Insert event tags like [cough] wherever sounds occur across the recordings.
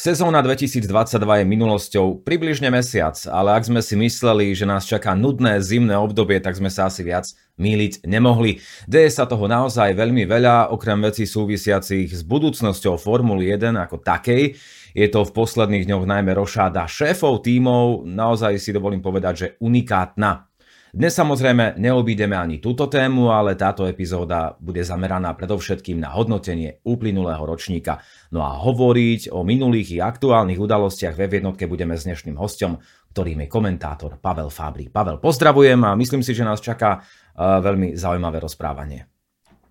Sezóna 2022 je minulosťou približne mesiac, ale ak sme si mysleli, že nás čaká nudné zimné obdobie, tak sme sa asi viac míliť nemohli. Deje sa toho naozaj veľmi veľa, okrem vecí súvisiacich s budúcnosťou Formuly 1 ako takej. Je to v posledných dňoch najmä rošáda šéfov tímov, naozaj si dovolím povedať, že unikátna. Dnes samozrejme neobídeme ani túto tému, ale táto epizóda bude zameraná predovšetkým na hodnotenie uplynulého ročníka. No a hovoriť o minulých i aktuálnych udalostiach ve jednotke budeme s dnešným hostom, ktorým je komentátor Pavel Fábrik. Pavel, pozdravujem a myslím si, že nás čaká uh, veľmi zaujímavé rozprávanie.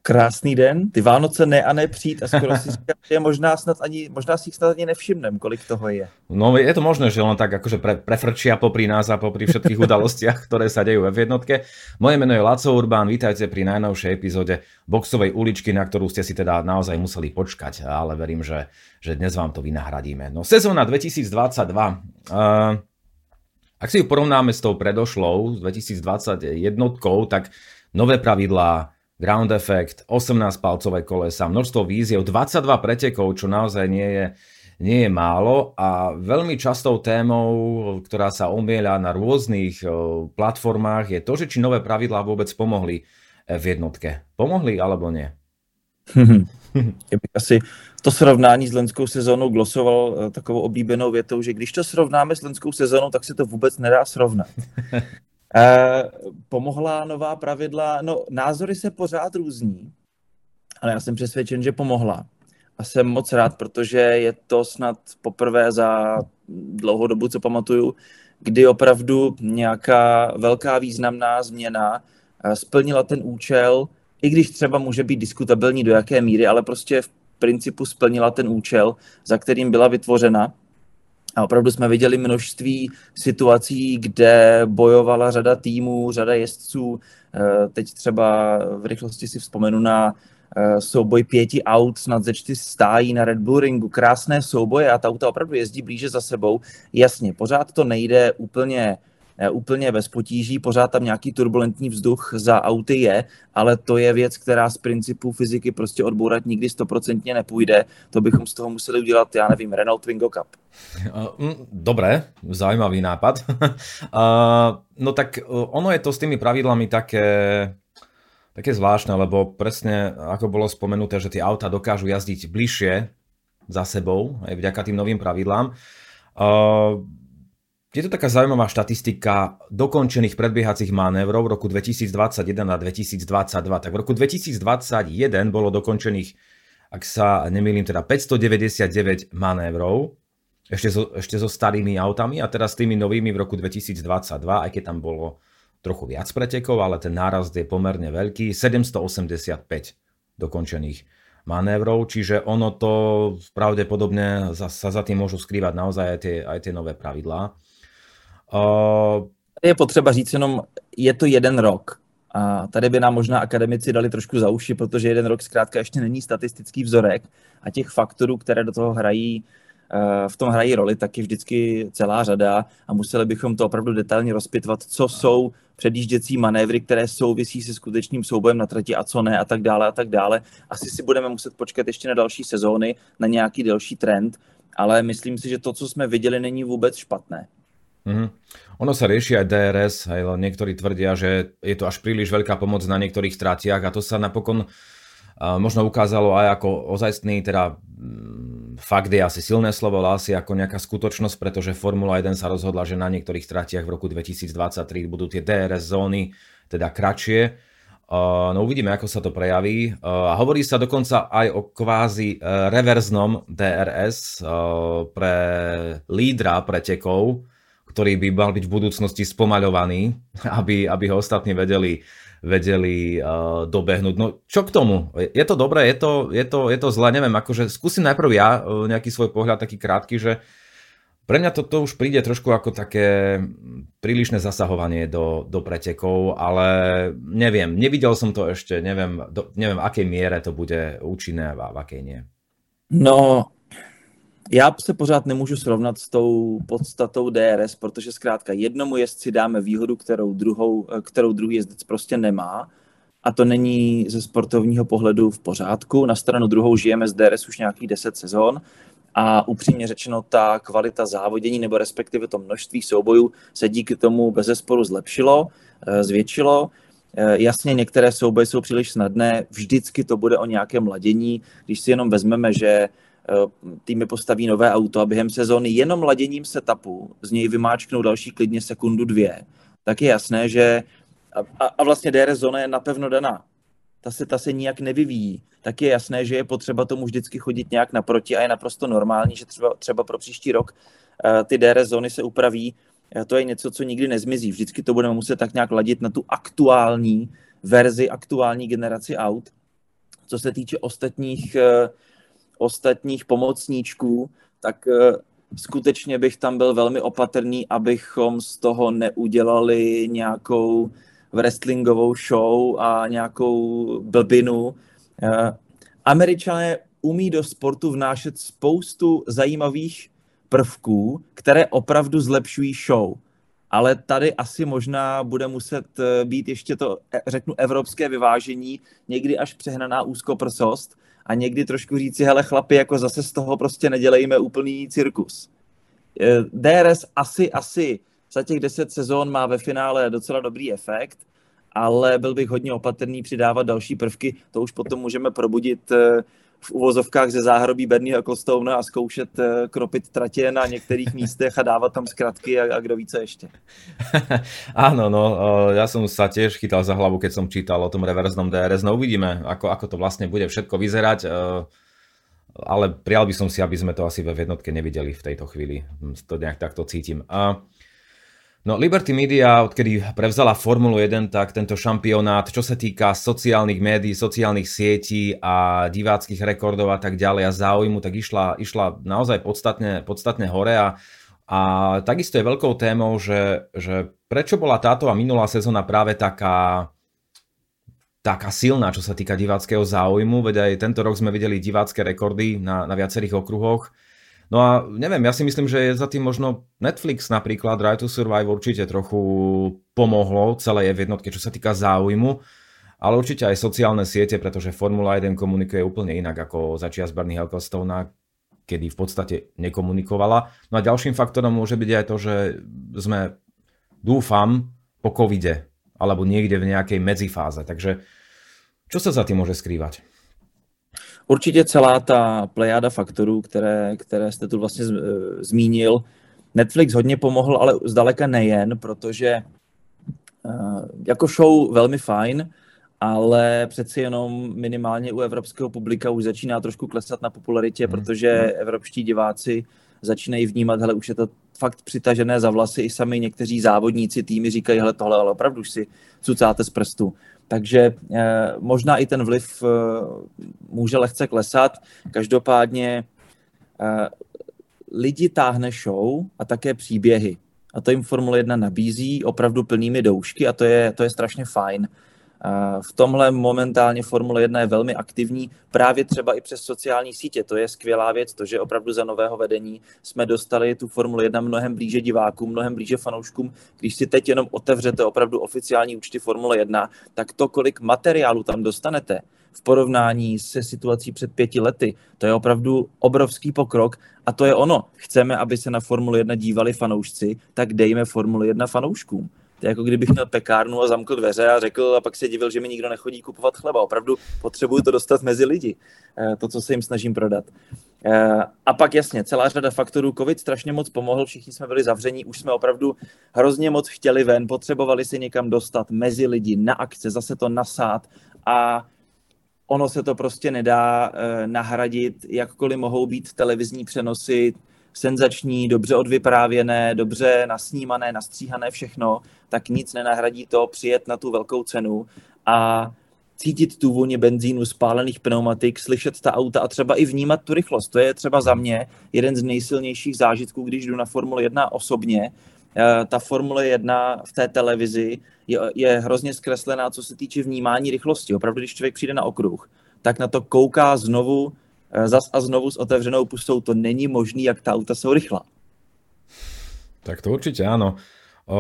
Krásný den, ty Vánoce ne a ne přijít a skoro si [laughs] říkám, že možná, snad ani, možná si ich snad ani nevšimnem, kolik toho je. No je to možné, že len tak akože pre, prefrčia popri nás a popri všetkých [laughs] udalostiach, ktoré sa dejú v jednotke. Moje meno je Laco Urbán, vítajte pri najnovšej epizóde Boxovej uličky, na ktorú ste si teda naozaj museli počkať, ale verím, že, že dnes vám to vynahradíme. No sezóna 2022, uh, ak si ju porovnáme s tou predošlou 2020 jednotkou, tak nové pravidlá, ground effect, 18 palcové kolesa, množstvo víziev, 22 pretekov, čo naozaj nie je, nie je málo a veľmi častou témou, ktorá sa omieľa na rôznych platformách je to, že či nové pravidlá vôbec pomohli e, v jednotke. Pomohli alebo nie? [laughs] Já bych asi to srovnání s lenskou sezónou glosoval e, takovou oblíbenou větou, že když to srovnáme s lenskou sezónou, tak se to vůbec nedá srovnat. [laughs] Eh, pomohla nová pravidla? No, názory se pořád různí, ale já jsem přesvědčen, že pomohla. A jsem moc rád, protože je to snad poprvé za dlouhou dobu, co pamatuju, kdy opravdu nějaká velká významná změna eh, splnila ten účel, i když třeba může být diskutabilní do jaké míry, ale prostě v principu splnila ten účel, za kterým byla vytvořena. A opravdu jsme viděli množství situací, kde bojovala řada týmů, řada jezdců. Eh, teď třeba v rychlosti si vzpomenu na eh, souboj pěti aut snad ze čtyř stájí na Red Bull Ringu. Krásné souboje a ta auta opravdu jezdí blíže za sebou. Jasně, pořád to nejde úplně úplně bez potíží, pořád tam nějaký turbulentní vzduch za auty je, ale to je věc, která z principu fyziky prostě odbourat nikdy stoprocentně nepůjde. To bychom z toho museli udělat, já nevím, Renault Twingo Cup. Eh, mm, Dobré, zaujímavý nápad. [laughs] no tak eh, ono je to s tými pravidlami také, také zvláštne, lebo presne ako bolo spomenuté, že tie auta dokážu jazdiť bližšie za sebou, aj vďaka tým novým pravidlám. Je to taká zaujímavá štatistika dokončených predbiehacích manévrov v roku 2021 a 2022. Tak v roku 2021 bolo dokončených, ak sa nemýlim, teda 599 manévrov, ešte so, ešte so starými autami a teraz s tými novými v roku 2022, aj keď tam bolo trochu viac pretekov, ale ten nárast je pomerne veľký, 785 dokončených manévrov, čiže ono to pravdepodobne sa za tým môžu skrývať naozaj aj tie, aj tie nové pravidlá. Uh... Je potřeba říct jenom, je to jeden rok. A tady by nám možná akademici dali trošku za uši, protože jeden rok zkrátka ještě není statistický vzorek a těch faktorů, které do toho hrají, v tom hrají roli, tak je vždycky celá řada a museli bychom to opravdu detailně rozpitvat, co jsou předjížděcí manévry, které souvisí se skutečným soubojem na trati a co ne a tak dále a tak dále. Asi si budeme muset počkat ještě na další sezóny, na nějaký delší trend, ale myslím si, že to, co jsme viděli, není vůbec špatné. Mm-hmm. Ono sa rieši aj DRS, aj niektorí tvrdia, že je to až príliš veľká pomoc na niektorých stratiach a to sa napokon možno ukázalo aj ako ozajstný, teda um, fakt je asi silné slovo, ale asi ako nejaká skutočnosť, pretože Formula 1 sa rozhodla, že na niektorých stratiach v roku 2023 budú tie DRS zóny teda kratšie. No uvidíme, ako sa to prejaví. Uh, hovorí sa dokonca aj o kvázi uh, reverznom DRS uh, pre lídra pretekov, ktorý by mal byť v budúcnosti spomaľovaný, [laughs] aby, aby ho ostatní vedeli, vedeli uh, dobehnúť. No čo k tomu? Je to dobré, je to, je to, je to zle, neviem, akože skúsim najprv ja uh, nejaký svoj pohľad taký krátky, že pre mňa toto už príde trošku ako také prílišné zasahovanie do, do pretekov, ale neviem, nevidel som to ešte, neviem, do, neviem, v akej miere to bude účinné a v akej nie. No, já se pořád nemůžu srovnat s tou podstatou DRS, protože zkrátka jednomu jezdci dáme výhodu, kterou, druhou, kterou druhý jezdec prostě nemá a to není ze sportovního pohledu v pořádku. Na stranu druhou žijeme z DRS už nějakých 10 sezon a upřímně řečeno ta kvalita závodění nebo respektive to množství soubojů se díky tomu bez zesporu zlepšilo, eh, zvětšilo. Eh, jasně, některé souboje jsou příliš snadné, vždycky to bude o nějakém ladění. Když si jenom vezmeme, že eh, týmy postaví nové auto a během sezóny jenom laděním setupu z něj vymáčknou další klidně sekundu dvě, tak je jasné, že a, a vlastně DRS zóna je napevno daná. Ta se, ta se nijak nevyvíjí. Tak je jasné, že je potřeba tomu vždycky chodit nějak naproti a je naprosto normální, že třeba, třeba pro příští rok uh, ty DRS zóny se upraví. Uh, to je něco, co nikdy nezmizí. Vždycky to budeme muset tak nějak ladit na tu aktuální verzi, aktuální generaci aut. Co se týče ostatních, ostatních pomocníčků, tak skutečně bych tam byl velmi opatrný, abychom z toho neudělali nějakou wrestlingovou show a nějakou blbinu. Eh, Američané umí do sportu vnášet spoustu zajímavých prvků, které opravdu zlepšují show. Ale tady asi možná bude muset eh, být ještě to, eh, řeknu, evropské vyvážení, někdy až přehnaná úzkoprsost a někdy trošku říci, hele chlapi, jako zase z toho prostě nedělejme úplný cirkus. DRS asi, asi za těch deset sezón má ve finále docela dobrý efekt, ale byl bych hodně opatrný přidávat další prvky, to už potom můžeme probudit eh, v uvozovkách ze záhrobí Bernieho Ecclestone a zkoušet eh, kropit tratě na některých místech a dávat tam zkratky a, a kdo ví co ještě. [laughs] Áno, no, ja som sa tiež chytal za hlavu, keď som čítal o tom reverznom DRS, no uvidíme, ako, ako to vlastne bude všetko vyzerať, eh, ale prijal by som si, aby sme to asi ve jednotke nevideli v tejto chvíli, to nejak takto cítim. A No Liberty Media, odkedy prevzala Formulu 1, tak tento šampionát, čo sa týka sociálnych médií, sociálnych sietí a diváckých rekordov a tak ďalej a záujmu, tak išla, išla naozaj podstatne, podstatne hore a, a takisto je veľkou témou, že, že prečo bola táto a minulá sezóna práve taká, taká silná, čo sa týka diváckého záujmu, veď aj tento rok sme videli divácké rekordy na, na viacerých okruhoch. No a neviem, ja si myslím, že je za tým možno Netflix napríklad, Drive to Survive určite trochu pomohlo celé je v jednotke, čo sa týka záujmu, ale určite aj sociálne siete, pretože Formula 1 komunikuje úplne inak ako začias Bernie Ecclestona, kedy v podstate nekomunikovala. No a ďalším faktorom môže byť aj to, že sme, dúfam, po covide, alebo niekde v nejakej medzifáze. Takže čo sa za tým môže skrývať? Určitě celá ta plejáda faktorů, které, které jste tu vlastně zmínil, Netflix hodně pomohl, ale zdaleka nejen, protože uh, jako show velmi fajn, ale přeci jenom minimálně u evropského publika už začíná trošku klesat na popularitě, mm. protože evropští diváci začínají vnímat, hele, už je to fakt přitažené za vlasy, i sami někteří závodníci týmy říkají, hele, tohle ale opravdu už si cucáte z prstu. Takže eh, možná i ten vliv eh, může lehce klesat. Každopádně eh, lidi táhne show a také příběhy. A to jim Formule 1 nabízí opravdu plnými doušky a to je, to je strašně fajn. V tomhle momentálně Formule 1 je velmi aktivní, právě třeba i přes sociální sítě. To je skvělá věc, to, že opravdu za nového vedení jsme dostali tu Formule 1 mnohem blíže divákům, mnohem blíže fanouškům. Když si teď jenom otevřete opravdu oficiální účty Formule 1, tak to, kolik materiálu tam dostanete, v porovnání se situací před pěti lety. To je opravdu obrovský pokrok a to je ono. Chceme, aby se na Formule 1 dívali fanoušci, tak dejme Formule 1 fanouškům. To je jako kdybych měl pekárnu a zamkl dveře a řekl a pak se divil, že mi nikdo nechodí kupovat chleba. Opravdu potřebuju to dostat mezi lidi, eh, to, co se jim snažím prodat. Eh, a pak jasně, celá řada faktorů. Covid strašně moc pomohl, všichni jsme byli zavření, už jsme opravdu hrozně moc chtěli ven, potřebovali se někam dostat mezi lidi, na akce, zase to nasát a ono se to prostě nedá eh, nahradit, jakkoliv mohou být televizní přenosy senzační, dobře odvyprávěné, dobře nasnímané, nastříhané všechno, tak nic nenahradí to přijet na tu velkou cenu a cítit tu vůni benzínu, spálených pneumatik, slyšet ta auta a třeba i vnímat tu rychlost. To je třeba za mě jeden z nejsilnějších zážitků, když jdu na Formule 1 osobně. Eh, ta Formule 1 v té televizi je, je hrozně zkreslená, co se týče vnímání rychlosti. Opravdu, když člověk přijde na okruh, tak na to kouká znovu zas a znovu s otevřenou pustou. To není možný, jak ta auta jsou rychlá. Tak to určite áno. O,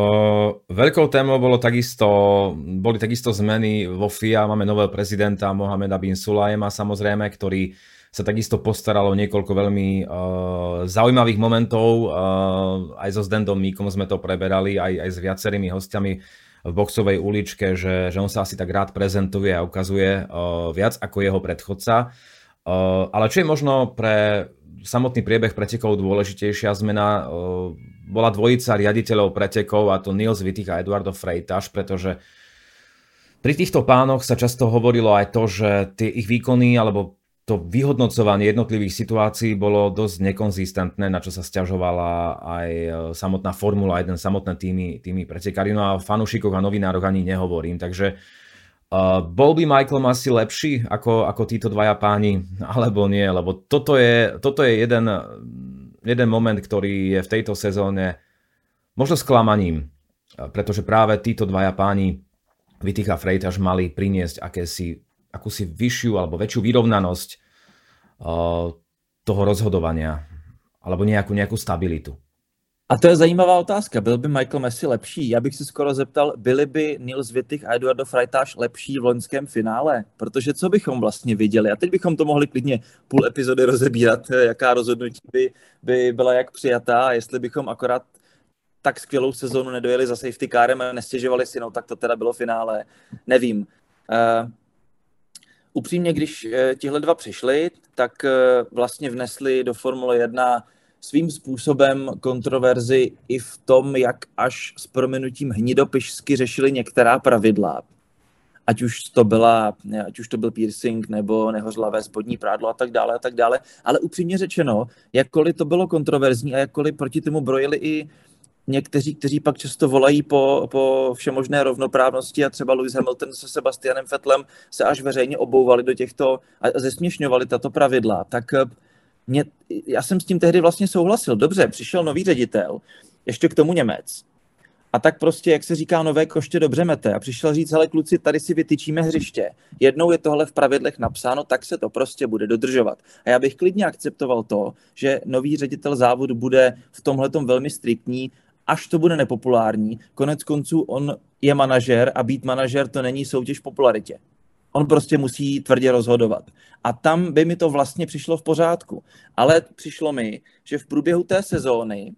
veľkou témou bolo takisto, boli takisto zmeny vo FIA. Máme nového prezidenta Mohameda bin Sulajema samozrejme, ktorý sa takisto postaralo niekoľko veľmi uh, zaujímavých momentov. Uh, aj so Zdendom Míkom sme to preberali, aj, aj s viacerými hostiami v boxovej uličke, že, že on sa asi tak rád prezentuje a ukazuje uh, viac ako jeho predchodca. Uh, ale čo je možno pre samotný priebeh pretekov dôležitejšia zmena, uh, bola dvojica riaditeľov pretekov a to Nils Wittig a Eduardo Freitas, pretože pri týchto pánoch sa často hovorilo aj to, že tie ich výkony alebo to vyhodnocovanie jednotlivých situácií bolo dosť nekonzistentné, na čo sa stiažovala aj e, samotná Formula 1, samotné týmy, týmy pretekári. No a fanúšikoch a novinároch ani nehovorím. Takže uh, bol by Michael Masi lepší ako, ako títo dvaja páni, [laughs] alebo nie? Lebo toto je, toto je jeden, jeden moment, ktorý je v tejto sezóne možno sklamaním, pretože práve títo dvaja páni Vitika Freitas mali priniesť akési akúsi vyššiu alebo väčšiu vyrovnanosť uh, toho rozhodovania alebo nejakú, nejakú stabilitu. A to je zajímavá otázka. Byl by Michael Messi lepší? Já bych se skoro zeptal, byli by Nils Wittich a Eduardo Freitas lepší v loňském finále? Protože co bychom vlastně viděli? A teď bychom to mohli klidně půl epizody rozebírat, jaká rozhodnutí by, by byla jak přijatá jestli bychom akorát tak skvělou sezonu nedojeli za safety kárem a nestěžovali si, no tak to teda bylo finále. Nevím. Uh, upřímně, když eh, tihle dva přišli, tak eh, vlastně vnesli do Formule 1 svým způsobem kontroverzi i v tom, jak až s prominutím hnidopišsky řešili některá pravidla. Ať už to byla, ať už to byl piercing nebo nehořlavé spodní prádlo a tak dále a tak dále. Ale upřímně řečeno, jakkoliv to bylo kontroverzní a jakkoliv proti tomu brojili i někteří, kteří pak často volají po, po všemožné rovnoprávnosti a třeba Lewis Hamilton se Sebastianem Vettelem se až veřejně obouvali do těchto a zesměšňovali tato pravidla, tak mě, já jsem s tím tehdy vlastně souhlasil. Dobře, přišel nový ředitel, ještě k tomu Němec. A tak prostě, jak se říká, nové koště dobře mete. A přišel říct, hele kluci, tady si vytyčíme hřiště. Jednou je tohle v pravidlech napsáno, tak se to prostě bude dodržovat. A já bych klidně akceptoval to, že nový ředitel závodu bude v tomhle velmi striktní až to bude nepopulární. Konec konců on je manažer a být manažer to není soutěž popularitě. On prostě musí tvrdě rozhodovat. A tam by mi to vlastně přišlo v pořádku. Ale přišlo mi, že v průběhu té sezóny,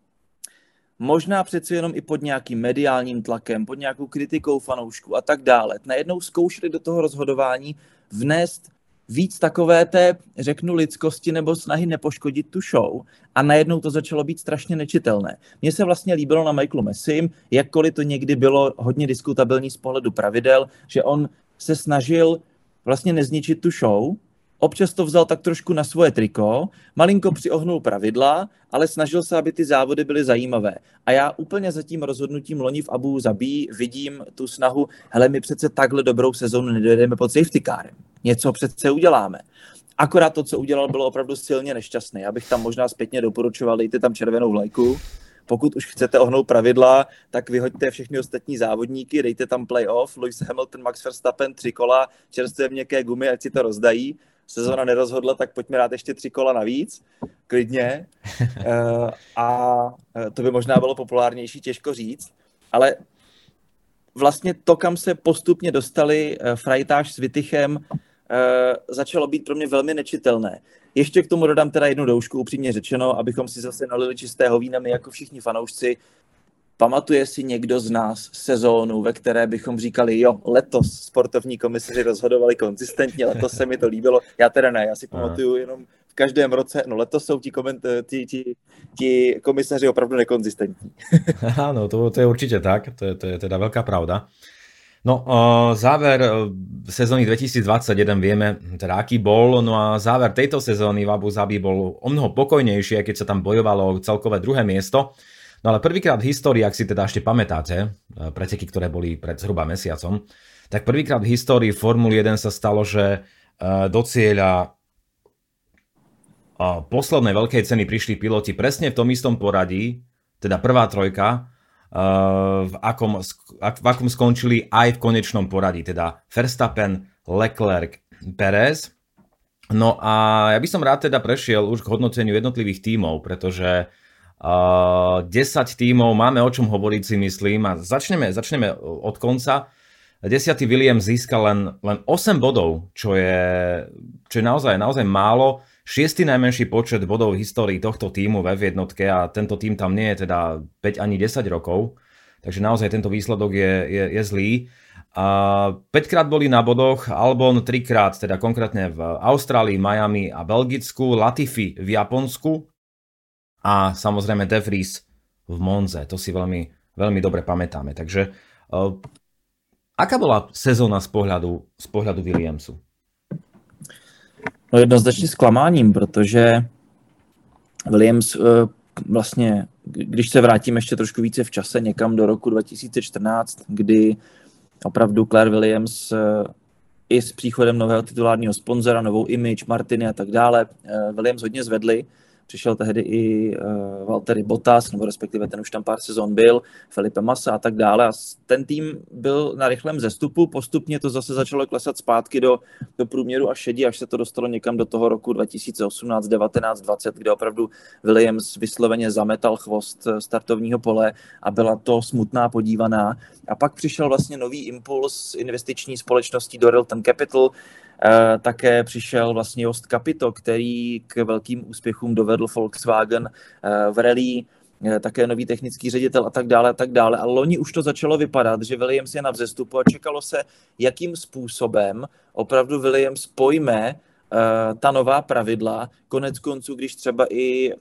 možná přeci jenom i pod nějakým mediálním tlakem, pod nějakou kritikou fanoušků a tak dále, najednou zkoušeli do toho rozhodování vnést víc takové té, řeknu, lidskosti nebo snahy nepoškodit tu show a najednou to začalo být strašně nečitelné. Mně se vlastně líbilo na Michaelu Messim, jakkoliv to někdy bylo hodně diskutabilní z pohledu pravidel, že on se snažil vlastně nezničit tu show, občas to vzal tak trošku na svoje triko, malinko přiohnul pravidla, ale snažil se, aby ty závody byly zajímavé. A já úplně za tím rozhodnutím loni v Abu Zabí vidím tu snahu, hele, my přece takhle dobrou sezónu nedojedeme pod safety carem. Něco přece uděláme. Akorát to, co udělal, bylo opravdu silně nešťastné. Já bych tam možná zpětně doporučoval, dejte tam červenou vlajku. Pokud už chcete ohnout pravidla, tak vyhoďte všechny ostatní závodníky, dejte tam playoff, Lewis Hamilton, Max Verstappen, tři kola, čerstvé měkké gumy, ať si to rozdají sezona nerozhodla, tak pojďme dát ještě tři kola navíc, klidně. Uh, [laughs] a eh, to by možná bylo populárnější, těžko říct, ale vlastně to, kam se postupně dostali uh, Frajtáš s Vitychem, začalo být pro mě velmi nečitelné. Ještě k tomu dodám teda jednu doušku, upřímně řečeno, abychom si zase nalili čistého vína, my jako všichni fanoušci, Pamatuje si někdo z nás sezónu, ve které bychom říkali, jo, letos sportovní komisaři rozhodovali konzistentně, letos se mi to líbilo. Já teda ne, já si pamatuju jenom v každém roce, no letos jsou ti, koment, ti, ti, ti komisaři opravdu nekonzistentní. [laughs] Áno, to, to je určitě tak, to je, to je teda velká pravda. No, uh, záver sezóny 2021 vieme, teda aký bol, no a záver tejto sezóny v Abu Zabi bol o mnoho pokojnejší, keď sa tam bojovalo celkové druhé miesto. No ale prvýkrát v histórii, ak si teda ešte pamätáte, e, preteky, ktoré boli pred zhruba mesiacom, tak prvýkrát v histórii Formuly 1 sa stalo, že do cieľa poslednej veľkej ceny prišli piloti presne v tom istom poradí, teda prvá trojka, v akom, v akom skončili aj v konečnom poradí, teda Verstappen, Leclerc, Perez. No a ja by som rád teda prešiel už k hodnoteniu jednotlivých tímov, pretože Uh, 10 tímov, máme o čom hovoriť si myslím a začneme, začneme od konca. 10. William získal len, len 8 bodov, čo je, čo je naozaj, naozaj málo. Šiestý najmenší počet bodov v histórii tohto týmu ve jednotke a tento tým tam nie je teda 5 ani 10 rokov. Takže naozaj tento výsledok je, je, je zlý. A 5 krát boli na bodoch, Albon 3 krát, teda konkrétne v Austrálii, Miami a Belgicku, Latifi v Japonsku a samozrejme De Vries v Monze. To si veľmi, veľmi dobre pamätáme. Takže uh, aká bola sezóna z pohľadu, z pohľadu Williamsu? No jednoznačně zklamáním, protože Williams uh, vlastně, když se vrátím ještě trošku více v čase, někam do roku 2014, kdy opravdu Claire Williams uh, i s příchodem nového titulárního sponzora, novou image, Martiny a tak dále, Williams hodně zvedli přišel tehdy i uh, Valtteri Bottas, nebo respektive ten už tam pár sezon byl, Felipe Massa a tak dále. A ten tým byl na rychlém zestupu, postupně to zase začalo klesat zpátky do, do průměru a šedí, až se to dostalo někam do toho roku 2018, 19, 20, kde opravdu Williams vysloveně zametal chvost eh, startovního pole a byla to smutná podívaná. A pak přišel vlastně nový impuls investiční společností Dorilton Capital, také přišel vlastně Jost Capito, který k velkým úspěchům dovedl Volkswagen eh, v rally, eh, také nový technický ředitel a tak dále a tak dále. A loni už to začalo vypadat, že Williams je na vzestupu a čekalo se, jakým způsobem opravdu Williams pojme ta nová pravidla. Konec konců, když třeba i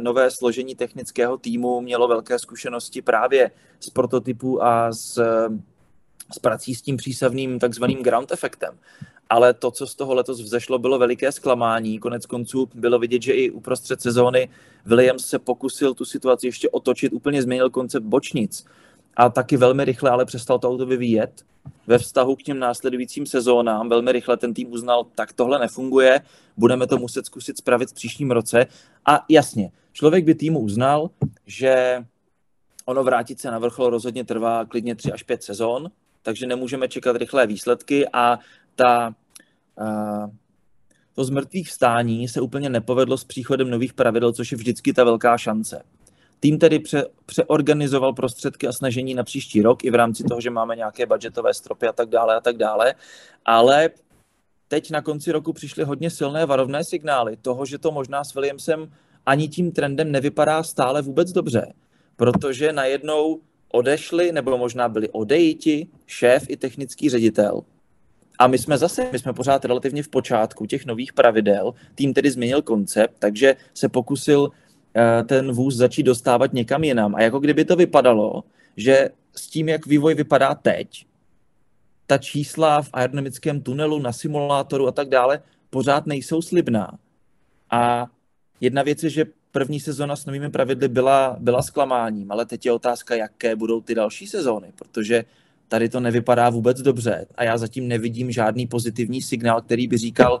nové složení technického týmu mělo velké zkušenosti právě z prototypů a s, s prací s tím přísavným takzvaným ground efektem ale to, co z toho letos vzešlo, bylo veliké zklamání. Konec konců bylo vidět, že i uprostřed sezóny Williams se pokusil tu situaci ještě otočit, úplně změnil koncept bočnic a taky velmi rychle ale přestal to auto vyvíjet. Ve vztahu k těm následujícím sezónám velmi rychle ten tým uznal, tak tohle nefunguje, budeme to muset zkusit spravit v příštím roce. A jasně, člověk by týmu uznal, že ono vrátit se na vrchol rozhodně trvá klidně 3 až 5 sezón, takže nemůžeme čekat rychlé výsledky a ta, to z mrtvých vstání se úplně nepovedlo s příchodem nových pravidel, což je vždycky ta velká šance. Tým tedy pře, přeorganizoval prostředky a snažení na příští rok i v rámci toho, že máme nějaké budgetové stropy a tak dále a tak dále, ale teď na konci roku přišly hodně silné varovné signály toho, že to možná s Williamsem ani tím trendem nevypadá stále vůbec dobře, protože najednou odešli, nebo možná byli odejiti, šéf i technický ředitel. A my jsme zase, my jsme pořád relativně v počátku těch nových pravidel, tým tedy změnil koncept, takže se pokusil eh, ten vůz začít dostávat někam jinam. A jako kdyby to vypadalo, že s tím, jak vývoj vypadá teď, ta čísla v aerodynamickém tunelu, na simulátoru a tak dále, pořád nejsou slibná. A jedna věc je, že první sezona s novými pravidly byla, byla zklamáním, ale teď je otázka, jaké budou ty další sezóny, protože tady to nevypadá vůbec dobře a já zatím nevidím žádný pozitivní signál, který by říkal,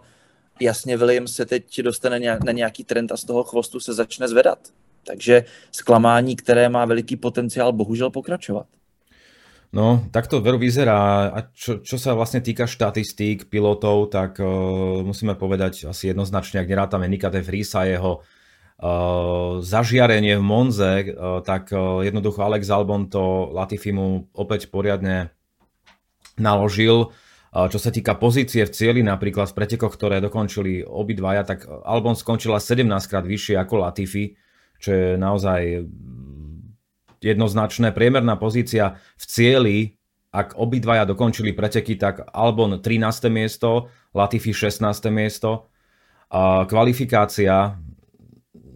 jasně Williams se teď dostane na nějaký trend a z toho chvostu se začne zvedat. Takže zklamání, které má veliký potenciál, bohužel pokračovat. No, tak to veru vyzerá. A čo, čo sa vlastne týka štatistík pilotov, tak uh, musíme povedať asi jednoznačne, ak nerátame Nika de Vriesa, jeho zažiarenie v Monze, uh, tak uh, jednoducho Alex Albon to Latifi mu opäť poriadne naložil. Čo sa týka pozície v cieli, napríklad v pretekoch, ktoré dokončili obidvaja, tak Albon skončila 17 krát vyššie ako Latifi, čo je naozaj jednoznačné. Priemerná pozícia v cieli, ak obidvaja dokončili preteky, tak Albon 13. miesto, Latifi 16. miesto. Kvalifikácia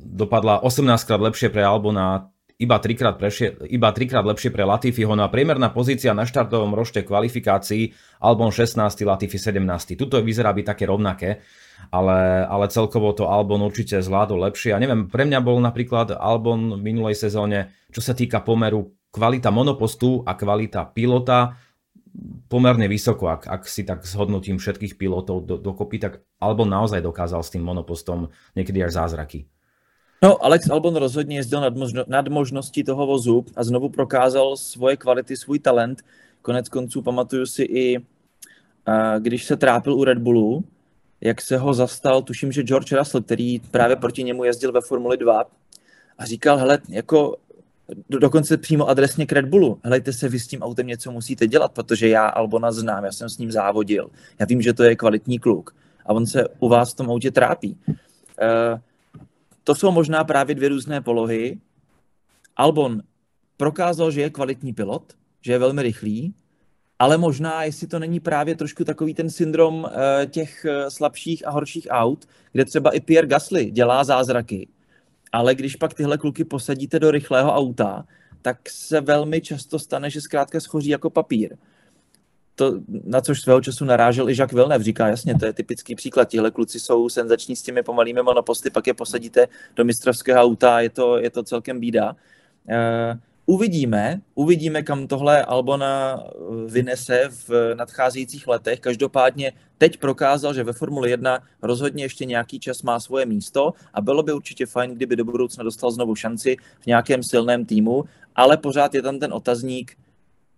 dopadla 18 krát lepšie pre Albona, iba 3 krát, prešie, iba 3 krát lepšie pre Latifiho. No a priemerná pozícia na štartovom rošte kvalifikácií Albon 16, Latifi 17. Tuto vyzerá byť také rovnaké, ale, ale celkovo to Albon určite zvládol lepšie. A neviem, pre mňa bol napríklad Albon v minulej sezóne, čo sa týka pomeru kvalita monopostu a kvalita pilota, pomerne vysoko, ak, ak si tak zhodnotím všetkých pilotov do, dokopy, tak Albon naozaj dokázal s tým monopostom niekedy až zázraky. No, Alex Albon rozhodně jezdil nad, možno, nad možností toho vozu a znovu prokázal svoje kvality, svůj talent. Konec konců pamatuju si i, když se trápil u Red Bullu, jak se ho zastal, tuším, že George Russell, který právě proti němu jezdil ve Formuli 2 a říkal, hele, jako dokonce přímo adresně k Red Bullu, helejte se, vy s tím autem něco musíte dělat, protože já Albona znám, já jsem s ním závodil, já vím, že to je kvalitní kluk a on se u vás v tom autě trápí. To jsou možná právě dvě různé polohy. Albon prokázal, že je kvalitní pilot, že je velmi rychlý, ale možná, jestli to není právě trošku takový ten syndrom uh, těch uh, slabších a horších aut, kde třeba i Pierre Gasly dělá zázraky, ale když pak tyhle kluky posadíte do rychlého auta, tak se velmi často stane, že zkrátka schoří jako papír. To, na což svého času narážel i Jacques Villeneuve, říká jasně, to je typický příklad. Tihle kluci jsou senzační s těmi pomalými monoposty, pak je posadíte do mistrovského auta, je to, je to celkem bída. Uh, Uvidíme, uvidíme, kam tohle Albona eh, vynese v nadcházejících letech. Každopádně teď prokázal, že ve Formuli 1 rozhodně ještě nějaký čas má svoje místo a bylo by určitě fajn, kdyby do budoucna dostal znovu šanci v nějakém silném týmu, ale pořád je tam ten otazník,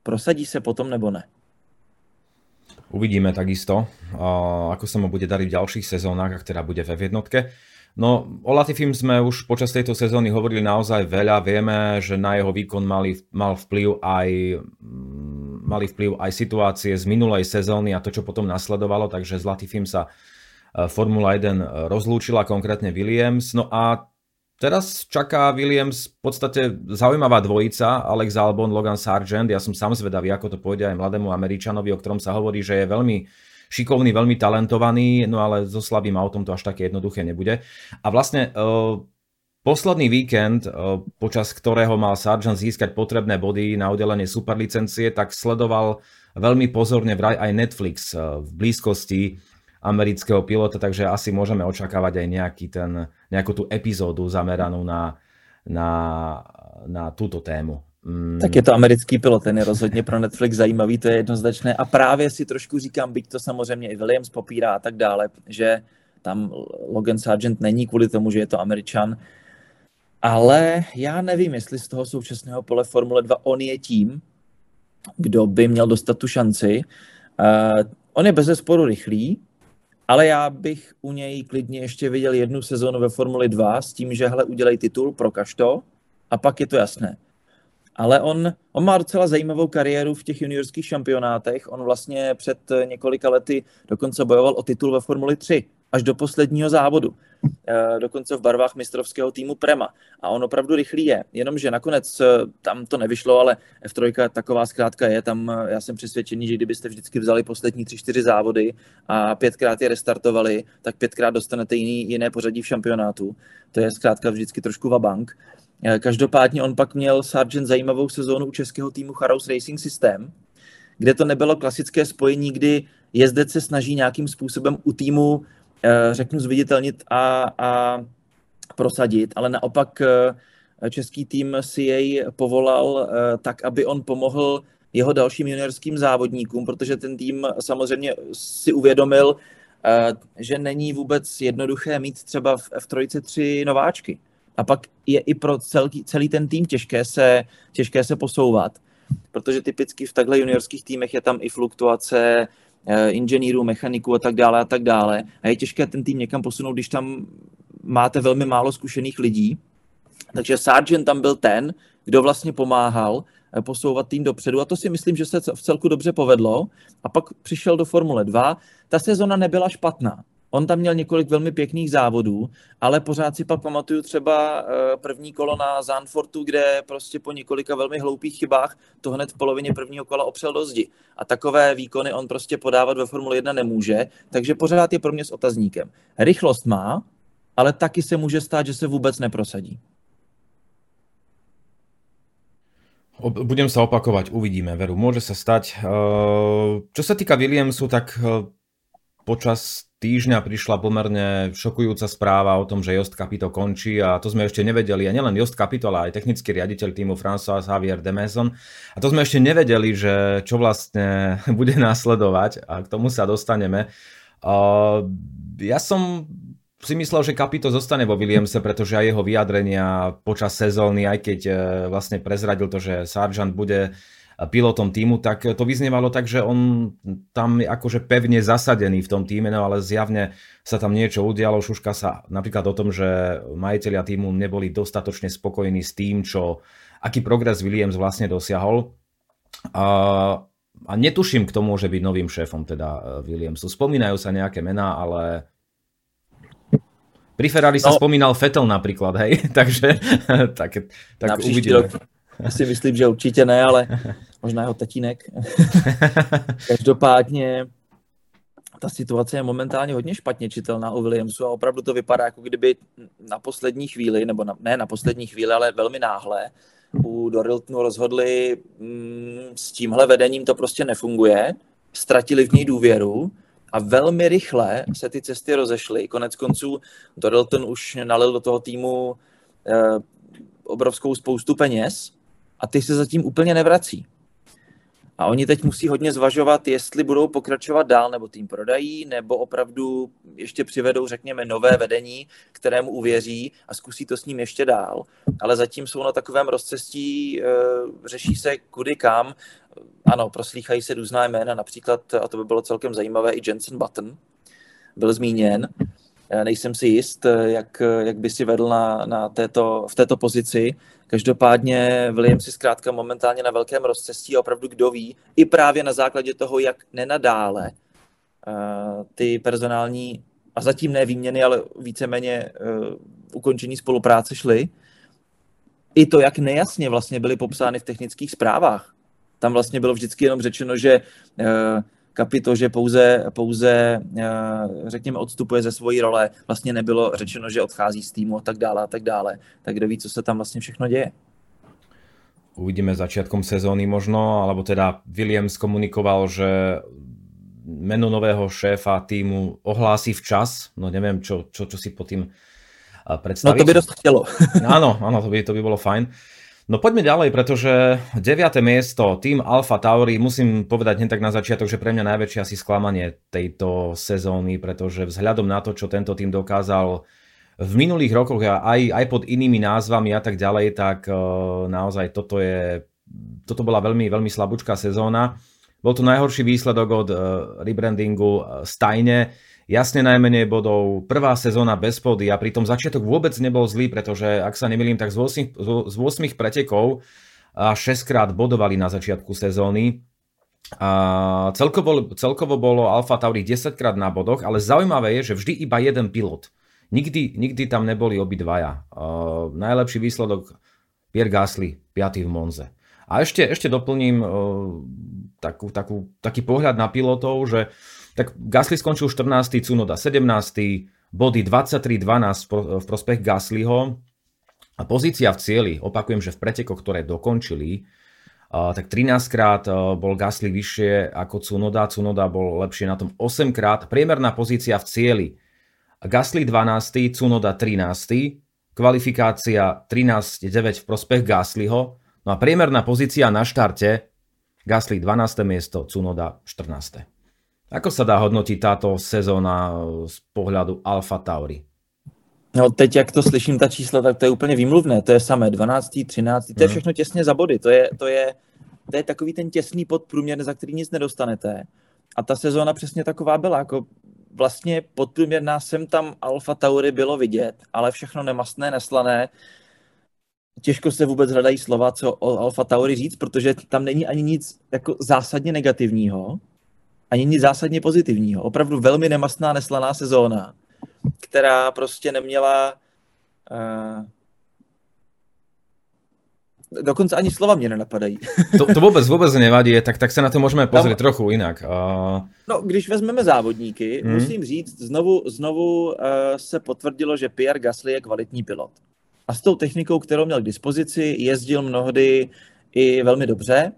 prosadí se potom nebo ne. Uvidíme takisto, ako sa mu bude dariť v ďalších sezónach, ak teda bude ve jednotke. No, o Latifim sme už počas tejto sezóny hovorili naozaj veľa. Vieme, že na jeho výkon mali, mal vplyv aj mm, mali vplyv aj situácie z minulej sezóny a to, čo potom nasledovalo, takže z Latifim sa e, Formula 1 rozlúčila, konkrétne Williams. No a teraz čaká Williams v podstate zaujímavá dvojica, Alex Albon, Logan Sargent. Ja som sám zvedavý, ako to pôjde aj mladému Američanovi, o ktorom sa hovorí, že je veľmi šikovný, veľmi talentovaný, no ale so slabým autom to až také jednoduché nebude. A vlastne uh, posledný víkend, uh, počas ktorého mal Sargent získať potrebné body na udelenie superlicencie, tak sledoval veľmi pozorne vraj aj Netflix uh, v blízkosti amerického pilota, takže asi môžeme očakávať aj nejaký ten, nejakú tú epizódu zameranú na, na, na túto tému. Mm. Tak je to americký pilot, ten je rozhodně pro Netflix zajímavý, to je jednoznačné. A právě si trošku říkám, byť to samozřejmě i Williams popírá a tak dále, že tam Logan Sargent není kvůli tomu, že je to američan. Ale já nevím, jestli z toho současného pole Formule 2 on je tím, kdo by měl dostat tu šanci. Uh, on je bez rychlý, ale já bych u něj klidně ještě viděl jednu sezónu ve Formuli 2 s tím, že hele, udělej titul, prokaž to a pak je to jasné ale on, on má docela zajímavou kariéru v těch juniorských šampionátech. On vlastně před několika lety dokonce bojoval o titul ve Formuli 3 až do posledního závodu. E, dokonce v barvách mistrovského týmu Prema. A on opravdu rychlý je. Jenomže nakonec eh, tam to nevyšlo, ale F3 taková zkrátka je. Tam eh, já jsem přesvědčený, že kdybyste vždycky vzali poslední tři, čtyři závody a pětkrát je restartovali, tak pětkrát dostanete jiný, jiné pořadí v šampionátu. To je zkrátka vždycky trošku vabank. Eh, každopádně on pak měl Sargent zajímavou sezónu u českého týmu Charos Racing System, kde to nebylo klasické spojení, kdy jezdec se snaží nějakým způsobem u týmu, eh, řeknu, zviditelnit a, a prosadit, ale naopak eh, český tým si jej povolal tak, aby on pomohl jeho dalším juniorským závodníkům, protože ten tým samozřejmě si uvědomil, že není vůbec jednoduché mít třeba v F3 tři nováčky a pak je i pro celý, celý ten tým těžké se, těžké se posouvat, protože typicky v takhle juniorských týmech je tam i fluktuace eh, inženýrů, mechaniků a tak dále a tak dále. A je těžké ten tým někam posunout, když tam máte velmi málo zkušených lidí. Takže Sargent tam byl ten, kdo vlastně pomáhal eh, posouvat tým dopředu a to si myslím, že se v celku dobře povedlo. A pak přišel do Formule 2. Ta sezona nebyla špatná. On tam měl několik velmi pěkných závodů, ale pořád si pak pamatuju třeba eh, první kolo na Zandfortu, kde prostě po několika velmi hloupých chybách to hned v polovině prvního kola opřel do zdi. A takové výkony on prostě podávat ve Formule 1 nemůže, takže pořád je pro mě s otazníkem. Rychlost má, ale taky se může stát, že se vůbec neprosadí. Budem sa opakovať, uvidíme, veru, môže sa stať. Eh, čo sa týka Williamsu, tak eh, počas týždňa prišla pomerne šokujúca správa o tom, že Jost Capito končí a to sme ešte nevedeli. A nielen Jost Capito, ale aj technický riaditeľ týmu François Javier de Maison. A to sme ešte nevedeli, že čo vlastne [laughs] bude následovať a k tomu sa dostaneme. Ja som si myslel, že Capito zostane vo Williamse, pretože aj jeho vyjadrenia počas sezóny, aj keď e, vlastne prezradil to, že Sargent bude pilotom týmu, tak to vyznievalo tak, že on tam je akože pevne zasadený v tom týme, no ale zjavne sa tam niečo udialo. Šuška sa napríklad o tom, že majiteľia týmu neboli dostatočne spokojní s tým, čo, aký progres Williams vlastne dosiahol. A, a netuším, kto môže byť novým šéfom teda e, Williamsu. Spomínajú sa nejaké mená, ale Pri Ferrari no, sa spomínal Vettel napríklad, hej, [laughs] takže tak, tak na uvidíme. Rok, já si myslím, že určitě ne, ale možná jeho tatínek. [laughs] Každopádně ta situace je momentálně hodně špatně čitelná u Williamsu a opravdu to vypadá, jako kdyby na poslední chvíli, nebo na, ne na poslední chvíli, ale velmi náhle, u Doriltonu rozhodli, mm, s tímhle vedením to prostě nefunguje, ztratili v něj důvěru a velmi rychle se ty cesty rozešly. Konec konců Dorilton už nalil do toho týmu eh, obrovskou spoustu peněz a ty se zatím úplně nevrací. A oni teď musí hodně zvažovat, jestli budou pokračovat dál, nebo tým prodají, nebo opravdu ještě přivedou, řekněme, nové vedení, kterému uvěří a zkusí to s ním ještě dál. Ale zatím jsou na takovém rozcestí, e, řeší se kudy kam. Ano, proslýchají se různá jména, například, a to by bylo celkem zajímavé, i Jensen Button byl zmíněn. Nejsem si jist, jak, jak by si vedl na, na této, v této pozici. Každopádně William si zkrátka momentálně na velkém rozcestí a opravdu kdo ví, i právě na základě toho, jak nenadále uh, ty personální a zatím ne výměny, ale víceméně uh, ukončení spolupráce šly, i to, jak nejasně vlastně byly popsány v technických zprávách. Tam vlastně bylo vždycky jenom řečeno, že uh, Kapito, že pouze, pouze, řekněme, odstupuje ze svojí role, vlastně nebylo řečeno, že odchází z týmu a tak dále a tak dále. Tak kdo ví, co se tam vlastně všechno děje. Uvidíme začiatkom sezóny možno, alebo teda Williams komunikoval, že meno nového šéfa týmu ohlási včas. No neviem, čo, čo, čo si po tým predstaviť. No to by dost chtělo. áno, áno, to by, to by bolo fajn. No poďme ďalej, pretože 9. miesto, tým Alfa Tauri, musím povedať hneď tak na začiatok, že pre mňa najväčšie asi sklamanie tejto sezóny, pretože vzhľadom na to, čo tento tým dokázal v minulých rokoch a aj, aj pod inými názvami a tak ďalej, tak uh, naozaj toto je, toto bola veľmi, veľmi slabúčká sezóna. Bol to najhorší výsledok od uh, rebrandingu uh, Stajne jasne najmenej bodov, prvá sezóna bez pody a pritom začiatok vôbec nebol zlý, pretože ak sa nemýlim, tak z 8, z 8 pretekov a 6 krát bodovali na začiatku sezóny. A celkovo, celkovo bolo Alfa Tauri 10 krát na bodoch, ale zaujímavé je, že vždy iba jeden pilot. Nikdy, nikdy tam neboli obidvaja. Uh, najlepší výsledok Pierre Gasly, 5. v Monze. A ešte, ešte doplním uh, takú, takú, taký pohľad na pilotov, že tak Gasly skončil 14. Cunoda 17. body 23-12 v prospech Gaslyho a pozícia v cieli, opakujem, že v pretekoch, ktoré dokončili, tak 13 krát bol Gasly vyššie ako Cunoda, Cunoda bol lepšie na tom 8 krát, priemerná pozícia v cieli Gasly 12, Cunoda 13, kvalifikácia 13-9 v prospech Gaslyho, no a priemerná pozícia na štarte Gasly 12. miesto, Cunoda 14. Ako sa dá hodnotit táto sezóna eh, z pohledu Alfa Tauri? No teď, jak to slyším, ta čísla, tak to je úplně výmluvné. To je samé 12., 13., to je mhm. všechno těsně za body. To je, to je, to je takový ten těsný podprůměr, za který nic nedostanete. A ta sezóna přesně taková byla. Jako vlastně podprůměrná sem tam Alfa Tauri bylo vidět, ale všechno nemastné, neslané. Těžko se vůbec hledají slova, co o Alfa Tauri říct, protože tam není ani nic jako zásadně negativního ani nic zásadně pozitivního. Opravdu velmi nemastná, neslaná sezóna, která prostě neměla uh, dokonce ani slova mě nenapadají. to, to vůbec, vůbec nevadí, tak, tak se na to můžeme pozrieť no, trochu jinak. Uh... No, když vezmeme závodníky, hmm. musím říct, znovu, znovu uh, se potvrdilo, že Pierre Gasly je kvalitní pilot. A s tou technikou, kterou měl k dispozici, jezdil mnohdy i velmi dobře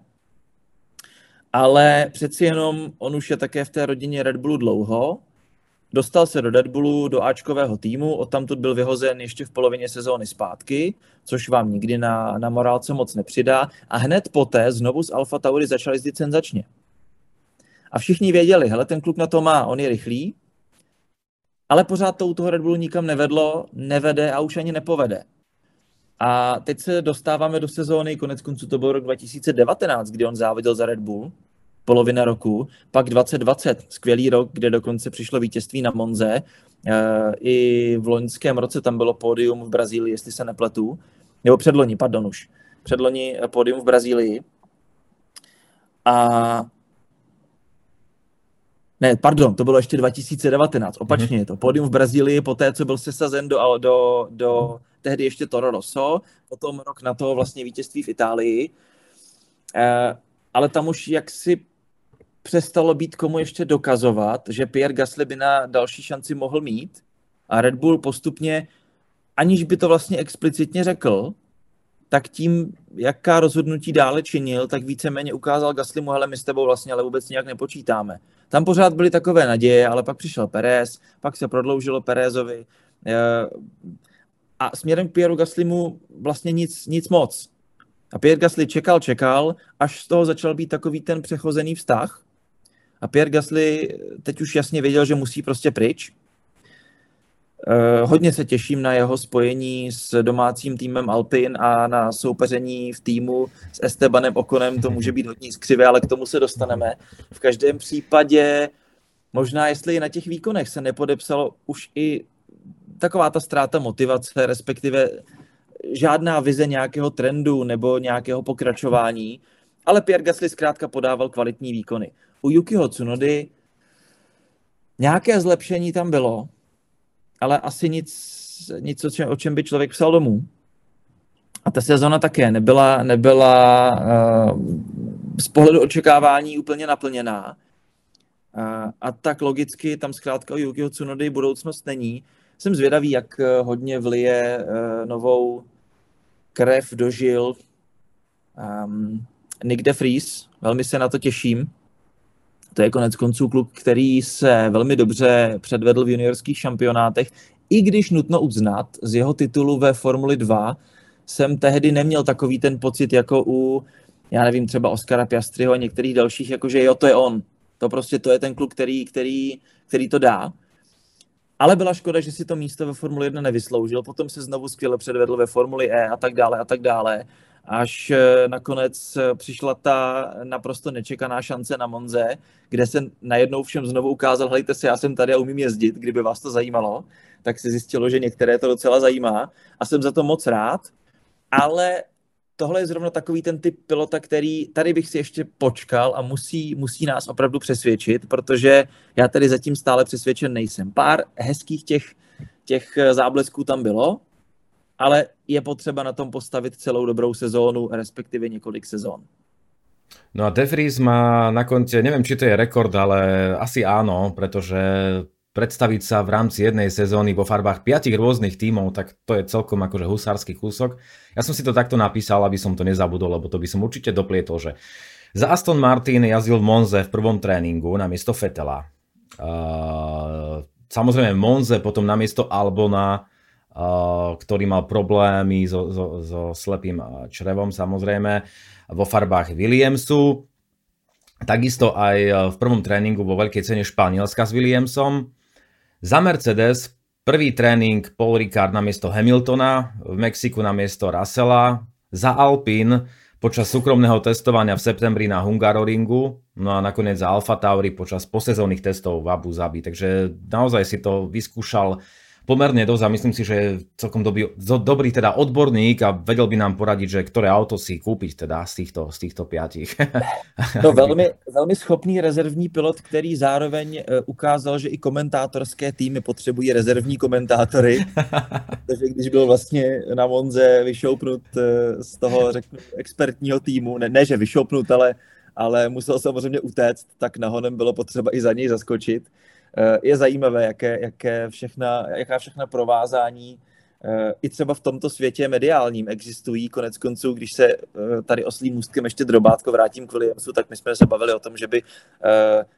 ale přeci jenom on už je také v té rodině Red Bullu dlouho. Dostal se do Red Bullu, do Ačkového týmu, odtamtud byl vyhozen ještě v polovině sezóny zpátky, což vám nikdy na, na morálce moc nepřidá. A hned poté znovu z Alfa Tauri začal jezdit senzačně. A všichni věděli, hele, ten kluk na to má, on je rychlý, ale pořád to u toho Red Bullu nikam nevedlo, nevede a už ani nepovede. A teď se dostáváme do sezóny, konec konců to byl rok 2019, kdy on závodil za Red Bull, polovina roku, pak 2020, skvělý rok, kde dokonce přišlo vítězství na Monze, eh, i v loňském roce tam bylo pódium v Brazílii, jestli se nepletu, nebo předloni, pardon už, předloni pódium v Brazílii. A Ne, pardon, to bylo ještě 2019, opačně mm-hmm. je to. Podium v Brazílii, po té, co byl sesazen do, do, do tehdy ještě Toro Rosso, potom rok na to vlastně vítězství v Itálii. Eh, ale tam už jaksi přestalo být komu ještě dokazovat, že Pierre Gasly by na další šanci mohl mít a Red Bull postupně, aniž by to vlastně explicitně řekl, tak tím, jaká rozhodnutí dále činil, tak víceméně ukázal Gaslymu, hele, my s tebou vlastně ale vůbec nějak nepočítáme. Tam pořád byly takové naděje, ale pak přišel Perez, pak se prodloužilo Perezovi eh, a směrem k Pierre Gaslymu vlastně nic, nic moc. A Pierre Gasly čekal, čekal, až z toho začal být takový ten přechozený vztah. A Pierre Gasly teď už jasně věděl, že musí prostě pryč. Eh, hodně se těším na jeho spojení s domácím týmem Alpin a na soupeření v týmu s Estebanem Okonem. To může být hodně skřivé, ale k tomu se dostaneme. V každém případě možná, jestli na těch výkonech se nepodepsalo už i taková ta ztráta motivace, respektive žádná vize nějakého trendu nebo nějakého pokračování, ale Pierre Gasly zkrátka podával kvalitní výkony. U Yukiho Tsunody nějaké zlepšení tam bylo, ale asi nic, nic o, čem, o čem by člověk psal domů. A ta sezona také nebyla, nebyla uh, z pohledu očekávání úplně naplněná. Uh, a tak logicky tam zkrátka u Yukiho Tsunody budoucnost není. Jsem zvědavý, jak eh, hodně vlije uh, novou krev dožil um, Nick de Vries. Velmi se na to těším. To je konec konců kluk, který se velmi dobře předvedl v juniorských šampionátech, i když nutno uznat, z jeho titulu ve Formuli 2 jsem tehdy neměl takový ten pocit jako u, já nevím, třeba Oscara Piastriho a některých dalších, jakože jo, to je on. To prostě to je ten kluk, který, který, který to dá. Ale byla škoda, že si to místo ve Formuli 1 nevysloužil, potom se znovu skvěle předvedl ve Formuli E a tak dále a tak dále až eh, nakonec eh, přišla ta naprosto nečekaná šance na Monze, kde se najednou všem znovu ukázal, hejte se, já jsem tady a umím jezdit, kdyby vás to zajímalo, tak se zjistilo, že některé to docela zajímá a jsem za to moc rád, ale tohle je zrovna takový ten typ pilota, který tady bych si ještě počkal a musí, musí nás opravdu přesvědčit, protože já tady zatím stále přesvědčen nejsem. Pár hezkých těch, těch eh, záblesků tam bylo, ale je potřeba na tom postavit celou dobrou sezónu, respektive několik sezón. No a De Vries má na konte, neviem, či to je rekord, ale asi áno, pretože predstaviť sa v rámci jednej sezóny vo farbách piatich rôznych tímov, tak to je celkom akože husársky kúsok. Ja som si to takto napísal, aby som to nezabudol, lebo to by som určite doplietol, že za Aston Martin jazdil Monze v prvom tréningu na miesto Fetela. Uh, samozrejme Monze potom na miesto Albona ktorý mal problémy so, so, so slepým črevom samozrejme vo farbách Williamsu. Takisto aj v prvom tréningu vo veľkej cene Španielska s Williamsom. Za Mercedes prvý tréning Paul Ricard na miesto Hamiltona, v Mexiku na miesto Russella. Za Alpine počas súkromného testovania v septembri na Hungaroringu, no a nakoniec za Alfa Tauri počas posezónnych testov v Abu Zabi. Takže naozaj si to vyskúšal pomerne dosť a myslím si, že je celkom dobrý, dobrý teda odborník a vedel by nám poradiť, že ktoré auto si kúpiť teda z týchto, z týchto piatich. No [laughs] velmi, velmi schopný rezervní pilot, který zároveň e, ukázal, že i komentátorské týmy potřebují rezervní komentátory. [laughs] Takže když byl vlastně na Monze vyšoupnut e, z toho, řeknu, expertního týmu, ne, ne že vyšoupnut, ale, ale musel samozřejmě utéct, tak nahonem bylo potřeba i za něj zaskočit. Eh, je zajímavé, jaké, jaké všechna, jaká všechna provázání eh, i třeba v tomto světě mediálním existují. Konec konců, když se eh, tady oslým můstkem ještě drobátko vrátím k Williamsu, tak my jsme se bavili o tom, že by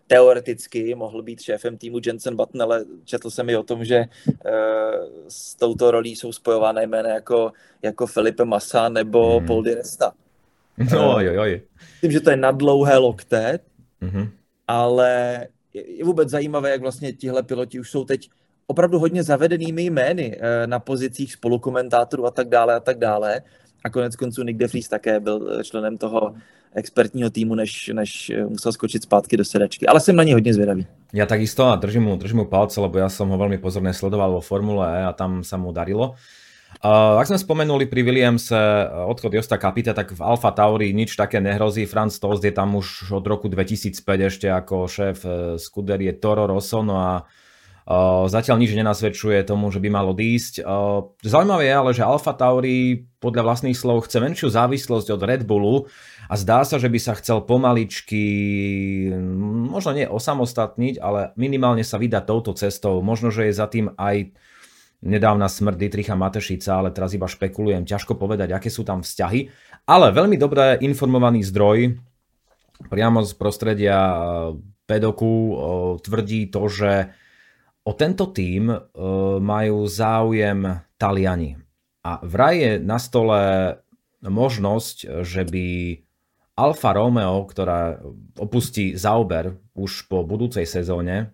teoreticky mohl být šéfem týmu Jensen Button, ale četl jsem i o tom, že s touto rolí jsou spojované jména jako, jako Felipe Massa nebo hmm. Paul Di Resta. No, jo, jo. Myslím, že to je na dlouhé lokte, mm-hmm. ale je vůbec zajímavé, jak vlastně tihle piloti už jsou teď opravdu hodně zavedenými jmény eh, na pozicích spolukomentátorů a tak dále a tak dále. A konec konců Nick DeFries také byl eh, členem toho expertního týmu, než, než eh, musel skočit zpátky do sedačky. Ale jsem na něj hodně zvědavý. Ja takisto a držím mu, držím mu palce, lebo ja som ho veľmi pozorne sledoval vo Formule E a tam sa mu darilo. Uh, ak sme spomenuli pri Williamse odchod Josta Kapita, tak v Alfa Tauri nič také nehrozí. Franz Tost je tam už od roku 2005 ešte ako šéf skuderie Toro Rosso, no a Uh, zatiaľ nič nenasvedčuje tomu, že by malo ísť. Uh, zaujímavé je ale, že Alfa Tauri podľa vlastných slov chce menšiu závislosť od Red Bullu a zdá sa, že by sa chcel pomaličky, možno nie osamostatniť, ale minimálne sa vydať touto cestou. Možno, že je za tým aj nedávna smrť Dietricha Matešica, ale teraz iba špekulujem, ťažko povedať, aké sú tam vzťahy. Ale veľmi dobré informovaný zdroj priamo z prostredia pedoku tvrdí to, že O tento tým e, majú záujem Taliani. A vraj je na stole možnosť, že by Alfa Romeo, ktorá opustí Zauber už po budúcej sezóne,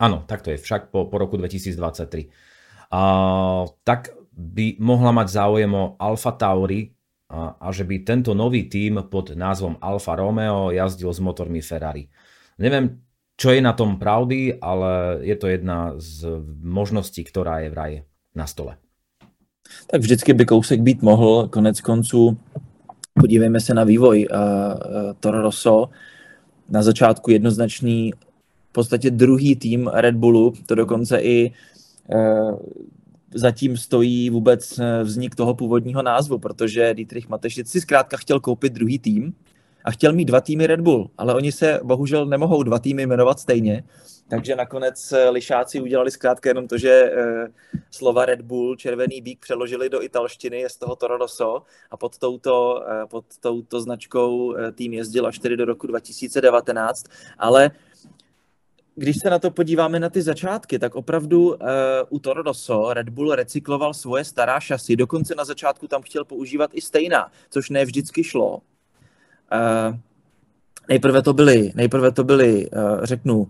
áno, tak to je však po, po roku 2023, a, tak by mohla mať záujem o Alfa Tauri a, a že by tento nový tím pod názvom Alfa Romeo jazdil s motormi Ferrari. Neviem, čo je na tom pravdy, ale je to jedna z možností, která je v na stole. Tak vždycky by kousek být mohl, konec konců podívejme se na vývoj uh, Toro Rosso. Na začátku jednoznačný v podstatě druhý tým Red Bullu, to dokonce i zatím stojí vůbec vznik toho původního názvu, protože Dietrich Matešic si zkrátka chtěl koupit druhý tým, a chtěl mít dva týmy Red Bull, ale oni se bohužel nemohou dva týmy jmenovat stejně, takže nakonec eh, lišáci udělali zkrátka jenom to, že eh, slova Red Bull, červený bík přeložili do italštiny, je z toho Toro Rosso a pod touto, eh, pod touto značkou tým jezdil až tedy do roku 2019, ale když se na to podíváme na ty začátky, tak opravdu uh, u Toro Rosso Red Bull recykloval svoje stará šasy, dokonce na začátku tam chtěl používat i stejná, což ne vždycky šlo. Uh, nejprve to byly, nejprve to byly uh, řeknu, uh,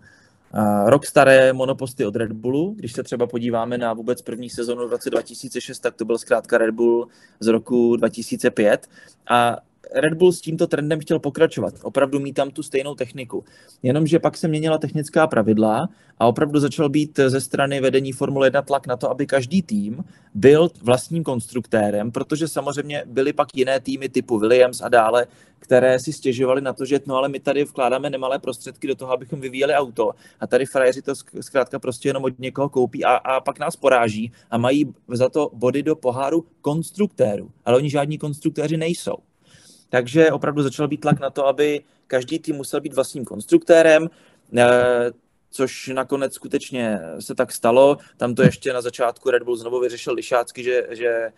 rok staré monoposty od Red Bullu. Když se třeba podíváme na vůbec první sezonu v roce 2006, tak to byl zkrátka Red Bull z roku 2005. A Red Bull s tímto trendem chtěl pokračovat, opravdu mít tam tu stejnou techniku. Jenomže pak se měnila technická pravidla a opravdu začal být ze strany vedení Formule 1 tlak na to, aby každý tým byl vlastním konstruktérem, protože samozřejmě byly pak jiné týmy typu Williams a dále, které si stěžovali na to, že no ale my tady vkládáme nemalé prostředky do toho, abychom vyvíjeli auto a tady frajeři to zkrátka prostě jenom od někoho koupí a, a pak nás poráží a mají za to body do poháru konstruktéru, ale oni žádní konstruktéři nejsou. Takže opravdu začal být tlak na to, aby každý tým musel být vlastním konstruktérem, eh, což nakonec skutečně se tak stalo. Tam to ještě na začátku Red Bull znovu vyřešil lišácky, že, že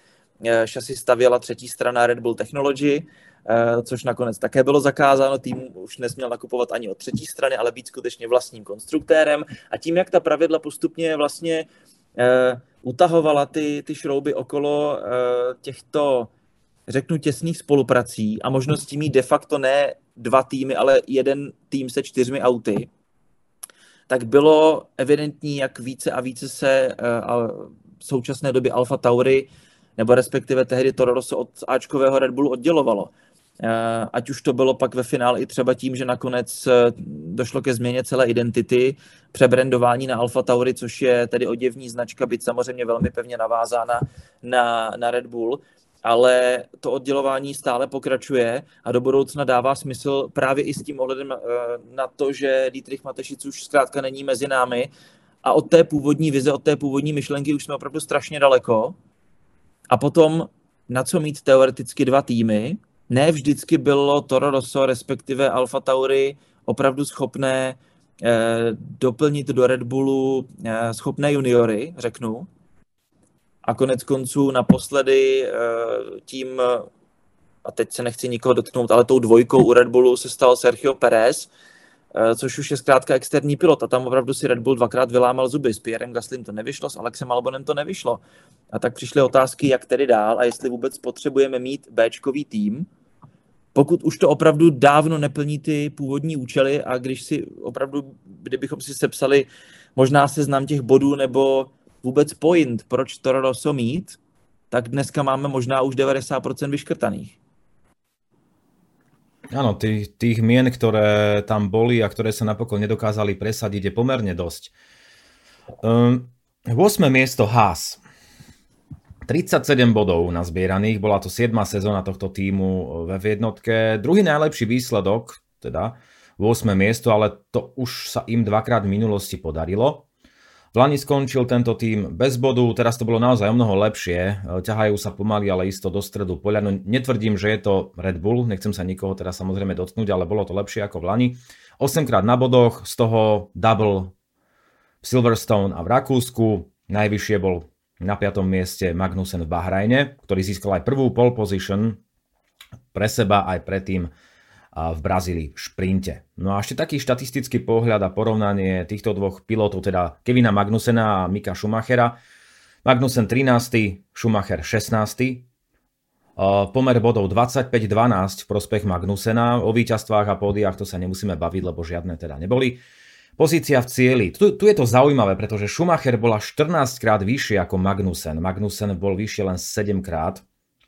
eh, šasy stavěla třetí strana Red Bull Technology, eh, což nakonec také bylo zakázáno. Tým už nesměl nakupovat ani od třetí strany, ale být skutečně vlastním konstruktérem. A tím, jak ta pravidla postupně vlastně utahovala ty, ty šrouby okolo těchto řeknu, těsných spoluprací a možností mít de facto ne dva týmy, ale jeden tým se čtyřmi auty, tak bylo evidentní, jak více a více se eh, v současné době Alfa Tauri nebo respektive tehdy Toro Rosso od Ačkového Red Bullu oddělovalo. Eh, ať už to bylo pak ve finále i třeba tím, že nakonec eh, došlo ke změně celé identity, přebrandování na Alfa Tauri, což je tedy oděvní značka, byť samozřejmě velmi pevně navázána na, na Red Bull, ale to oddělování stále pokračuje a do budoucna dává smysl právě i s tím ohledem eh, na to, že Dietrich Matešic už zkrátka není mezi námi. A od té původní vize, od té původní myšlenky už jsme opravdu strašně daleko. A potom na co mít teoreticky dva týmy, ne vždycky bylo Toro Rosso, respektive Alfa Tauri opravdu schopné eh, doplnit do Red Bullu eh, schopné juniory, řeknu, a konec konců naposledy eh, tím, a teď se nechci nikoho dotknout, ale tou dvojkou u Red Bullu se stal Sergio Perez, eh, což už je zkrátka externí pilot a tam opravdu si Red Bull dvakrát vylámal zuby. S Pierrem Gaslym to nevyšlo, s Alexem Albonem to nevyšlo. A tak přišly otázky, jak tedy dál a jestli vůbec potřebujeme mít Bčkový tým, pokud už to opravdu dávno neplní ty původní účely a když si opravdu, kdybychom si sepsali možná seznam těch bodů nebo vůbec point, proč Toro Rosso mít, tak dneska máme možná už 90% vyškrtaných. Áno, tých, tých mien, ktoré tam boli a ktoré sa napokon nedokázali presadiť, je pomerne dosť. Um, 8. miesto Haas. 37 bodov nazbieraných, bola to 7. sezóna tohto týmu ve jednotke. Druhý najlepší výsledok, teda 8. miesto, ale to už sa im dvakrát v minulosti podarilo. V Lani skončil tento tým bez bodu, teraz to bolo naozaj o mnoho lepšie. Ťahajú sa pomaly, ale isto do stredu poľa. No, netvrdím, že je to Red Bull, nechcem sa nikoho teraz samozrejme dotknúť, ale bolo to lepšie ako v Lani. 8 krát na bodoch, z toho double v Silverstone a v Rakúsku. Najvyššie bol na 5. mieste Magnussen v Bahrajne, ktorý získal aj prvú pole position pre seba aj predtým v Brazílii v šprinte. No a ešte taký štatistický pohľad a porovnanie týchto dvoch pilotov, teda Kevina Magnusena a Mika Schumachera. Magnussen 13., Schumacher 16. Pomer bodov 25-12 v prospech Magnusena. O víťazstvách a pódiách to sa nemusíme baviť, lebo žiadne teda neboli. Pozícia v cieli. Tu, tu je to zaujímavé, pretože Schumacher bola 14 krát vyššie ako Magnussen. Magnussen bol vyššie len 7 krát.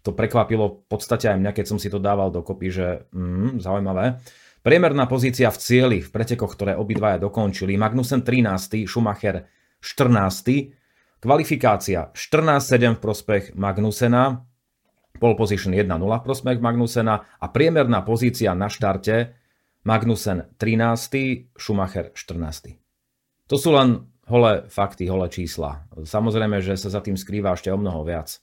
To prekvapilo v podstate aj mňa, keď som si to dával dokopy, že mm, zaujímavé. Priemerná pozícia v cieli, v pretekoch, ktoré obidvaja dokončili. Magnussen 13, Schumacher 14. Kvalifikácia 14-7 v prospech Magnusena, pole position 1-0 v prospech Magnusena a priemerná pozícia na štarte Magnussen 13., Schumacher 14. To sú len holé fakty, holé čísla. Samozrejme, že sa za tým skrývá ešte o mnoho viac.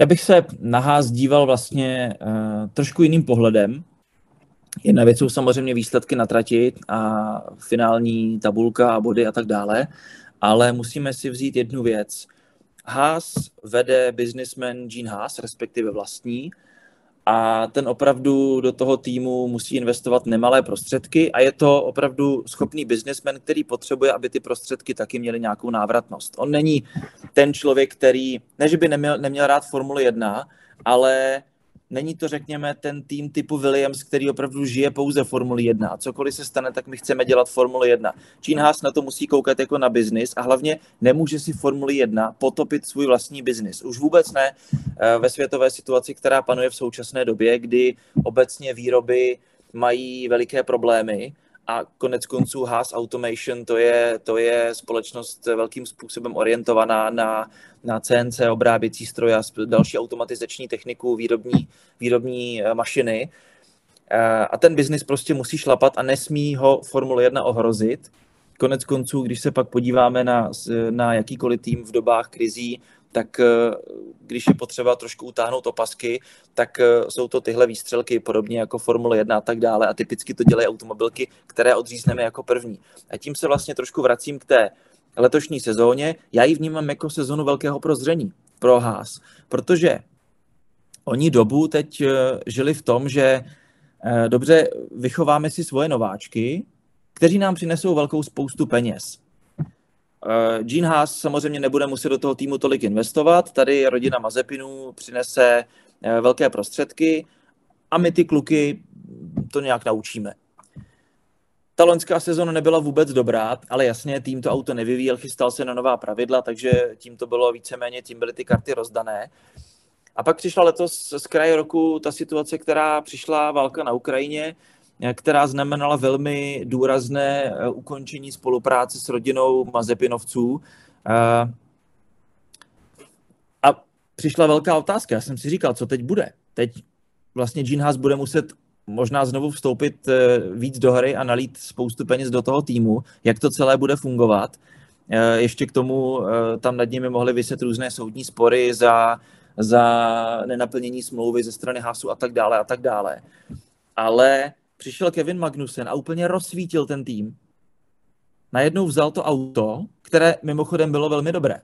Já bych se na Haas díval vlastně uh, trošku jiným pohledem. Jedna věc jsou samozřejmě výsledky na trati a finální tabulka a body a tak dále, ale musíme si vzít jednu věc. Haas vede businessman Gene Haas, respektive vlastní, a ten opravdu do toho týmu musí investovat nemalé prostředky a je to opravdu schopný businessman, který potřebuje, aby ty prostředky taky měly nějakou návratnost. On není ten člověk, který, ne že by neměl, neměl rád Formuli 1, ale Není to, řekněme, ten tým typu Williams, který opravdu žije pouze Formuli 1. A cokoliv se stane, tak my chceme dělat Formuli 1. Gene Haas na to musí koukat jako na biznis a hlavně nemůže si Formuli 1 potopit svůj vlastní biznis. Už vůbec ne eh, ve světové situaci, která panuje v současné době, kdy obecně výroby mají veliké problémy a konec konců Haas Automation to je, to je společnost velkým způsobem orientovaná na, na CNC, obráběcí stroje a další automatizační techniku, výrobní, výrobní eh, mašiny. Eh, a ten biznis prostě musí šlapat a nesmí ho Formule 1 ohrozit. Konec konců, když se pak podíváme na, na jakýkoliv tým v dobách krizí, tak eh, když je potřeba trošku utáhnout opasky, tak jsou to tyhle výstřelky, podobně jako Formule 1 a tak dále. A typicky to dělají automobilky, které odřízneme jako první. A tím se vlastně trošku vracím k té letošní sezóně. Já ji vnímám jako sezonu velkého prozření pro Haas, protože oni dobu teď eh, žili v tom, že dobře, vychováme si svoje nováčky, kteří nám přinesou velkou spoustu peněz. Eh, Gene Haas samozřejmě nebude muset do toho týmu tolik investovat. Tady rodina Mazepinů přinese eh, velké prostředky a my ty kluky to nějak naučíme. Ta loňská sezona nebyla vůbec dobrá, ale jasně, tým to auto nevyvíjel, chystal se na nová pravidla, takže tím to bylo víceméně, tím byly ty karty rozdané. A pak přišla letos z kraje roku ta situace, která přišla válka na Ukrajině, která znamenala velmi důrazné eh, ukončení spolupráce s rodinou Mazepinovců. Eh, a přišla velká otázka. Já jsem si říkal, co teď bude. Teď vlastně Gene Haas bude muset možná znovu vstoupit eh, víc do hry a nalít spoustu peněz do toho týmu, jak to celé bude fungovat. Ještě k tomu tam nad nimi mohly vyset různé soudní spory za, za nenaplnění smlouvy ze strany Hasu a tak dále a tak dále. Ale přišel Kevin Magnussen a úplně rozsvítil ten tým. Najednou vzal to auto, které mimochodem bylo velmi dobré.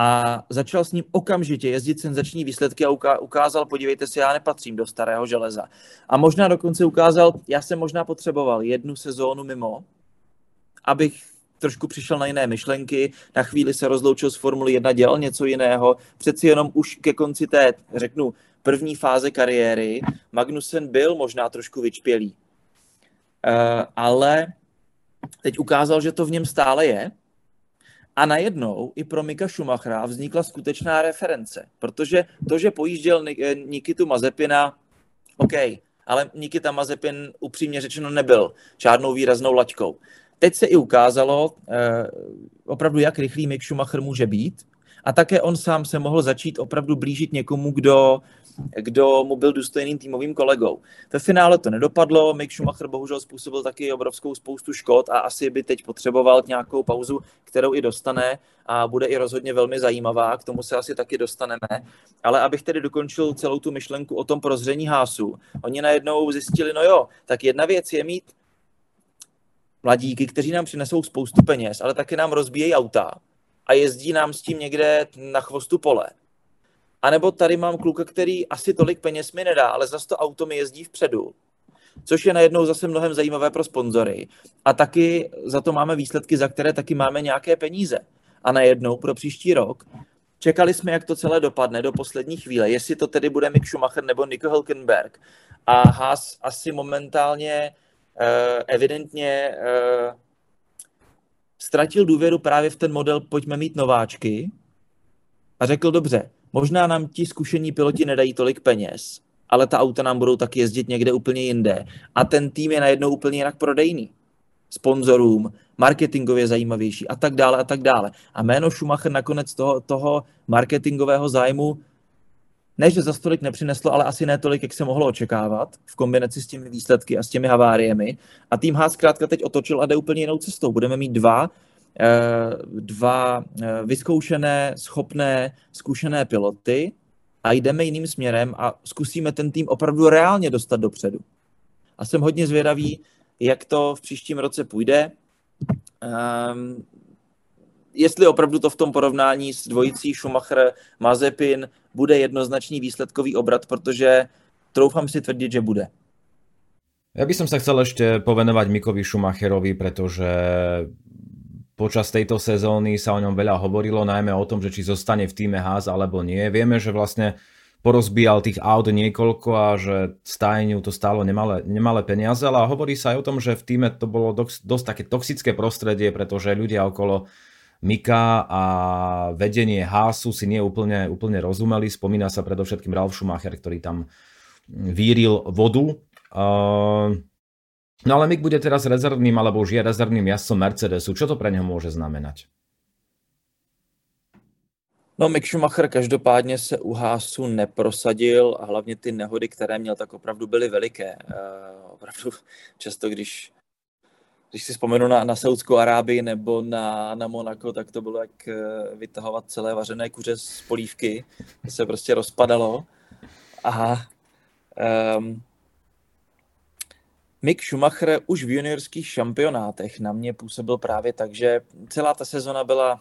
A začal s ním okamžitě jezdit senzační výsledky a ukázal, podívejte se, já nepatřím do starého železa. A možná dokonce ukázal, já jsem možná potřeboval jednu sezónu mimo, abych trošku přišel na jiné myšlenky, na chvíli se rozloučil s Formuli 1, dělal něco jiného, přeci jenom už ke konci té, řeknu, první fáze kariéry Magnussen byl možná trošku vyčpělý. Uh, ale teď ukázal, že to v něm stále je. A najednou i pro Mika Schumachera vznikla skutečná reference, protože to, že pojížděl eh, Nikitu Mazepina, OK, ale Nikita Mazepin upřímně řečeno nebyl žádnou výraznou laťkou. Teď se i ukázalo eh, opravdu, jak rychlý Mick Schumacher může být a také on sám se mohl začít opravdu blížit někomu, kdo, kdo mu byl důstojným týmovým kolegou. Ve finále to nedopadlo, Mick Schumacher bohužel způsobil taky obrovskou spoustu škod a asi by teď potřeboval nějakou pauzu, kterou i dostane a bude i rozhodně velmi zajímavá, k tomu se asi taky dostaneme. Ale abych tedy dokončil celou tu myšlenku o tom prozření hásu, oni najednou zjistili, no jo, tak jedna věc je mít mladíky, kteří nám přinesou spoustu peněz, ale taky nám rozbíjejí auta a jezdí nám s tím někde na chvostu pole. A nebo tady mám kluka, který asi tolik peněz mi nedá, ale zase to auto mi jezdí vpředu. Což je najednou zase mnohem zajímavé pro sponzory. A taky za to máme výsledky, za které taky máme nějaké peníze. A najednou pro příští rok čekali jsme, jak to celé dopadne do poslední chvíle, jestli to tedy bude Mick Schumacher nebo Nico Hülkenberg. A Haas asi momentálně uh, evidentně uh, ztratil důvěru právě v ten model pojďme mít nováčky a řekl dobře, možná nám ti zkušení piloti nedají tolik peněz, ale ta auta nám budou taky jezdit někde úplně jinde. A ten tým je najednou úplně jinak prodejný. Sponzorům, marketingově zajímavější a tak dále a tak dále. A jméno Schumacher nakonec toho, toho marketingového zájmu ne, že za stolik nepřineslo, ale asi ne tolik, jak se mohlo očekávat v kombinaci s těmi výsledky a s těmi haváriemi. A tým H zkrátka teď otočil a jde úplně jinou cestou. Budeme mít dva, eh, dva eh, vyzkoušené, schopné, zkušené piloty a jdeme jiným směrem a zkusíme ten tým opravdu reálně dostat dopředu. A jsem hodně zvědavý, jak to v příštím roce půjde. Um, jestli opravdu to v tom porovnání s dvojicí Schumacher Mazepin bude jednoznačný výsledkový obrat, protože troufám si tvrdit, že bude. Ja by som sa chcel ešte povenovať Mikovi Schumacherovi, pretože počas tejto sezóny sa o ňom veľa hovorilo, najmä o tom, že či zostane v týme Haas alebo nie. Vieme, že vlastne porozbíjal tých aut niekoľko a že stajeniu to stálo nemalé, nemalé peniaze, ale hovorí sa aj o tom, že v týme to bolo dosť, dosť také toxické prostredie, pretože ľudia okolo Mika a vedenie Hásu si nie úplne, úplne rozumeli. Spomína sa predovšetkým Ralf Schumacher, ktorý tam víril vodu. No ale Mik bude teraz rezervným, alebo už je rezervným jazdcom Mercedesu. Čo to pre neho môže znamenať? No, Mick Schumacher každopádně se u Hásu neprosadil a hlavně ty nehody, které měl, tak opravdu byly veliké. Uh, opravdu [laughs] často, když když si vzpomenu na, na Saudskou Arábii nebo na, na Monako, tak to bylo jak eh, vytahovat celé vařené kuře z polívky. To se prostě rozpadalo. A um, Mick Schumacher už v juniorských šampionátech na mě působil právě tak, že celá ta sezona byla,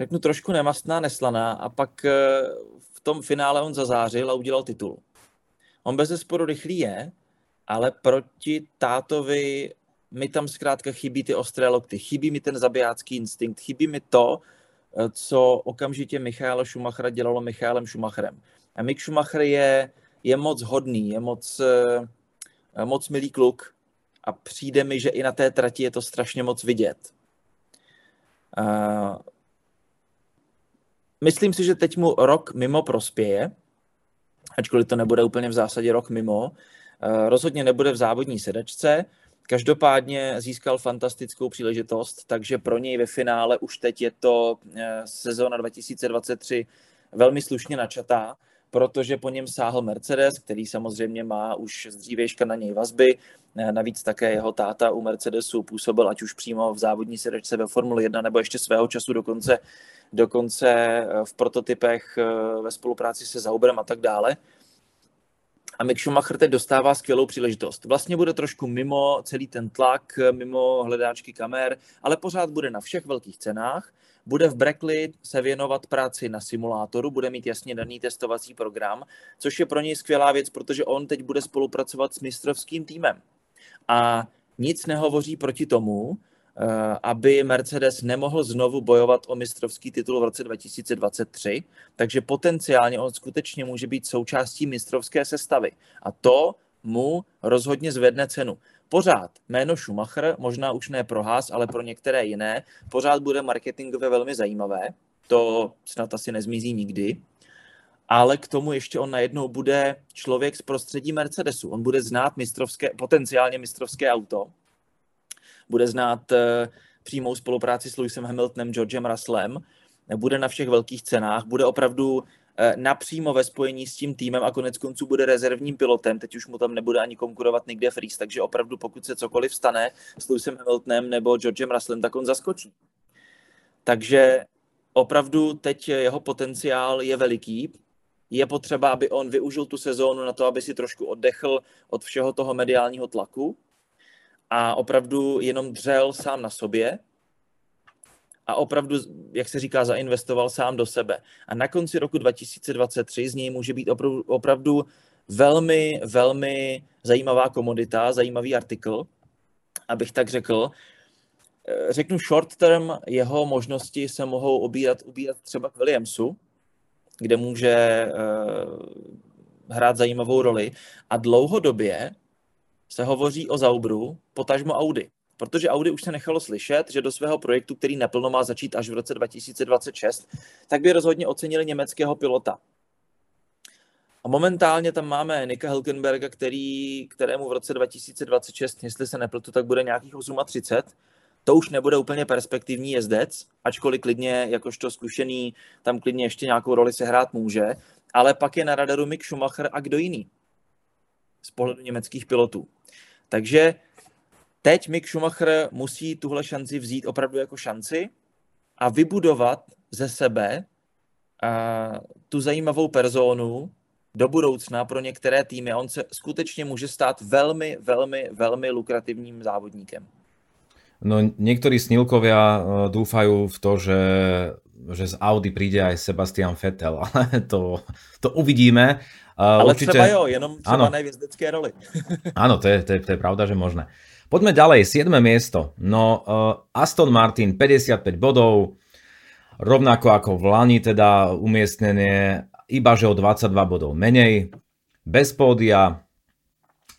řeknu, trošku nemastná, neslaná a pak eh, v tom finále on zazářil a udělal titul. On bez zesporu rychlý je, ale proti tátovi mi tam zkrátka chybí ty ostré lokty, chybí mi ten zabijácký instinkt, chybí mi to, eh, co okamžitě Michaela Schumachera dělalo Michaelem Schumacherem. A Mick Schumacher je, je moc hodný, je moc, eh, moc milý kluk a přijde mi, že i na té trati je to strašně moc vidět. Myslím si, že teď mu rok mimo prospěje, ačkoliv to nebude úplně v zásadě rok mimo. Rozhodně nebude v závodní sedačce, Každopádně získal fantastickou příležitost, takže pro něj ve finále už teď je to eh, sezóna 2023 velmi slušně načatá, protože po něm sáhl Mercedes, který samozřejmě má už z dřívějška na něj vazby. Eh, navíc také jeho táta u Mercedesu působil ať už přímo v závodní sedačce ve Formule 1 nebo ještě svého času dokonce, dokonce eh, v prototypech ve spolupráci se Zauberem a tak dále. A Mick Schumacher teď dostává skvělou příležitost. Vlastně bude trošku mimo celý ten tlak, mimo hledáčky kamer, ale pořád bude na všech velkých cenách. Bude v Brackley se věnovat práci na simulátoru, bude mít jasně daný testovací program, což je pro něj skvělá věc, protože on teď bude spolupracovat s mistrovským týmem. A nic nehovoří proti tomu, aby Mercedes nemohl znovu bojovat o mistrovský titul v roce 2023, takže potenciálně on skutečně může být součástí mistrovské sestavy. A to mu rozhodně zvedne cenu. Pořád jméno Schumacher, možná už ne pro Haas, ale pro některé jiné, pořád bude marketingově velmi zajímavé. To snad asi nezmizí nikdy. Ale k tomu ještě on najednou bude člověk z prostředí Mercedesu. On bude znát mistrovské, potenciálně mistrovské auto bude znát eh, přímou spolupráci s Lewisem Hamiltonem, Georgem Russellem bude na všech velkých cenách, bude opravdu eh, napřímo ve spojení s tím týmem a konec konců bude rezervním pilotem, teď už mu tam nebude ani konkurovat nikde Fries, takže opravdu pokud se cokoliv stane s Lewisem Hamiltonem nebo Georgem Russellem, tak on zaskočí. Takže opravdu teď jeho potenciál je veliký. Je potřeba, aby on využil tu sezónu na to, aby si trošku oddechl od všeho toho mediálního tlaku a opravdu jenom dřel sám na sobě a opravdu, jak se říká, zainvestoval sám do sebe. A na konci roku 2023 z něj může být opravdu, opravdu velmi, velmi zajímavá komodita, zajímavý artikl, abych tak řekl. Řeknu short term, jeho možnosti se mohou obírat, ubírat třeba k Williamsu, kde může uh, hrát zajímavou roli. A dlouhodobě se hovoří o Zaubru, potažmo Audi. Protože Audi už se nechalo slyšet, že do svého projektu, který naplno má začít až v roce 2026, tak by rozhodně ocenili německého pilota. A momentálně tam máme Nika Hilkenberga, který, kterému v roce 2026, jestli se nepletu, tak bude nějakých 38. To už nebude úplně perspektivní jezdec, ačkoliv klidně, jakožto zkušený, tam klidně ještě nějakou roli se hrát může. Ale pak je na radaru Mick Schumacher a kdo jiný z pohledu německých pilotů. Takže teď Mick Schumacher musí tuhle šanci vzít opravdu jako šanci a vybudovat ze sebe a, tu zajímavou personu do budoucna pro některé týmy. On se skutečně může stát velmi, velmi, velmi lukrativním závodníkem. No niektorí snilkovia e, dúfajú v to, že, že z Audi príde aj Sebastian Vettel, [laughs] ale to, to uvidíme. Ale Určite... třeba jo, jenom třeba ne v jezdecké roli. [laughs] Áno, to je, to, je, to je pravda, že možné. Poďme ďalej, 7. miesto. No, uh, Aston Martin 55 bodov, rovnako ako v Lani teda umiestnenie, iba že o 22 bodov menej. Bez pódia,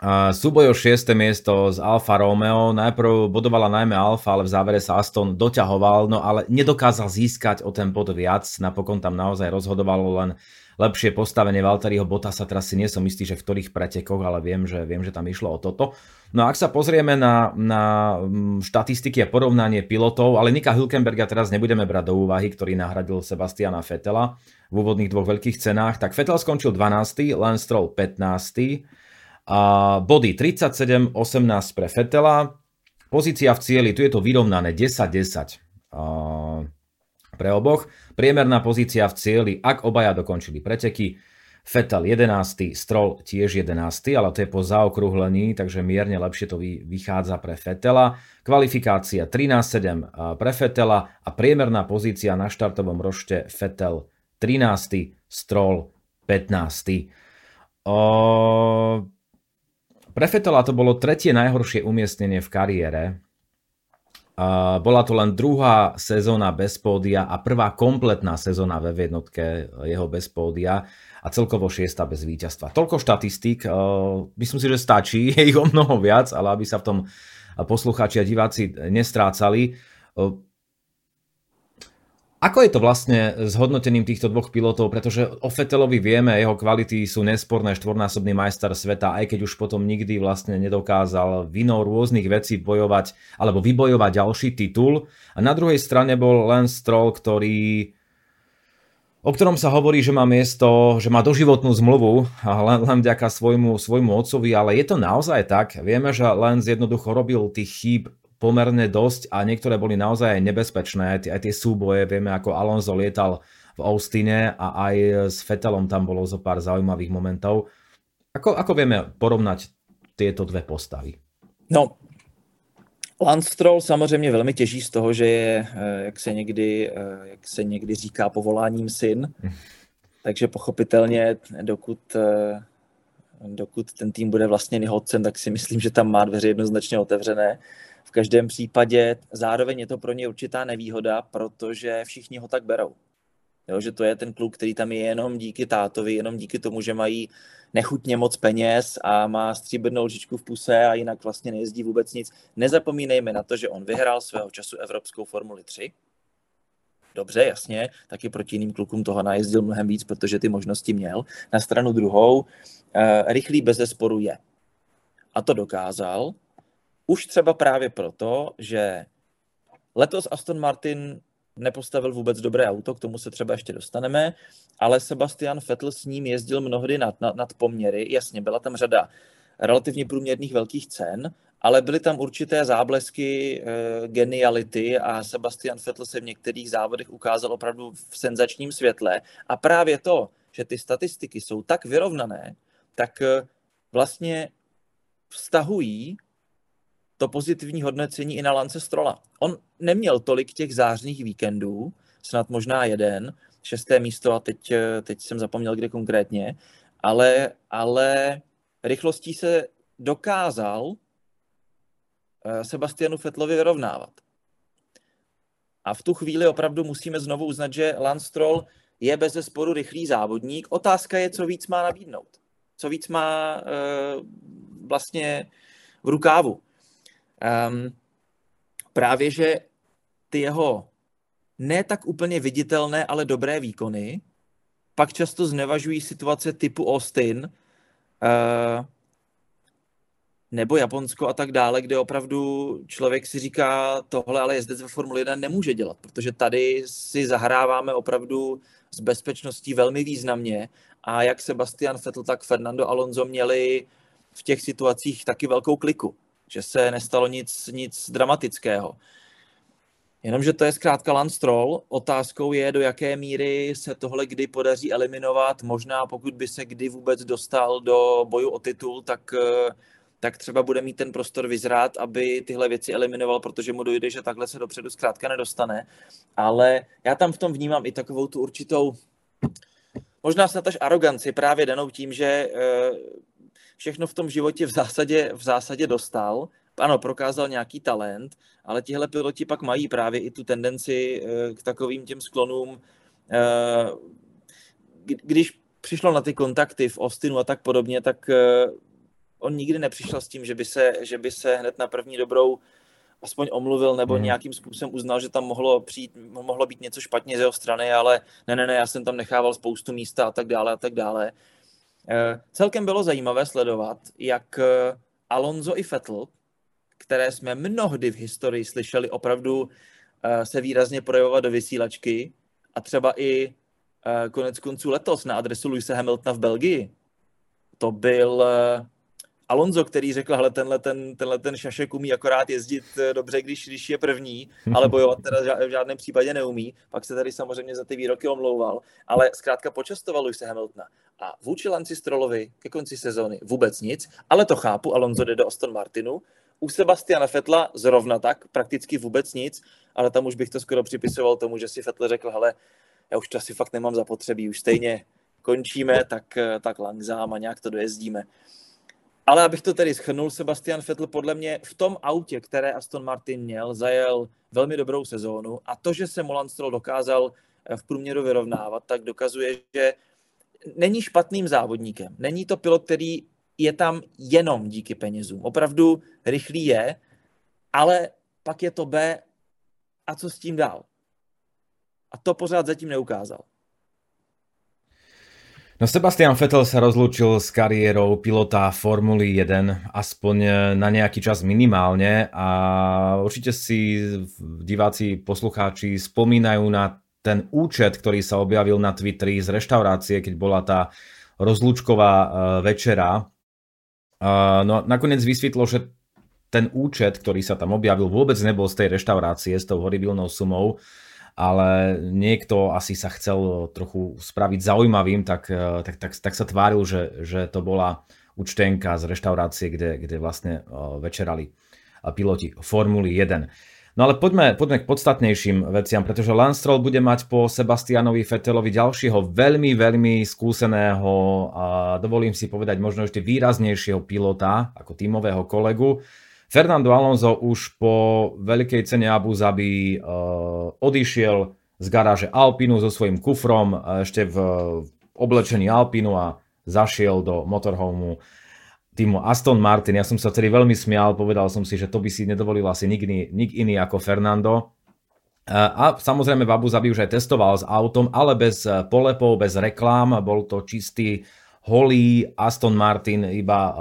Súboj o 6. miesto z Alfa Romeo. Najprv bodovala najmä Alfa, ale v závere sa Aston doťahoval, no ale nedokázal získať o ten bod viac. Napokon tam naozaj rozhodovalo len lepšie postavenie Valtteriho Bottasa. Teraz si nie som istý, že v ktorých pretekoch, ale viem, že, viem, že tam išlo o toto. No a ak sa pozrieme na, na mm, štatistiky a porovnanie pilotov, ale Nika Hülkenberga teraz nebudeme brať do úvahy, ktorý nahradil Sebastiana Fetela v úvodných dvoch veľkých cenách, tak Fetel skončil 12., Lance Stroll 15., a body 37-18 pre Fetela. Pozícia v cieli, tu je to vyrovnané 10-10 pre oboch. Priemerná pozícia v cieli, ak obaja dokončili preteky. Fetel 11, Stroll tiež 11, ale to je po zaokrúhlení, takže mierne lepšie to vychádza pre Fetela. Kvalifikácia 13-7 pre Fetela a priemerná pozícia na štartovom rošte Fetel 13, Stroll 15. O, pre Fetela to bolo tretie najhoršie umiestnenie v kariére. Bola to len druhá sezóna bez pódia a prvá kompletná sezóna ve jednotke jeho bez pódia a celkovo šiesta bez víťazstva. Toľko štatistík, myslím si, že stačí, [laughs] je ich o mnoho viac, ale aby sa v tom poslucháči a diváci nestrácali. Ako je to vlastne s hodnotením týchto dvoch pilotov, pretože o Fetelovi vieme, jeho kvality sú nesporné, štvornásobný majster sveta, aj keď už potom nikdy vlastne nedokázal vinou rôznych vecí bojovať alebo vybojovať ďalší titul. A na druhej strane bol len Stroll, ktorý o ktorom sa hovorí, že má miesto, že má doživotnú zmluvu len, len vďaka svojmu, svojmu otcovi, ale je to naozaj tak? Vieme, že len jednoducho robil tých chýb pomerne dosť a niektoré boli naozaj aj nebezpečné, aj tie, aj tie súboje, vieme ako Alonso lietal v Austine a aj s Fetelom tam bolo zo pár zaujímavých momentov. Ako, ako vieme porovnať tieto dve postavy? No, Lance Stroll samozřejmě velmi těží z toho, že je, eh, jak se někdy, eh, jak se někdy říká, povoláním syn. [laughs] Takže pochopitelně, dokud, eh, dokud ten tým bude vlastně nehodcem, tak si myslím, že tam má dveře jednoznačně otevřené každém případě zároveň je to pro ně určitá nevýhoda, protože všichni ho tak berou. Jo, že to je ten kluk, který tam je jenom díky tátovi, jenom díky tomu, že mají nechutně moc peněz a má stříbrnou lžičku v puse a jinak vlastně nejezdí vůbec nic. Nezapomínejme na to, že on vyhrál svého času Evropskou Formuli 3. Dobře, jasně, taky proti jiným klukům toho najezdil mnohem víc, protože ty možnosti měl. Na stranu druhou, eh, rychlý bez zesporu je. A to dokázal, už třeba právě proto, že letos Aston Martin nepostavil vůbec dobré auto, k tomu se třeba ještě dostaneme, ale Sebastian Vettel s ním jezdil mnohdy nad, nad, nad poměry. Jasně, byla tam řada relativně průměrných velkých cen, ale byly tam určité záblesky e, geniality a Sebastian Vettel se v některých závodech ukázal opravdu v senzačním světle. A právě to, že ty statistiky jsou tak vyrovnané, tak e, vlastně vztahují to pozitivní hodnocení i na Lance Strola. On neměl tolik těch zářných víkendů, snad možná jeden, šesté místo a teď, eh, teď jsem zapomněl, kde konkrétně, ale, ale rychlostí se dokázal eh, Sebastianu Fetlovi vyrovnávat. A v tu chvíli opravdu musíme znovu uznat, že Lance Stroll je bez zesporu rychlý závodník. Otázka je, co víc má nabídnout. Co víc má uh, vlastně v rukávu. Um, právě, že ty jeho ne tak úplně viditelné, ale dobré výkony pak často znevažují situace typu Austin, uh, nebo Japonsko a tak dále, kde opravdu člověk si říká, tohle ale jezdec ve Formule 1 nemůže dělat, protože tady si zahráváme opravdu s bezpečností velmi významně a jak Sebastian Vettel, tak Fernando Alonso měli v těch situacích taky velkou kliku, že se nestalo nic, nic dramatického. Jenomže to je zkrátka Lance Stroll. Otázkou je, do jaké míry se tohle kdy podaří eliminovat. Možná pokud by se kdy vůbec dostal do boju o titul, tak uh, tak třeba bude mít ten prostor vyzrát, aby tyhle věci eliminoval, protože mu dojde, že takhle se dopředu zkrátka nedostane. Ale já tam v tom vnímám i takovou tu určitou, možná snad až aroganci, právě danou tím, že eh, všechno v tom životě v zásadě, v zásadě dostal, ano, prokázal nějaký talent, ale tihle piloti pak mají právě i tu tendenci eh, k takovým těm sklonům, eh, když přišlo na ty kontakty v Austinu a tak podobně, tak on nikdy nepřišel s tím, že by se, že by se hned na první dobrou aspoň omluvil nebo hmm. nějakým způsobem uznal, že tam mohlo přijít, mohlo být něco špatně z jeho strany, ale ne, ne, ne, já jsem tam nechával spoustu místa a tak dále a tak dále. E, celkem bylo zajímavé sledovat, jak eh, Alonso i Vettel, které jsme mnohdy v historii slyšeli opravdu e, se výrazně projevovat do vysílačky a třeba i konec konců letos na adresu Luisa Hamiltona v Belgii, to byl Alonso, který řekl, hele, tenhle ten, tenhle ten šašek umí akorát jezdit eh, dobře, když, když je první, ale bojovat teda v žádném případě neumí. Pak se tady samozřejmě za ty výroky omlouval, ale zkrátka počastoval už se Hamiltona. A vůči Lanci Strolovi ke konci sezóny vůbec nic, ale to chápu, Alonso jde do Aston Martinu. U Sebastiana Fetla zrovna tak, prakticky vůbec nic, ale tam už bych to skoro připisoval tomu, že si Fetl řekl, hele, já už to asi fakt nemám zapotřebí, už stejně končíme, tak, eh, tak langzám a nějak to dojezdíme. Ale abych to tedy schrnul, Sebastian Vettel podle mě v tom autě, které Aston Martin měl, zajel velmi dobrou sezónu a to, že se Molan Stroll dokázal eh, v průměru vyrovnávat, tak dokazuje, že není špatným závodníkem. Není to pilot, který je tam jenom díky penězům. Opravdu rychlý je, ale pak je to B a co s tím dál? A to pořád zatím neukázal. No Sebastian Vettel sa rozlúčil s kariérou pilota Formuly 1 aspoň na nejaký čas minimálne a určite si diváci, poslucháči spomínajú na ten účet, ktorý sa objavil na Twitteri z reštaurácie, keď bola tá rozlúčková e, večera. No nakoniec vysvetlo, že ten účet, ktorý sa tam objavil, vôbec nebol z tej reštaurácie s tou horibilnou sumou, ale niekto asi sa chcel trochu spraviť zaujímavým, tak, eh, tak, tak, tak sa tváril, že, že to bola účtenka z reštaurácie, kde, kde vlastne eh, večerali eh, piloti Formuly 1. No ale poďme, poďme k podstatnejším veciam, pretože Lance Stroll bude mať po Sebastianovi Fettelovi ďalšieho veľmi, veľmi skúseného a dovolím si povedať možno ešte výraznejšieho pilota ako tímového kolegu. Fernando Alonso už po veľkej cene Abu Zabi uh, odišiel z garáže Alpinu so svojím kufrom ešte v oblečení Alpinu a zašiel do motorhomu týmu Aston Martin. Ja som sa tedy veľmi smial, povedal som si, že to by si nedovolil asi nik iný, nik iný ako Fernando. A samozrejme v Abu Zabi už aj testoval s autom, ale bez polepov, bez reklám. Bol to čistý holý Aston Martin, iba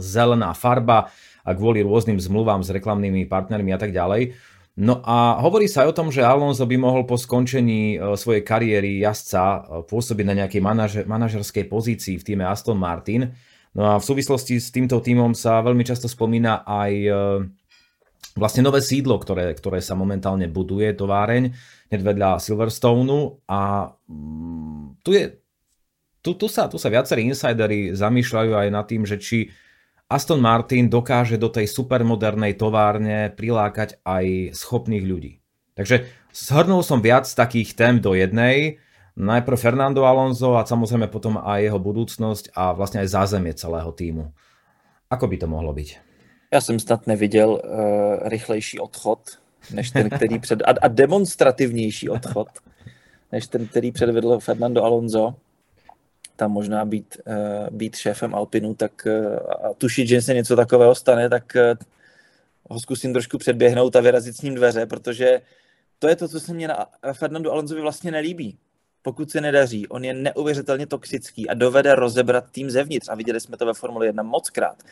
zelená farba a kvôli rôznym zmluvám s reklamnými partnermi a tak ďalej. No a hovorí sa aj o tom, že Alonso by mohol po skončení e, svojej kariéry jazdca e, pôsobiť na nejakej manažer, manažerskej pozícii v týme Aston Martin. No a v súvislosti s týmto týmom sa veľmi často spomína aj e, vlastne nové sídlo, ktoré, ktoré sa momentálne buduje, továreň, hneď vedľa Silverstoneu a mm, tu je tu, tu, sa, tu sa viacerí insidery zamýšľajú aj nad tým, že či Aston Martin dokáže do tej supermodernej továrne prilákať aj schopných ľudí. Takže shrnul som viac takých tém do jednej. Najprv Fernando Alonso a samozrejme potom aj jeho budúcnosť a vlastne aj zázemie celého týmu. Ako by to mohlo byť? Já jsem snad neviděl uh, rychlejší odchod, než ten, který před... A, a demonstrativnější odchod, než ten, který předvedl Fernando Alonso tam možná být, uh, být šéfem Alpinu, tak uh, a tušit, že se něco takového stane, tak uh, ho zkusím trošku předběhnout a vyrazit s ním dveře, protože to je to, co se mě na Fernandu Alonsovi vlastně nelíbí. Pokud se nedaří, on je neuvěřitelně toxický a dovede rozebrat tým zevnitř. A viděli jsme to ve Formuli 1 mockrát.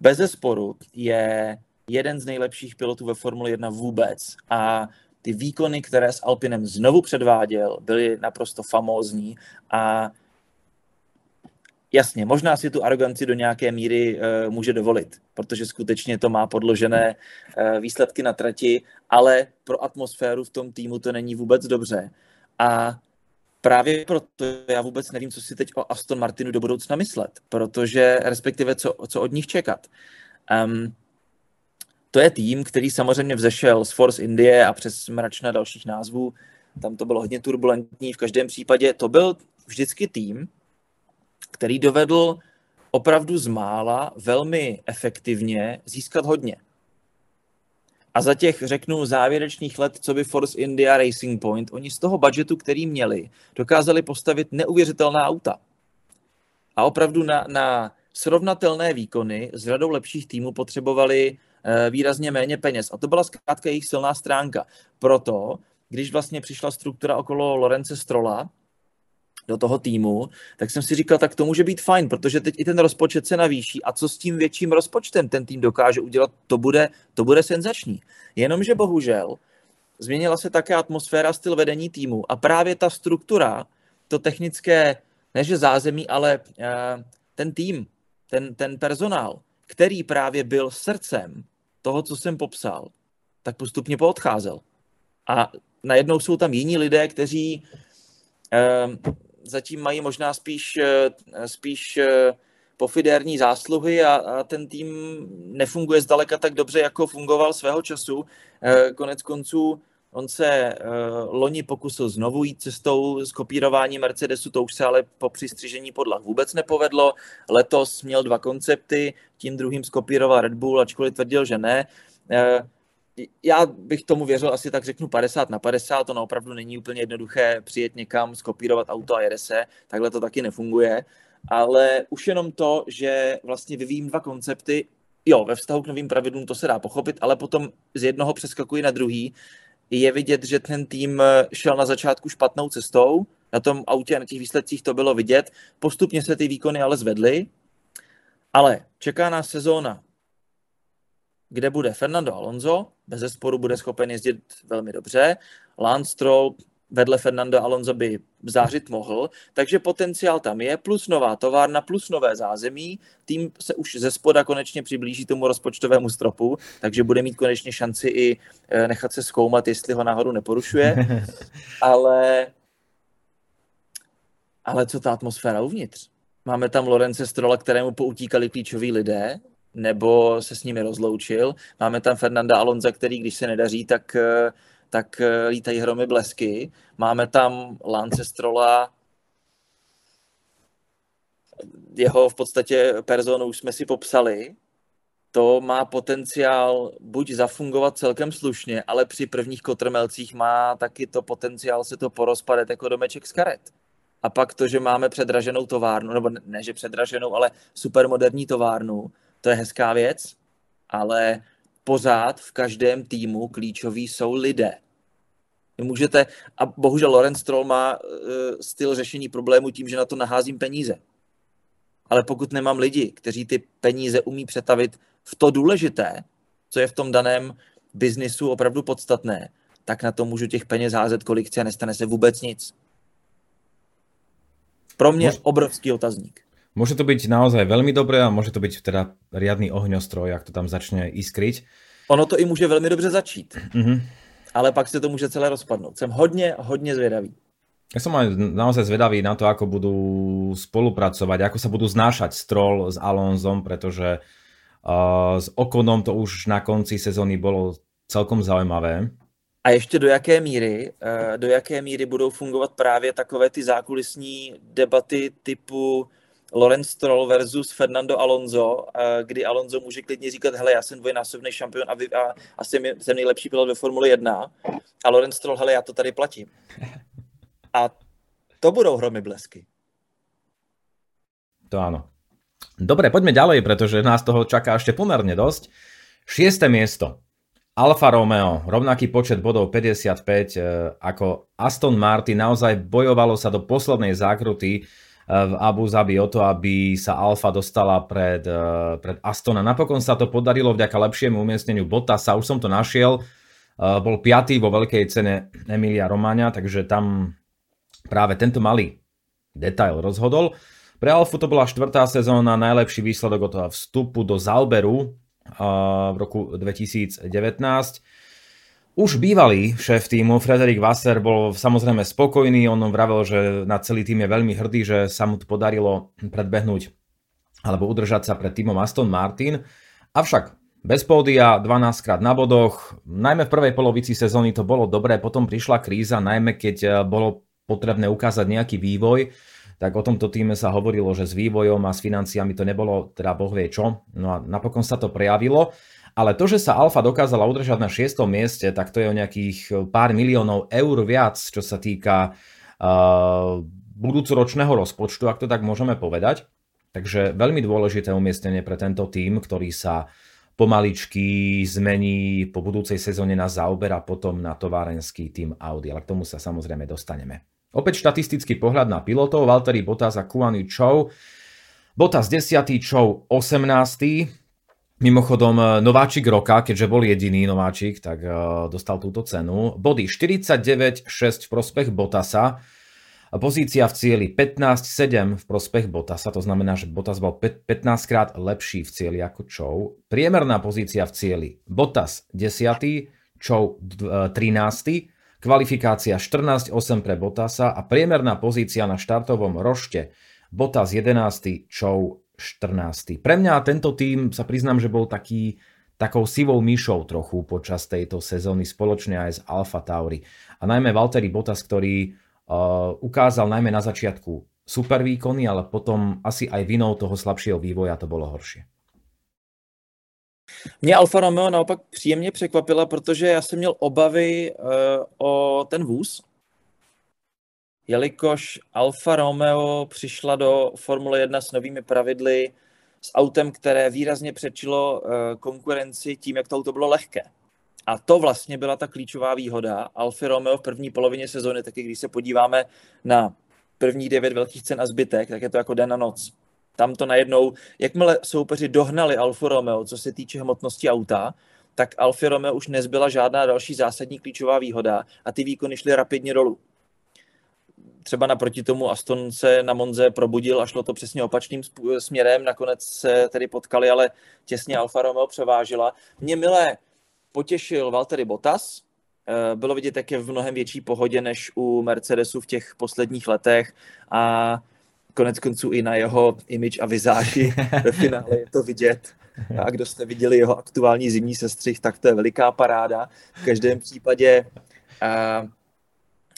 Bez sporu je jeden z nejlepších pilotů ve Formuli 1 vůbec. A ty výkony, které s Alpinem znovu předváděl, byly naprosto famózní a Jasně, možná si tu aroganci do nějaké míry uh, může dovolit, protože skutečně to má podložené uh, výsledky na trati, ale pro atmosféru v tom týmu to není vůbec dobře. A právě proto já vůbec nevím, co si teď o Aston Martinu do budoucna myslet, protože respektive co, co od nich čekat. Um, to je tým, který samozřejmě vzešel z Force Indie a přes mračna dalších názvů. Tam to bylo hodně turbulentní. V každém případě to byl vždycky tým, který dovedl opravdu z mála velmi efektivně získat hodně. A za těch, řeknu, závěrečných let, co by Force India Racing Point, oni z toho budgetu, který měli, dokázali postavit neuvěřitelná auta. A opravdu na, na srovnatelné výkony s řadou lepších týmů potřebovali e, výrazně méně peněz. A to byla zkrátka jejich silná stránka. Proto, když vlastně přišla struktura okolo Lorence Strola, do toho týmu, tak jsem si říkal, tak to může být fajn, protože teď i ten rozpočet se navýší a co s tím větším rozpočtem ten tým dokáže udělat, to bude, to bude senzační. Jenomže bohužel změnila se také atmosféra, styl vedení týmu a právě ta struktura, to technické, neže zázemí, ale uh, ten tým, ten, ten personál, který právě byl srdcem toho, co jsem popsal, tak postupně poodcházel. A najednou jsou tam jiní lidé, kteří uh, zatím mají možná spíš, eh, spíš eh, pofidérní zásluhy a, a ten tým nefunguje zdaleka tak dobře, jako fungoval svého času. Eh, konec konců on se loni pokusil znovu jít cestou s kopírování Mercedesu, to už se ale po přistřižení podlah vůbec nepovedlo. Letos měl dva koncepty, tím druhým skopíroval Red Bull, ačkoliv tvrdil, že ne. Já bych tomu věřil asi tak řeknu 50 na 50, to opravdu není úplně jednoduché přijet někam, skopírovat auto a jede se, takhle to taky nefunguje, ale už jenom to, že vlastně vyvíjím dva koncepty, jo, ve vztahu k novým pravidlům to se dá pochopit, ale potom z jednoho přeskakuji na druhý, je vidět, že ten tým šel na začátku špatnou cestou, na tom autě a na těch výsledcích to bylo vidět, postupně se ty výkony ale zvedly, ale čeká nás sezóna kde bude Fernando Alonso, bez zesporu bude schopen jezdit velmi dobře. Lance Stroll vedle Fernando Alonso by zářit mohl, takže potenciál tam je, plus nová továrna, plus nové zázemí. Tým se už ze spoda konečně přiblíží tomu rozpočtovému stropu, takže bude mít konečně šanci i eh, nechat se zkoumat, jestli ho náhodou neporušuje. [laughs] Ale, ale co ta atmosféra uvnitř? Máme tam Lorence Strola, kterému poutíkali klíčoví lidé, nebo se s nimi rozloučil. Máme tam Fernanda Alonza, který, když se nedaří, tak, eh, tak eh, lítají hromy blesky. Máme tam Lance Strola, jeho v podstatě personu už jsme si popsali, to má potenciál buď zafungovat celkem slušně, ale při prvních kotrmelcích má taky to potenciál se to porozpadat jako domeček z karet. A pak to, že máme předraženou továrnu, nebo ne, že předraženou, ale supermoderní továrnu, to je hezká věc, ale pořád v každém týmu klíčoví jsou lidé. Vy můžete, a bohužel Lorenz Stroll má uh, styl řešení problému tím, že na to naházím peníze. Ale pokud nemám lidi, kteří ty peníze umí přetavit v to důležité, co je v tom daném biznisu opravdu podstatné, tak na to můžu těch peněz házet, kolik chci a nestane se vůbec nic. Pro mě obrovský otazník. Môže to byť naozaj veľmi dobré a môže to byť teda riadný ohňostroj, jak to tam začne iskryť. Ono to i může velmi dobře začít. Mm-hmm. Ale pak se to může celé rozpadnout. Jsem hodně, hodně zvědavý. Ja som aj naozaj zvedavý na to, ako budú spolupracovať, ako sa budú znášať Stroll s Alonzom, pretože uh, s Okonom to už na konci sezóny bolo celkom zaujímavé. A ještě do jaké míry, uh, do jaké míry budou fungovat právě takové ty zákulisní debaty typu Lorenz Stroll versus Fernando Alonso, kdy Alonso může klidně říkat, hele, já jsem dvojnásobný šampion a, vy, a, a jsem, jsem nejlepší pilot ve Formule 1 a Lorenz Stroll, hele, já to tady platím. A to budou hromy blesky. To áno. Dobre, poďme ďalej, pretože nás toho čaká ešte pomerne dosť. Šieste miesto. Alfa Romeo, rovnaký počet bodov 55 e, ako Aston Martin, naozaj bojovalo sa do poslednej zákruty v Abu Zabi o to, aby sa Alfa dostala pred, e, pred Astona. Napokon sa to podarilo vďaka lepšiemu umiestneniu Bottasa, už som to našiel, bol piatý vo veľkej cene Emilia Romagna, takže tam práve tento malý detail rozhodol. Pre Alfu to bola štvrtá sezóna, najlepší výsledok od vstupu do Zalberu v roku 2019. Už bývalý šéf týmu Frederik Wasser bol samozrejme spokojný, on vravel, že na celý tým je veľmi hrdý, že sa mu podarilo predbehnúť alebo udržať sa pred týmom Aston Martin. Avšak bez pódia, 12 krát na bodoch, najmä v prvej polovici sezóny to bolo dobré, potom prišla kríza, najmä keď eh, bolo potrebné ukázať nejaký vývoj, tak o tomto týme sa hovorilo, že s vývojom a s financiami to nebolo teda boh vie čo. No a napokon sa to prejavilo. Ale to, že sa Alfa dokázala udržať na 6. mieste, tak to je o nejakých pár miliónov eur viac, čo sa týka uh, budúcoročného rozpočtu, ak to tak môžeme povedať. Takže veľmi dôležité umiestnenie pre tento tým, ktorý sa pomaličky zmení po budúcej sezóne na Zauber a potom na továrenský tým Audi, ale k tomu sa samozrejme dostaneme. Opäť štatistický pohľad na pilotov, Valtteri Bottas a Kuany Chou. Bottas 10. Chou 18. Mimochodom e, nováčik roka, keďže bol jediný nováčik, tak e, dostal túto cenu. Body 49-6 v prospech Bottasa. Pozícia v cieli 15-7 v prospech Bottasa, to znamená, že Bottas bol 15 krát lepší v cieli ako Chou. Priemerná pozícia v cieli Bottas 10. Chou 13. Kvalifikácia 14-8 pre Bottasa a priemerná pozícia na štartovom rošte Bottas 11, Chou 14. Pre mňa tento tým sa priznám, že bol taký takou sivou myšou trochu počas tejto sezóny spoločne aj s Alfa Tauri. A najmä Valtteri Bottas, ktorý uh, ukázal najmä na začiatku super výkony, ale potom asi aj vinou toho slabšieho vývoja to bolo horšie. Mě Alfa Romeo naopak příjemně překvapila, protože já jsem měl obavy uh, o ten vůz, jelikož Alfa Romeo přišla do Formule 1 s novými pravidly, s autem, které výrazně přečilo uh, konkurenci tím, jak to auto bylo lehké. A to vlastně byla ta klíčová výhoda Alfa Romeo v první polovině sezóny, taky když se podíváme na první devět velkých cen a zbytek, tak je to jako den a noc. Tam to najednou, jakmile soupeři dohnali Alfa Romeo, co se týče hmotnosti auta, tak Alfa Romeo už nezbyla žádná další zásadní klíčová výhoda a ty výkony šly rapidně dolů. Třeba naproti tomu Aston se na Monze probudil a šlo to přesně opačným směrem, nakonec se tedy potkali, ale těsně Alfa Romeo převážila. Mě milé potěšil Valtteri Bottas, eh, bylo vidět, jak je v mnohem větší pohodě než u Mercedesu v těch posledních letech a konec konců i na jeho image a vizáži [laughs] ve finále je to vidět. A kdo jste viděli jeho aktuální zimní sestřih, tak to je veliká paráda. V každém případě uh,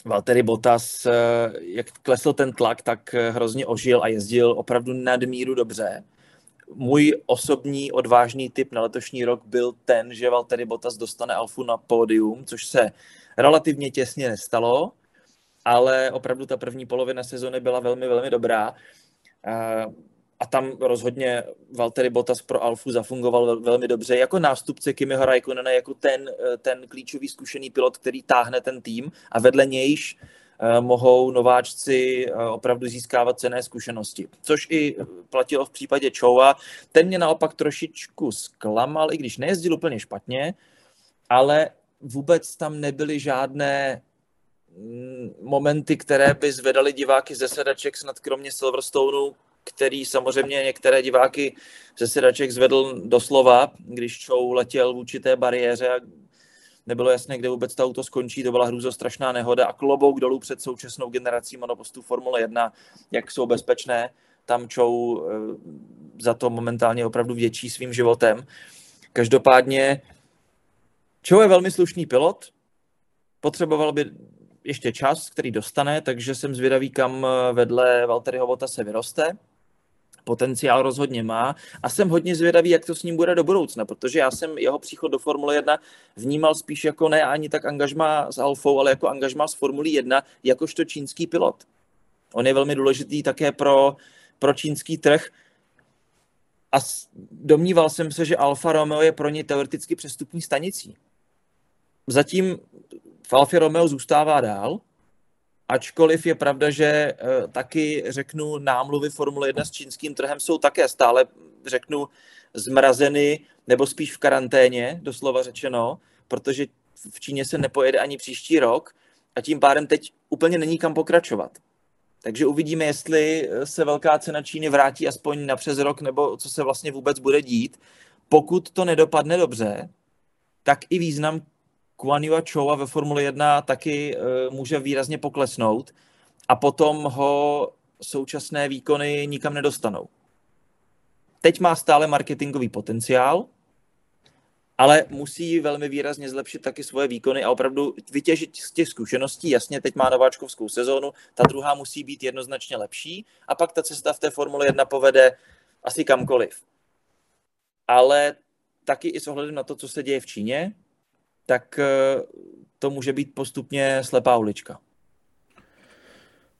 Valtteri Bottas, uh, jak klesl ten tlak, tak hrozně ožil a jezdil opravdu nadmíru dobře. Můj osobní odvážný tip na letošní rok byl ten, že Valtteri Bottas dostane Alfu na pódium, což se relativně těsně nestalo ale opravdu ta první polovina sezony byla velmi, velmi dobrá. A tam rozhodně Valtteri Bottas pro Alfu zafungoval velmi dobře jako nástupce Kimiho Raikkonena, jako ten, ten klíčový zkušený pilot, který táhne ten tým a vedle nějž eh, mohou nováčci eh, opravdu získávat cené zkušenosti. Což i platilo v případě Choua. Ten mě naopak trošičku zklamal, i když nejezdil úplně špatně, ale vůbec tam nebyly žádné mm, momenty, které by zvedaly diváky ze sedaček, snad kromě Silverstoneu, který samozřejmě některé diváky ze sedaček zvedl doslova, když Chou letěl vůči té bariéře a nebylo jasné, kde vůbec to auto skončí, to byla strašná nehoda a klobouk dolů před současnou generací monopostů Formule 1, jak jsou bezpečné. Tam Chou eh, za to momentálně opravdu větší svým životem. Každopádně Chou je velmi slušný pilot, potřeboval by ještě čas, který dostane, takže jsem zvědavý, kam vedle Valtteriho Vota se vyroste potenciál rozhodně má a jsem hodně zvědavý, jak to s ním bude do budoucna, protože já jsem jeho příchod do Formule 1 vnímal spíš jako ne ani tak angažma s Alfou, ale jako angažma s Formule 1, jakožto čínský pilot. On je velmi důležitý také pro, pro čínský trh a domníval jsem se, že Alfa Romeo je pro ně teoreticky přestupní stanicí. Zatím v Alfa Romeo zůstává dál, ačkoliv je pravda, že eh, taky řeknu námluvy Formule 1 s čínským trhem jsou také stále, řeknu, zmrazeny nebo spíš v karanténě, doslova řečeno, protože v Číně se nepojede ani příští rok a tím pádem teď úplně není kam pokračovat. Takže uvidíme, jestli eh, se velká cena Číny vrátí aspoň na přes rok, nebo co se vlastně vůbec bude dít. Pokud to nedopadne dobře, tak i význam Kuan Yu Choua ve Formule 1 taky uh, může výrazně poklesnout a potom ho současné výkony nikam nedostanou. Teď má stále marketingový potenciál, ale musí velmi výrazně zlepšit taky svoje výkony a opravdu vytěžit z těch zkušeností. Jasně, teď má nováčkovskou sezónu, ta druhá musí být jednoznačně lepší a pak ta cesta v té Formule 1 povede asi kamkoliv. Ale taky i s ohledem na to, co se děje v Číně, tak eh, to může být postupně slepá ulička.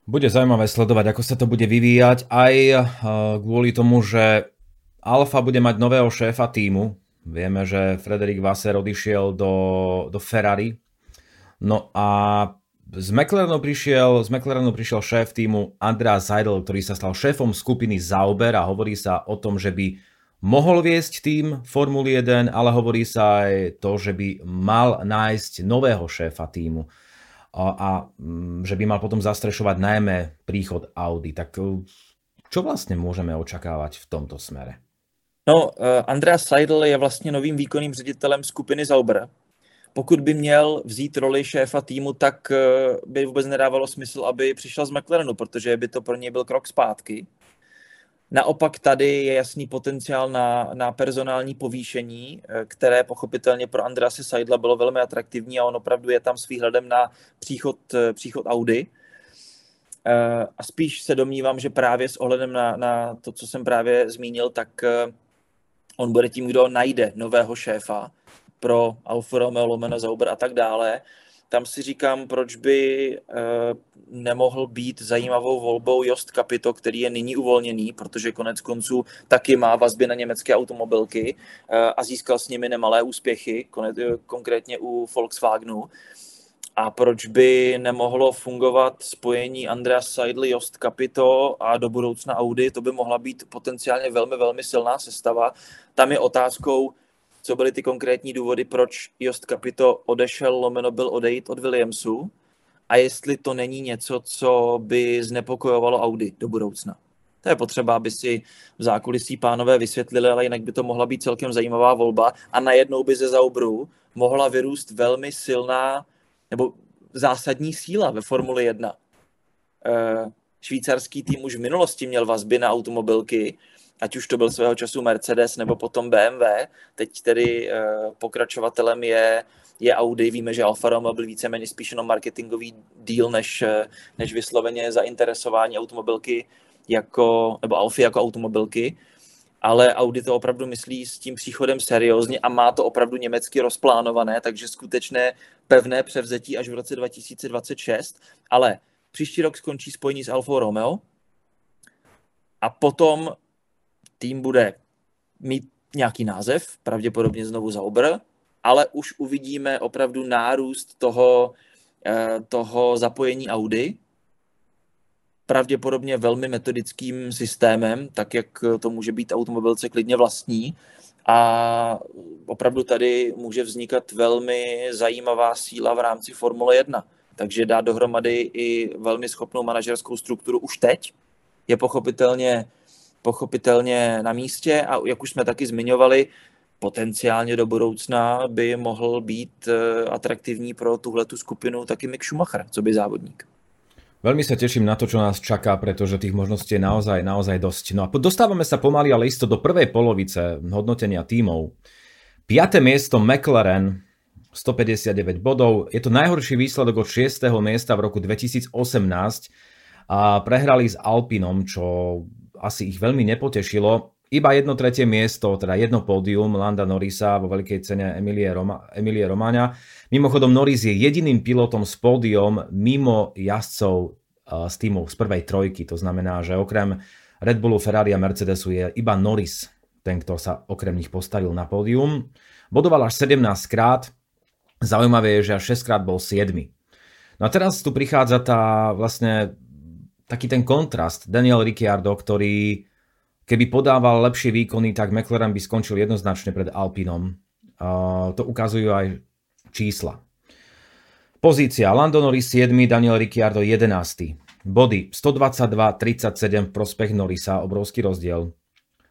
Bude zaujímavé sledovať, ako sa to bude vyvíjať, aj eh, kvôli tomu, že Alfa bude mať nového šéfa týmu. Vieme, že Frederik Vasser odišiel do, do Ferrari. No a z McLarenu prišiel, z McLarenu prišiel šéf týmu Andrea Seidel, ktorý sa stal šéfom skupiny Zauber a hovorí sa o tom, že by mohol viesť tým Formuly 1, ale hovorí sa aj to, že by mal nájsť nového šéfa týmu a, a mm, že by mal potom zastrešovať najmä príchod Audi. Tak e, čo vlastne môžeme očakávať v tomto smere? No, e, Andreas Seidel je vlastně novým výkonným ředitelem skupiny Zauber. Pokud by měl vzít roli šéfa týmu, tak e, by vůbec nedávalo smysl, aby přišel z McLarenu, protože by to pro něj byl krok zpátky. Naopak tady je jasný potenciál na, na personální povýšení, eh, které pochopitelně pro Andrase Seidla bylo velmi atraktivní a on opravdu je tam s výhledem na příchod, eh, příchod Audi. Eh, a spíš se domnívám, že právě s ohledem na, na to, co jsem právě zmínil, tak on bude tím, kdo najde nového šéfa pro Alfa Romeo, Lomena Zauber a tak dále tam si říkám, proč by uh, nemohl být zajímavou volbou Jost Capito, který je nyní uvolněný, protože konec konců taky má vazby na německé automobilky uh, a získal s nimi nemalé úspěchy, konec, konkrétně u Volkswagenu. A proč by nemohlo fungovat spojení Andreas Seidl, Jost Capito a do budoucna Audi? To by mohla být potenciálně velmi, velmi silná sestava. Tam je otázkou, co byly ty konkrétní důvody, proč Jost Capito odešel, lomeno byl odejít od Williamsu a jestli to není něco, co by znepokojovalo Audi do budoucna. To je potřeba, aby si v zákulisí pánové vysvětlili, ale jinak by to mohla být celkem zajímavá volba a najednou by ze Zaubru mohla vyrůst velmi silná nebo zásadní síla ve Formuli 1. Eh, švýcarský tým už v minulosti měl vazby na automobilky, ať už to byl svého času Mercedes nebo potom BMW. Teď tedy uh, pokračovatelem je, je Audi. Víme, že Alfa Romeo byl víceméně spíš jenom marketingový deal, než, eh, než vysloveně zainteresování automobilky jako, nebo Alfy jako automobilky. Ale Audi to opravdu myslí s tím příchodem seriózně a má to opravdu německy rozplánované, takže skutečné pevné převzetí až v roce 2026. Ale příští rok skončí spojení s Alfa Romeo a potom tým bude mít nějaký název, pravděpodobně znovu Zauber, ale už uvidíme opravdu nárůst toho, eh, toho zapojení Audi, pravděpodobně velmi metodickým systémem, tak jak to může být automobilce klidně vlastní. a opravdu tady může vznikat velmi zajímavá síla v rámci Formule 1. Takže dá dohromady i velmi schopnou manažerskou strukturu už teď. Je pochopitelně, pochopitelně na místě a jak už jsme taky zmiňovali, potenciálně do budoucna by mohl být eh, atraktivní pro tuhle skupinu taky Mick Schumacher, co by závodník. Veľmi sa teším na to, čo nás čaká, pretože tých možností je naozaj, naozaj dosť. No a dostávame sa pomaly, ale isto do prvej polovice hodnotenia tímov. Piaté miesto McLaren, 159 bodov. Je to najhorší výsledok od 6. miesta v roku 2018 a prehrali s Alpinom, čo asi ich veľmi nepotešilo. Iba jedno tretie miesto, teda jedno pódium Landa Norrisa vo veľkej cene Emilie, Roma, Emilie Romagna. Mimochodom Norris je jediným pilotom s pódium mimo jazdcov z týmu z prvej trojky. To znamená, že okrem Red Bullu, Ferrari a Mercedesu je iba Norris ten, kto sa okrem nich postavil na pódium. Bodoval až 17 krát. Zaujímavé je, že až 6 krát bol 7. No a teraz tu prichádza tá vlastne taký ten kontrast. Daniel Ricciardo, ktorý Keby podával lepšie výkony, tak McLaren by skončil jednoznačne pred Alpinom. Uh, to ukazujú aj čísla. Pozícia Lando Norris 7, Daniel Ricciardo 11. Body 122-37 v prospech Norrisa, obrovský rozdiel.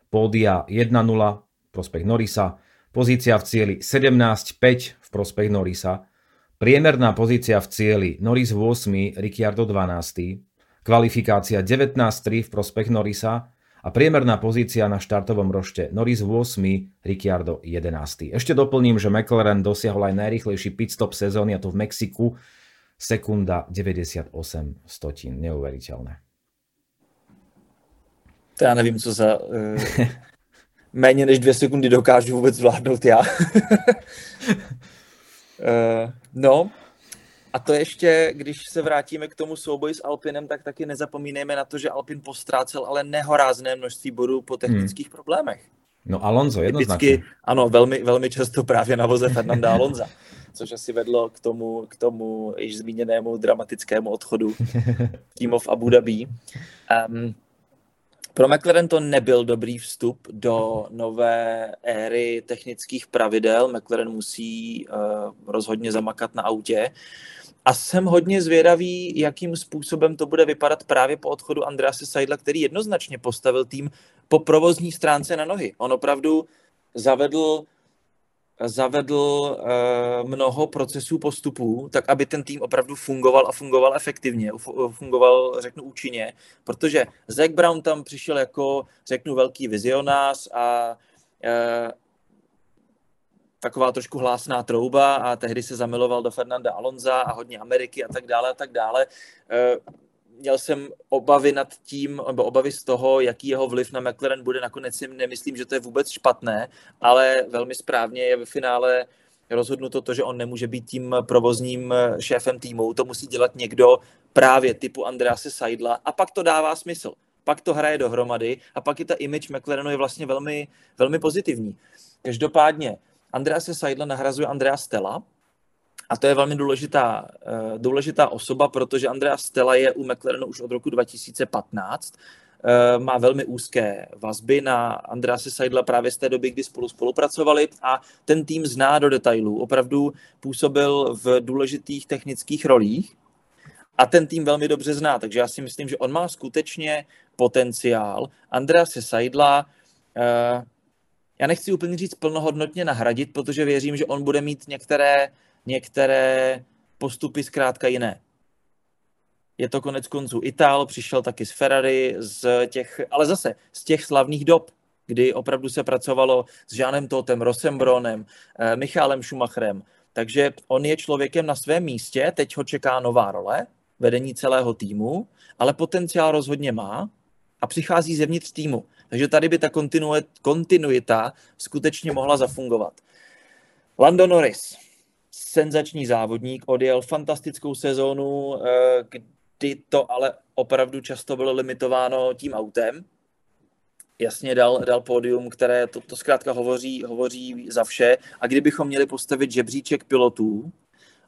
Pódia 1-0 v prospech Norrisa. Pozícia v cieli 17-5 v prospech Norrisa. Priemerná pozícia v cieli Norris 8, Ricciardo 12. Kvalifikácia 19-3 v prospech Norrisa a priemerná pozícia na štartovom rošte Norris 8, Ricciardo 11. Ešte doplním, že McLaren dosiahol aj najrychlejší pitstop sezóny a to v Mexiku sekunda 98 stotín. Neuveriteľné. To já nevím, co za uh, [laughs] méně než dvě sekundy dokážu vůbec zvládnout já. uh, [laughs] no, a to ještě, když se vrátíme k tomu souboji s Alpinem, tak taky nezapomínejme na to, že Alpin postrácel ale nehorázné množství bodů po technických hmm. problémech. No Alonso, jednoznačně. Typicky, ano, velmi, velmi často právě na voze Fernanda Alonza, [laughs] což asi vedlo k tomu, k tomu již zmíněnému dramatickému odchodu [laughs] týmu v Abu Dhabi. Um, pro McLaren to nebyl dobrý vstup do nové éry technických pravidel. McLaren musí uh, rozhodně zamakat na autě. A jsem hodně zvědavý, jakým způsobem to bude vypadat právě po odchodu Andrease Seidla, který jednoznačně postavil tým po provozní stránce na nohy. On opravdu zavedl zavedl uh, mnoho procesů postupů, tak aby ten tým opravdu fungoval a fungoval efektivně, fungoval, řeknu, účinně, protože Zack Brown tam přišel jako, řeknu, velký vizionář a uh, taková trošku hlásná trouba a tehdy se zamiloval do Fernanda Alonza a hodně Ameriky a tak dále a tak dále. Eh, měl jsem obavy nad tím, nebo obavy z toho, jaký jeho vliv na McLaren bude. Nakonec si nemyslím, že to je vůbec špatné, ale velmi správně je ve finále rozhodnuto to, že on nemůže být tím provozním šéfem týmu. To musí dělat někdo právě typu Andrease Seidla a pak to dává smysl. Pak to hraje dohromady a pak i ta image McLarenu je vlastně velmi, velmi pozitivní. Každopádně Andrease Seidla nahrazuje Andrea Stella, a to je velmi důležitá, eh, důležitá osoba, protože Andrea Stella je u McLarenu už od roku 2015. Eh, má velmi úzké vazby na Andrease Seidla právě z té doby, kdy spolu spolupracovali a ten tým zná do detailů. Opravdu působil v důležitých technických rolích a ten tým velmi dobře zná, takže já si myslím, že on má skutečně potenciál. Andrease Seidla eh, já nechci úplně říct plnohodnotně nahradit, protože věřím, že on bude mít některé, některé postupy zkrátka jiné. Je to konec konců Itál, přišel taky z Ferrari, z těch, ale zase z těch slavných dob, kdy opravdu se pracovalo s Žánem Totem, Rosembronem, eh, Michálem Schumacherem. Takže on je člověkem na svém místě, teď ho čeká nová role, vedení celého týmu, ale potenciál rozhodně má a přichází zevnitř týmu. Takže tady by ta kontinuita skutečně mohla zafungovat. Lando Norris, senzační závodník, odjel fantastickou sezónu, eh, kdy to ale opravdu často bylo limitováno tím autem. Jasně dal, dal pódium, které to, to zkrátka hovoří, hovoří za vše. A kdybychom měli postavit žebříček pilotů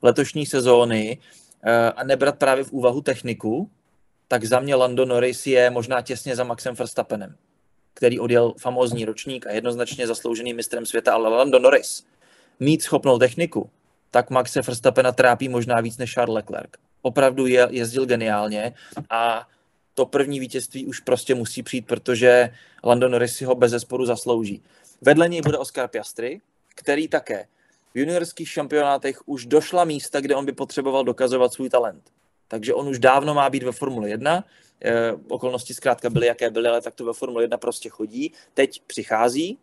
letošní sezóny eh, a nebrat právě v úvahu techniku, tak za mě Lando Norris je možná těsně za Maxem Verstappenem. Který odjel famózní ročník a jednoznačně zasloužený mistrem světa, ale Lando Norris, mít schopnou techniku, tak Maxe Verstappena trápí možná víc než Charles Leclerc. Opravdu je, jezdil geniálně a to první vítězství už prostě musí přijít, protože Lando Norris si ho bez zesporu zaslouží. Vedle něj bude Oscar Piastri, který také v juniorských šampionátech už došla místa, kde on by potřeboval dokazovat svůj talent. Takže on už dávno má být ve Formule 1. E, okolnosti zkrátka byly, jaké byly, ale tak to ve Formule 1 prostě chodí. Teď přichází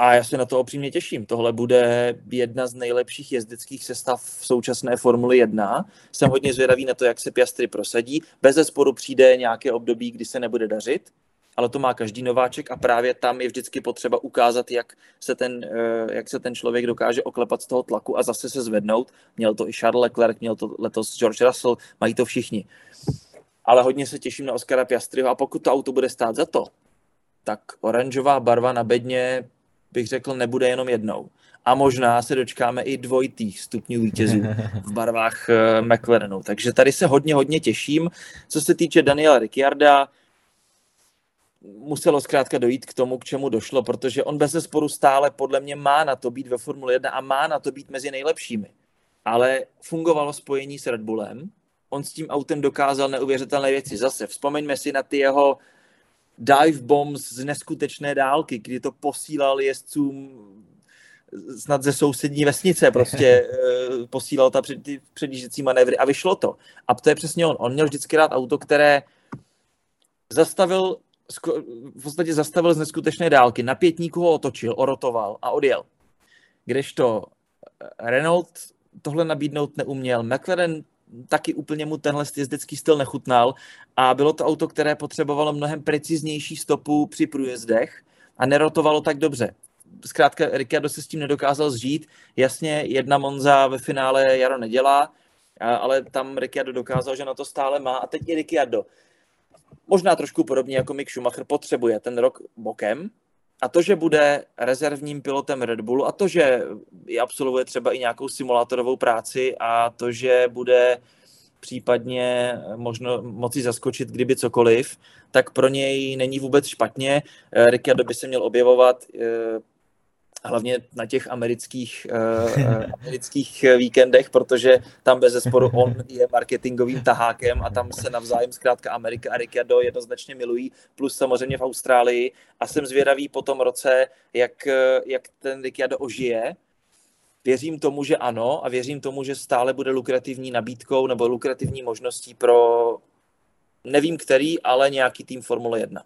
a já se na to opřímně těším. Tohle bude jedna z nejlepších jezdeckých sestav v současné Formuli 1. Jsem hodně zvědavý na to, jak se Piastry prosadí. Bez zesporu přijde nějaké období, kdy se nebude dařit, ale to má každý nováček a právě tam je vždycky potřeba ukázat, jak se ten, eh, jak se ten člověk dokáže oklepat z toho tlaku a zase se zvednout. Měl to i Charles Leclerc, měl to letos George Russell, mají to všichni. Ale hodně se těším na Oscara Piastriho a pokud to auto bude stát za to, tak oranžová barva na bedně bych řekl, nebude jenom jednou. A možná se dočkáme i dvojitých stupňů vítězů [laughs] v barvách uh, McLarenu. Takže tady se hodně, hodně těším. Co se týče Daniela Ricciarda, muselo zkrátka dojít k tomu, k čemu došlo, protože on bez zesporu stále podle mě má na to být ve Formule 1 a má na to být mezi nejlepšími. Ale fungovalo spojení s Red Bullem, on s tím autem dokázal neuvěřitelné věci. Zase vzpomeňme si na ty jeho dive bombs z neskutečné dálky, kdy to posílal jezdcům snad ze sousední vesnice, prostě [laughs] eh, posílal ta před, ty předjížděcí manévry a vyšlo to. A to je přesně on. On měl vždycky rád auto, které zastavil, v podstatě zastavil z neskutečné dálky, na pětníku ho otočil, orotoval a odjel. Kdežto Renault tohle nabídnout neuměl. McLaren taky úplně mu tenhle jezdecký styl nechutnal a bylo to auto, které potřebovalo mnohem preciznější stopu při průjezdech a nerotovalo tak dobře. Zkrátka Ricciardo se s tím nedokázal zžít. Jasně, jedna Monza ve finále Jaro nedělá, ale tam Ricciardo dokázal, že na to stále má. A teď i Ricciardo. Možná trošku podobně jako Mick Schumacher potřebuje ten rok bokem, a to, že bude rezervním pilotem Red Bullu a to, že absolvuje třeba i nějakou simulátorovou práci a to, že bude případně možno moci zaskočit kdyby cokoliv, tak pro něj není vůbec špatně. Ricciardo by se měl objevovat eh, hlavně na těch amerických, uh, amerických víkendech, protože tam bez zesporu on je marketingovým tahákem a tam se navzájem zkrátka Amerika a Ricciardo jednoznačně milují, plus samozřejmě v Austrálii a jsem zvědavý po tom roce, jak, jak ten Ricciardo ožije. Věřím tomu, že ano a věřím tomu, že stále bude lukrativní nabídkou nebo lukrativní možností pro nevím který, ale nějaký tým Formule 1.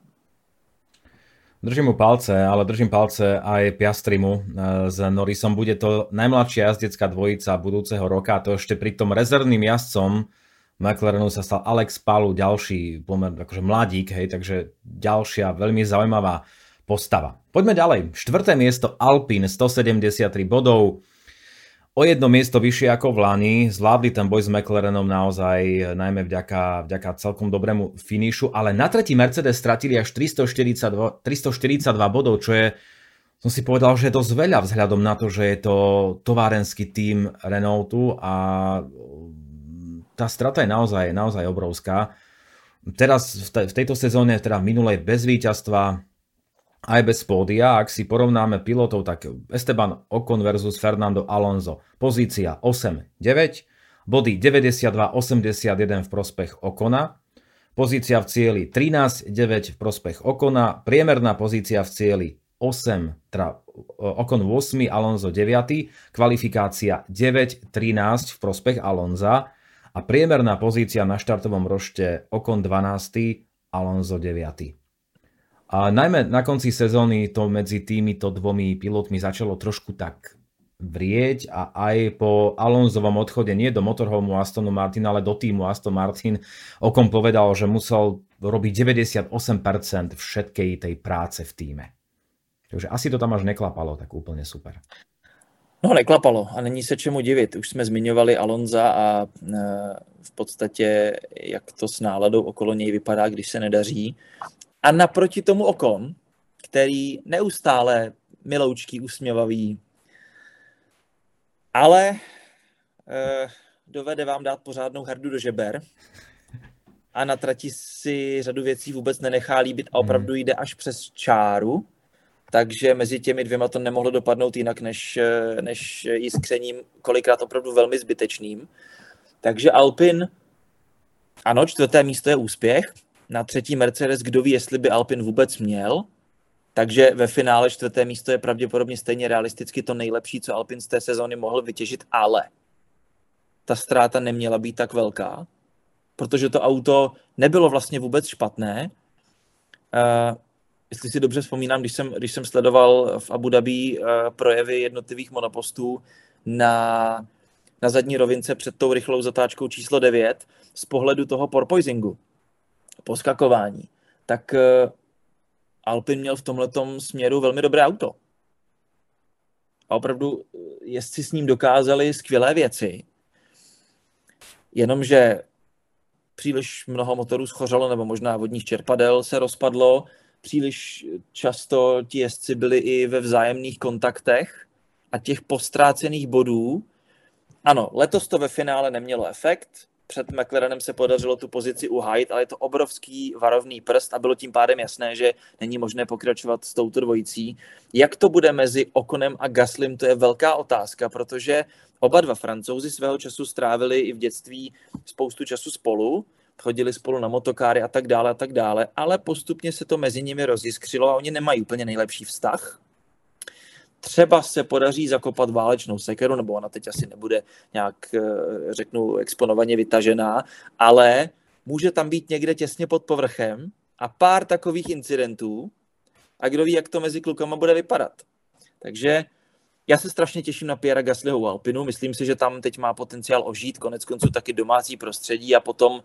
Držím mu palce, ale držím palce aj Piastrimu e, s Norrisom. Bude to najmladšia jazdecká dvojica budúceho roka. To ešte pri tom rezervným jazdcom McLarenu sa stal Alex Palu, ďalší pomer, akože mladík, hej, takže ďalšia veľmi zaujímavá postava. Poďme ďalej. Štvrté miesto Alpine, 173 bodov o jedno miesto vyššie ako v Lani. Zvládli ten boj s McLarenom naozaj najmä vďaka, vďaka celkom dobrému finišu, ale na tretí Mercedes stratili až 342, 342 bodov, čo je, som si povedal, že je dosť veľa vzhľadom na to, že je to továrenský tým Renaultu a tá strata je naozaj, naozaj obrovská. Teraz v, tejto sezóne, teda v minulej bez víťazstva, aj bez pódia. Ak si porovnáme pilotov, tak Esteban Ocon versus Fernando Alonso. Pozícia 8-9, body 92-81 v prospech Okona, pozícia v cieli 13-9 v prospech Okona, priemerná pozícia v cieli 8, teda Okon 8, Alonso 9, kvalifikácia 9-13 v prospech Alonza a priemerná pozícia na štartovom rošte Okon 12, Alonso 9. A najmä na konci sezóny to medzi týmito dvomi pilotmi začalo trošku tak vrieť a aj po Alonzovom odchode nie do motorhomu Astonu Martin, ale do týmu Aston Martin okom povedal, že musel robiť 98% všetkej tej práce v týme. Takže asi to tam až neklapalo tak úplne super. No neklapalo a není se čemu divit. Už jsme zmiňovali Alonza a e, v podstatě jak to s náladou okolo něj vypadá, když se nedaří. A naproti tomu Okon, který neustále miloučký, usměvavý, ale eh, dovede vám dát pořádnou herdu do žeber. a na trati si řadu věcí vůbec nenechá líbit a opravdu hmm. jde až přes čáru, takže mezi těmi dvěma to nemohlo dopadnout jinak, než, než jiskřením kolikrát opravdu velmi zbytečným. Takže Alpin, ano, čtvrté místo je úspěch, na třetí Mercedes, kdo ví, jestli by Alpin vůbec měl, takže ve finále čtvrté místo je pravděpodobně stejně realisticky to nejlepší, co Alpin z té sezóny mohl vytěžit, ale ta ztráta neměla být tak velká, protože to auto nebylo vlastně vůbec špatné. Uh, jestli si dobře vzpomínám, když jsem, když jsem sledoval v Abu Dhabi uh, projevy jednotlivých monopostů na, na zadní rovince před tou rychlou zatáčkou číslo 9 z pohledu toho porpoisingu, poskakování, tak uh, Alpin měl v tomhle směru velmi dobré auto. A opravdu jezdci s ním dokázali skvělé věci. Jenomže příliš mnoho motorů schořelo, nebo možná vodních čerpadel se rozpadlo, příliš často ti jezdci byli i ve vzájemných kontaktech a těch postrácených bodů. Ano, letos to ve finále nemělo efekt, před McLarenem se podařilo tu pozici uhájit, ale je to obrovský varovný prst a bylo tím pádem jasné, že není možné pokračovat s touto dvojicí. Jak to bude mezi Okonem a Gaslym, to je velká otázka, protože oba dva francouzi svého času strávili i v dětství spoustu času spolu, chodili spolu na motokáry a tak dále a tak dále, ale postupně se to mezi nimi rozjiskřilo a oni nemají úplně nejlepší vztah, třeba se podaří zakopat válečnou sekeru, nebo ona teď asi nebude nějak, eh, řeknu, exponovaně vytažená, ale může tam být někde těsně pod povrchem a pár takových incidentů a kdo ví, jak to mezi klukama bude vypadat. Takže já se strašně těším na Piera Gaslyho Alpinu, myslím si, že tam teď má potenciál ožít, konec konců taky domácí prostředí a potom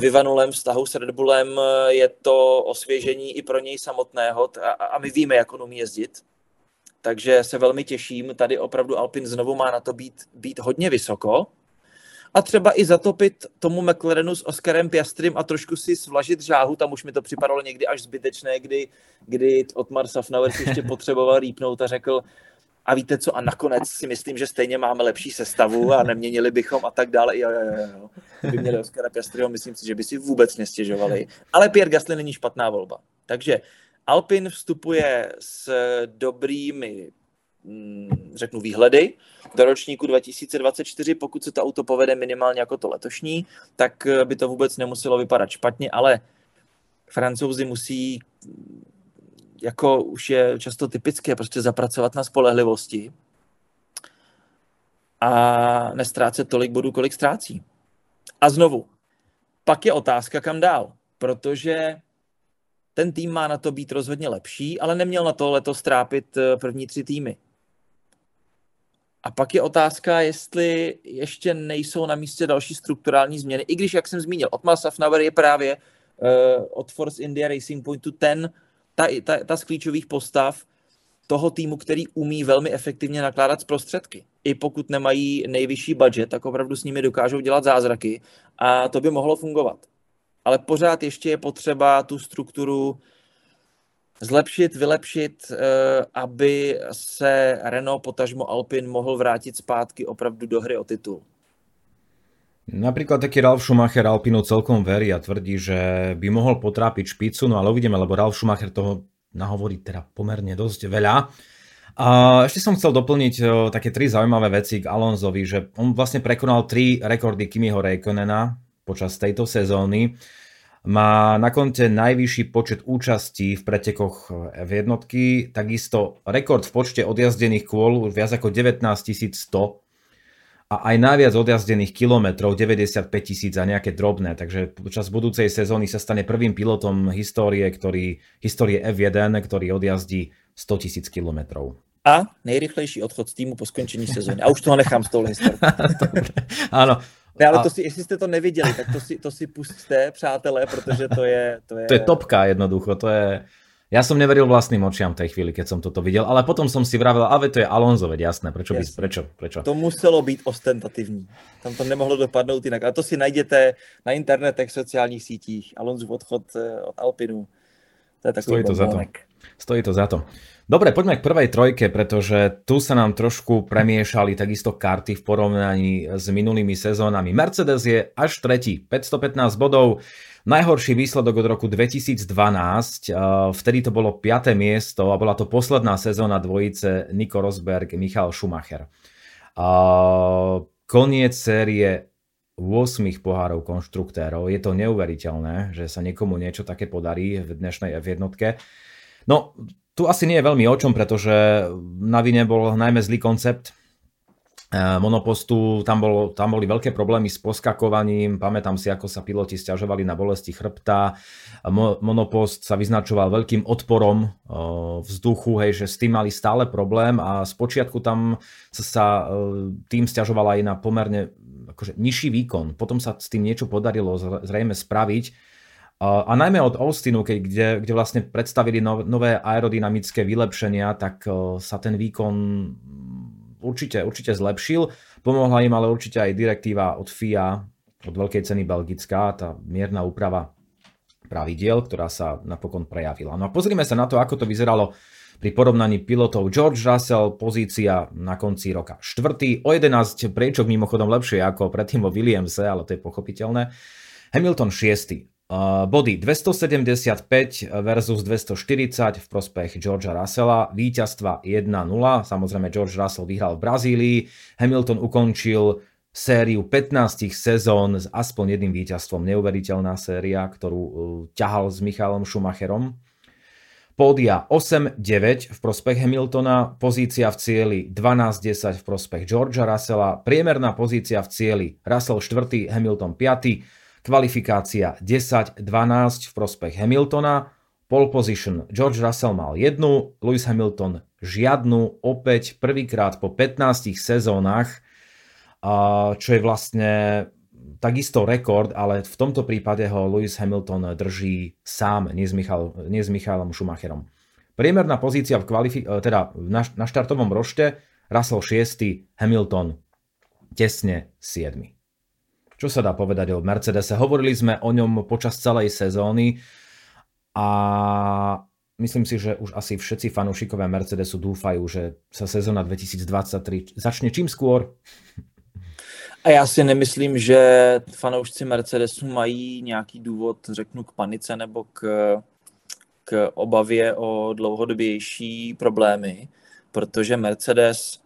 vyvanulém vztahu s Red Bullem eh, je to osvěžení i pro něj samotného. A, a my víme, jak on umí jezdit, takže se velmi těším. Tady opravdu Alpin znovu má na to být, být hodně vysoko. A třeba i zatopit tomu McLarenu s Oskarem Piastrym a trošku si svlažit žáhu, tam už mi to připadalo někdy až zbytečné, kdy, kdy Otmar Safnauer si ještě potřeboval rýpnout a řekl, a víte co, a nakonec si myslím, že stejně máme lepší sestavu a neměnili bychom a tak dále. Jo, jo, jo, jo. Kdyby měli Oscara Piastriho, myslím si, že by si vůbec nestěžovali. Ale Pierre Gasly není špatná volba. Takže Alpin vstupuje s dobrými mm, řeknu výhledy do ročníku 2024, pokud se to auto povede minimálně jako to letošní, tak by to vůbec nemuselo vypadat špatně, ale francouzi musí, jako už je často typické, prostě zapracovat na spolehlivosti a nestrácet tolik bodů, kolik ztrácí. A znovu, pak je otázka, kam dál, protože ten tým má na to být rozhodně lepší, ale neměl na to letos trápit eh, první tři týmy. A pak je otázka, jestli ještě nejsou na místě další strukturální změny, i když, jak jsem zmínil, Otmar Safnauer je právě uh, od Force India Racing Pointu ten, ta, ta, ta z klíčových postav toho týmu, který umí velmi efektivně nakládat z prostředky. I pokud nemají nejvyšší budget, tak opravdu s nimi dokážou dělat zázraky a to by mohlo fungovat ale pořád ještě je potřeba tu strukturu zlepšit, vylepšit, eh, aby se Renault, potažmo Alpin mohl vrátit zpátky opravdu do hry o titul. Napríklad taký Ralf Schumacher Alpinu celkom verí a tvrdí, že by mohol potrápiť špicu, no ale uvidíme, lebo Ralf Schumacher toho nahovorí teda pomerne dosť veľa. A ešte som chcel doplniť eh, také tri zaujímavé veci k Alonsovi, že on vlastne prekonal tri rekordy Kimiho Räikkönena, počas tejto sezóny. Má na konte najvyšší počet účastí v pretekoch v jednotky, takisto rekord v počte odjazdených kôl už viac ako 19 100 a aj najviac odjazdených kilometrov 95 tisíc a nejaké drobné, takže počas budúcej sezóny sa stane prvým pilotom histórie, ktorý, histórie F1, ktorý odjazdí 100 tisíc kilometrov. A nejrychlejší odchod z týmu po skončení sezóny. A už toho nechám z touhle historie. [laughs] Áno, ne, ale a... to si, jestli jste to neviděli, tak to si, to si pustíte, přátelé, protože to je... To je, to je topka jednoducho, to je... Ja som neveril vlastným očiam v tej chvíli, keď som toto videl, ale potom som si vravil, ale to je Alonso, veď jasné, prečo, by, prečo, prečo? To muselo být ostentativní. Tam to nemohlo dopadnout jinak. A to si najděte na internetech, sociálních sítích. Alonso odchod eh, od Alpinu. To je takový Stojí to za to. Stojí to za to. Dobre, poďme k prvej trojke, pretože tu sa nám trošku premiešali takisto karty v porovnaní s minulými sezónami. Mercedes je až tretí, 515 bodov, najhorší výsledok od roku 2012, vtedy to bolo 5. miesto a bola to posledná sezóna dvojice Nico Rosberg, Michal Schumacher. Koniec série 8 pohárov konštruktérov. Je to neuveriteľné, že sa niekomu niečo také podarí v dnešnej F1. No, tu asi nie je veľmi o čom, pretože na vine bol najmä zlý koncept e, monopostu, tam, bolo, tam boli veľké problémy s poskakovaním, pamätám si, ako sa piloti stiažovali na bolesti chrbta, monopost sa vyznačoval veľkým odporom e, vzduchu, hej, že s tým mali stále problém a spočiatku tam sa, sa e, tým stiažovala aj na pomerne akože, nižší výkon, potom sa s tým niečo podarilo zrejme spraviť, a, najmä od Austinu, keď, kde, kde vlastne predstavili no, nové aerodynamické vylepšenia, tak sa ten výkon určite, určite zlepšil. Pomohla im ale určite aj direktíva od FIA, od veľkej ceny Belgická, tá mierna úprava pravidiel, ktorá sa napokon prejavila. No a pozrime sa na to, ako to vyzeralo pri porovnaní pilotov George Russell, pozícia na konci roka štvrtý, o 11 priečok mimochodom lepšie ako predtým vo Williamse, ale to je pochopiteľné. Hamilton 6. Uh, body 275 versus 240 v prospech Georgia Russella, víťazstva 1-0, samozrejme George Russell vyhral v Brazílii, Hamilton ukončil sériu 15 sezón s aspoň jedným víťazstvom, neuveriteľná séria, ktorú uh, ťahal s Michalom Schumacherom. Pódia 8-9 v prospech Hamiltona, pozícia v cieli 12-10 v prospech Georgia Russella, priemerná pozícia v cieli. Russell 4, Hamilton 5, Kvalifikácia 10-12 v prospech Hamiltona. Pole position George Russell mal jednu, Lewis Hamilton žiadnu, opäť prvýkrát po 15 sezónach, čo je vlastne takisto rekord, ale v tomto prípade ho Lewis Hamilton drží sám, nie s, Michal, nie s Michalom Schumacherom. Priemerná pozícia v kvalifi- e, teda na, na štartovom rošte Russell 6, Hamilton tesne 7. Čo sa dá povedať o Mercedese? Hovorili sme o ňom počas celej sezóny a myslím si, že už asi všetci fanúšikovia Mercedesu dúfajú, že sa sezóna 2023 začne čím skôr. A já si nemyslím, že fanoušci Mercedesu mají nějaký důvod, řeknu, k panice nebo k, k obavě o dlouhodobější problémy, protože Mercedes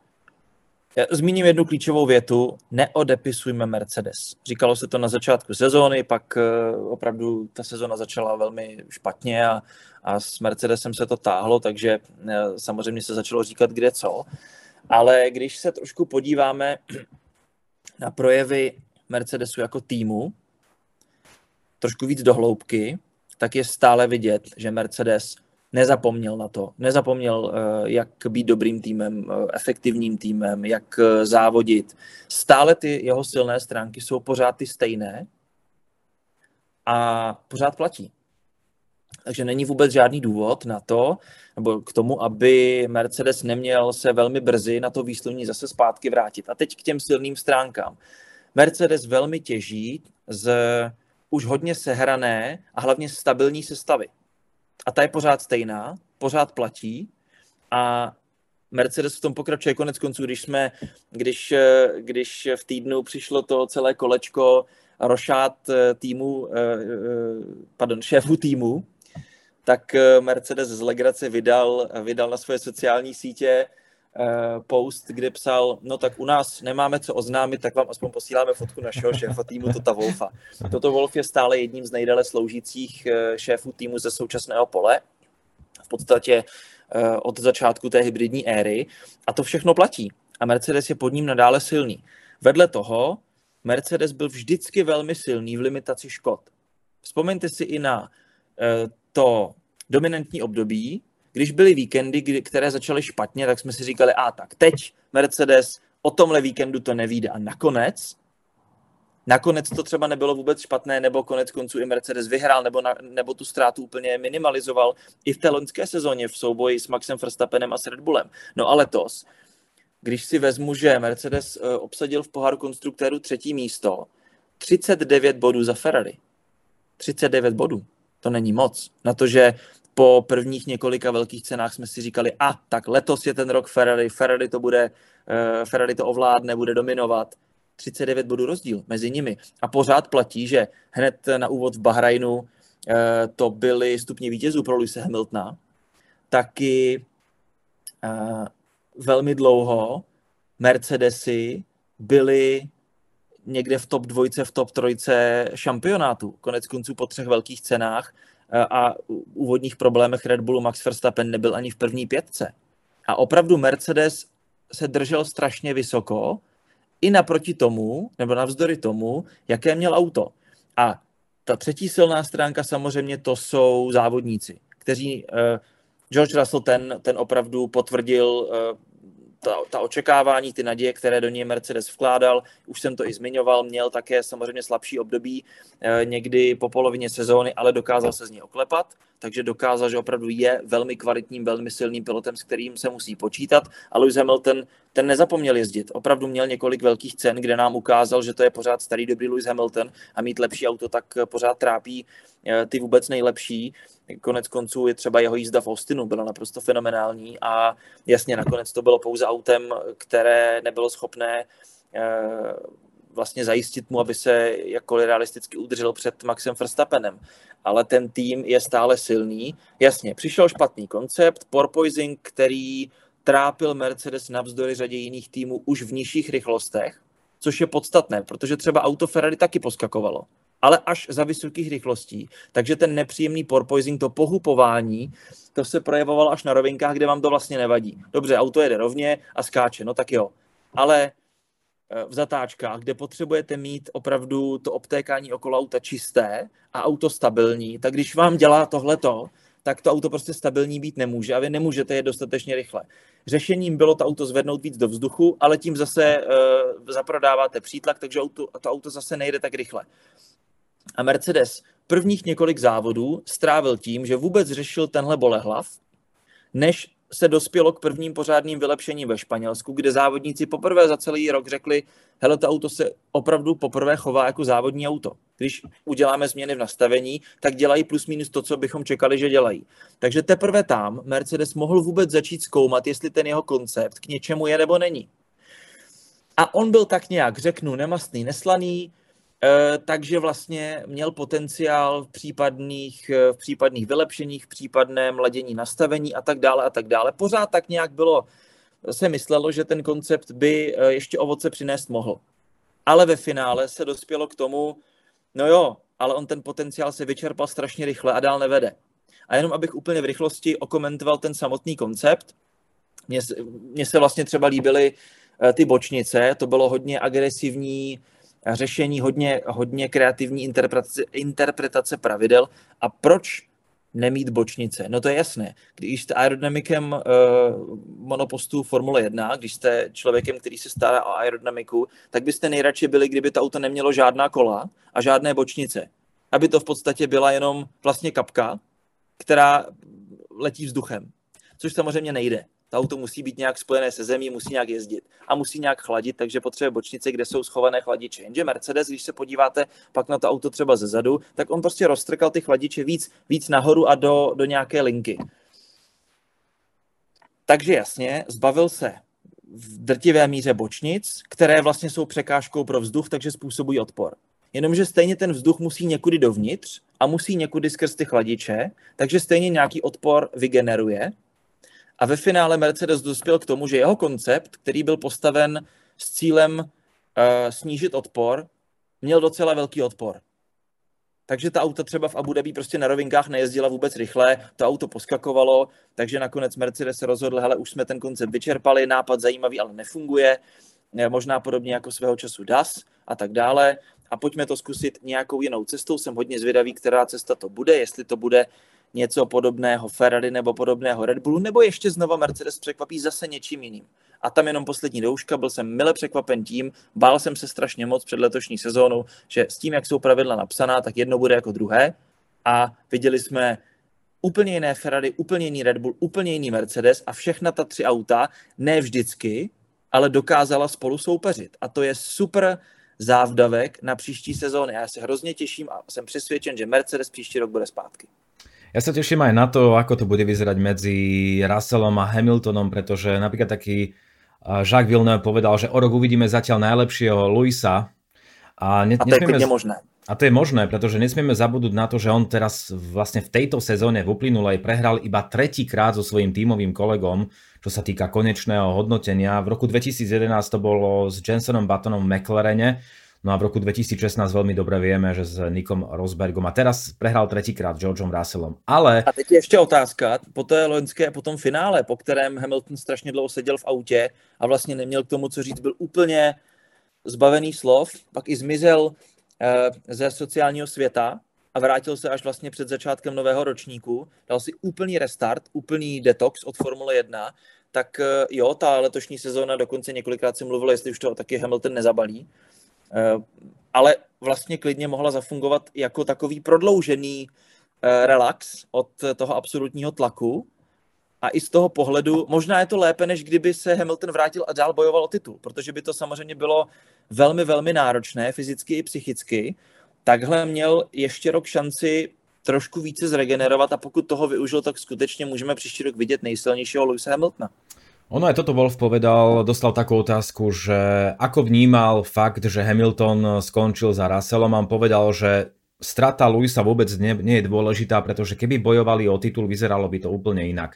zmíním jednu klíčovou větu. Neodepisujme Mercedes. Říkalo se to na začátku sezóny, pak eh, opravdu ta sezóna začala velmi špatně a, a s Mercedesem se to táhlo, takže eh, samozřejmě se začalo říkat kde co. Ale když se trošku podíváme na projevy Mercedesu jako týmu, trošku víc do hloubky, tak je stále vidět, že Mercedes nezapomněl na to. Nezapomněl, eh, jak být dobrým týmem, eh, efektivním týmem, jak eh, závodit. Stále ty jeho silné stránky jsou pořád ty stejné a pořád platí. Takže není vůbec žádný důvod na to, nebo k tomu, aby Mercedes neměl se velmi brzy na to výslední zase zpátky vrátit. A teď k těm silným stránkám. Mercedes velmi těží z už hodně sehrané a hlavně stabilní sestavy a ta je pořád stejná, pořád platí a Mercedes v tom pokračuje. Konec konců, když jsme, když, když v týdnu přišlo to celé kolečko rošát eh, týmu, eh, eh, pardon, šéfu týmu, tak Mercedes z legrace vydal, vydal na svoje sociální sítě post, kde psal, no tak u nás nemáme co oznámit, tak vám aspoň posíláme fotku našeho šéfa týmu Tota Wolfa. Toto Wolf je stále jedním z nejdéle sloužících šéfů týmu ze současného pole. V podstatě od začátku té hybridní éry. A to všechno platí. A Mercedes je pod ním nadále silný. Vedle toho Mercedes byl vždycky velmi silný v limitaci škod. Vzpomeňte si i na to dominantní období, když byly víkendy, které začaly špatně, tak jsme si říkali, a tak teď Mercedes o tomhle víkendu to nevíde. A nakonec, nakonec to třeba nebylo vůbec špatné, nebo konec konců i Mercedes vyhrál, nebo, na, nebo tu ztrátu úplně minimalizoval i v té loňské sezóně v souboji s Maxem Verstappenem a s Red Bullem. No a letos, když si vezmu, že Mercedes eh, obsadil v poháru konstruktéru třetí místo, 39 bodů za Ferrari. 39 bodů. To není moc. Na to, že po prvních několika velkých cenách jsme si říkali, a tak letos je ten rok Ferrari, Ferrari to bude, uh, Ferrari to ovládne, bude dominovat. 39 bodů rozdíl mezi nimi. A pořád platí, že hned na úvod v Bahrajnu uh, to byly stupně vítězů pro Luise Hamiltona, taky uh, velmi dlouho Mercedesy byly někde v top dvojce, v top trojce šampionátu. Konec konců po třech velkých cenách a úvodních problémech Red Bullu Max Verstappen nebyl ani v první pětce. A opravdu Mercedes se držel strašně vysoko, i naproti tomu, nebo navzdory tomu, jaké měl auto. A ta třetí silná stránka samozřejmě to jsou závodníci, kteří uh, George Russell ten, ten opravdu potvrdil uh, ta, ta očekávání, ty naděje, které do něj Mercedes vkládal, už jsem to i zmiňoval, měl také samozřejmě slabší období eh, někdy po polovině sezóny, ale dokázal se z něj oklepat, takže dokázal, že opravdu je velmi kvalitním, velmi silným pilotem, s kterým se musí počítat. A Lewis Hamilton ten nezapomněl jezdit. Opravdu měl několik velkých cen, kde nám ukázal, že to je pořád starý dobrý Lewis Hamilton a mít lepší auto tak pořád trápí ty vůbec nejlepší. Konec konců je třeba jeho jízda v Austinu, byla naprosto fenomenální a jasně nakonec to bylo pouze autem, které nebylo schopné eh, vlastně zajistit mu, aby se jakkoliv realisticky udržel před Maxem Verstappenem. Ale ten tým je stále silný. Jasně, přišel špatný koncept, porpoising, který trápil Mercedes navzdory řadě jiných týmů už v nižších rychlostech, což je podstatné, protože třeba auto Ferrari taky poskakovalo ale až za vysokých rychlostí. Takže ten nepříjemný porpoising, to pohupování, to se projevovalo až na rovinkách, kde vám to vlastně nevadí. Dobře, auto jede rovně a skáče, no tak jo. Ale eh, v zatáčkách, kde potřebujete mít opravdu to obtékání okolo auta čisté a auto stabilní, tak když vám dělá tohleto, tak to auto prostě stabilní být nemůže a vy nemůžete je dostatečně rychle. Řešením bylo to auto zvednout víc do vzduchu, ale tím zase uh, zaprodáváte přítlak, takže auto, to auto zase nejde tak rychle. A Mercedes prvních několik závodů strávil tím, že vůbec řešil tenhle bolehlav, než se dospělo k prvním pořádným vylepšením ve Španělsku, kde závodníci poprvé za celý rok řekli, hele, to auto se opravdu poprvé chová jako závodní auto. Když uděláme změny v nastavení, tak dělají plus minus to, co bychom čekali, že dělají. Takže teprve tam Mercedes mohl vůbec začít zkoumat, jestli ten jeho koncept k něčemu je nebo není. A on byl tak nějak, řeknu, nemastný, neslaný, takže vlastně měl potenciál v případných, eh, v případných vylepšeních, v případném ladění nastavení a tak dále a tak dále. Pořád tak nějak bylo, se myslelo, že ten koncept by eh, ještě ovoce přinést mohl. Ale ve finále se dospělo k tomu, no jo, ale on ten potenciál se vyčerpal strašně rychle a dál nevede. A jenom abych úplně v rychlosti okomentoval ten samotný koncept, mně se vlastně třeba líbily ty bočnice, to bylo hodně agresivní, řešení, hodně, hodně kreativní interpretace, interpretace pravidel. A proč nemít bočnice? No to je jasné. Když jste aerodynamikem uh, monopostu Formule 1, když jste člověkem, který se stará o aerodynamiku, tak byste nejradši byli, kdyby to auto nemělo žádná kola a žádné bočnice. Aby to v podstatě byla jenom vlastně kapka, která letí vzduchem. Což samozřejmě nejde to auto musí být nějak spojené se zemí, musí nějak jezdit a musí nějak chladit, takže potřebuje bočnice, kde jsou schované chladiče. Jenže Mercedes, když se podíváte pak na to auto třeba ze zadu, tak on prostě roztrkal ty chladiče víc, víc nahoru a do, do nějaké linky. Takže jasně, zbavil se v drtivé míře bočnic, které vlastně jsou překážkou pro vzduch, takže způsobují odpor. Jenomže stejně ten vzduch musí někudy dovnitř a musí někudy skrz ty chladiče, takže stejně nějaký odpor vygeneruje a ve finále Mercedes dospěl k tomu, že jeho koncept, který byl postaven s cílem uh, snížit odpor, měl docela velký odpor. Takže ta auta třeba v Abu Dhabi prostě na rovinkách nejezdila vůbec rychle, to auto poskakovalo, takže nakonec Mercedes se rozhodl, hele, už jsme ten koncept vyčerpali, nápad zajímavý, ale nefunguje, možná podobně jako svého času DAS a tak dále. A pojďme to zkusit nějakou jinou cestou. Jsem hodně zvědavý, která cesta to bude, jestli to bude něco podobného Ferrari nebo podobného Red Bullu, nebo ještě znova Mercedes překvapí zase něčím jiným. A tam jenom poslední douška, byl jsem mile překvapen tím, bál jsem se strašně moc před letošní sezónou, že s tím, jak jsou pravidla napsaná, tak jedno bude jako druhé. A viděli jsme úplně jiné Ferrari, úplně jiný Red Bull, úplně jiný Mercedes a všechna ta tři auta, ne vždycky, ale dokázala spolu soupeřit. A to je super závdavek na příští sezóny. Já se hrozně těším a jsem přesvědčen, že Mercedes příští rok bude zpátky. Ja sa teším aj na to, ako to bude vyzerať medzi Russellom a Hamiltonom, pretože napríklad taký Jacques Villeneuve povedal, že o rok uvidíme zatiaľ najlepšieho Luisa. A, ne, a to nesmieme, je možné. A to je možné, pretože nesmieme zabudnúť na to, že on teraz vlastne v tejto sezóne v uplynulej prehral iba tretíkrát so svojím tímovým kolegom, čo sa týka konečného hodnotenia. V roku 2011 to bolo s Jensonom Buttonom v McLarene, No a v roku 2016 veľmi dobre vieme, že s Nikom Rosbergom a teraz prehral tretíkrát Georgeom Russellom. Ale... A teď je ještě otázka, po té loňské po tom finále, po kterém Hamilton strašně dlouho seděl v autě a vlastně neměl k tomu, co říct, byl úplně zbavený slov, pak i zmizel eh, ze sociálního světa a vrátil se až vlastně před začátkem nového ročníku, dal si úplný restart, úplný detox od Formule 1, tak eh, jo, ta letošní sezóna dokonce několikrát se mluvilo, jestli už to taky Hamilton nezabalí, ale vlastně klidně mohla zafungovat jako takový prodloužený eh, relax od toho absolutního tlaku. A i z toho pohledu, možná je to lépe, než kdyby se Hamilton vrátil a dál bojoval o titul, protože by to samozřejmě bylo velmi, velmi náročné, fyzicky i psychicky. Takhle měl ještě rok šanci trošku více zregenerovat a pokud toho využil, tak skutečně můžeme příští rok vidět nejsilnějšího Lewisa Hamiltona. Ono aj toto Wolf povedal, dostal takú otázku, že ako vnímal fakt, že Hamilton skončil za Russellom a povedal, že strata Luisa vôbec nie, nie je dôležitá, pretože keby bojovali o titul, vyzeralo by to úplne inak.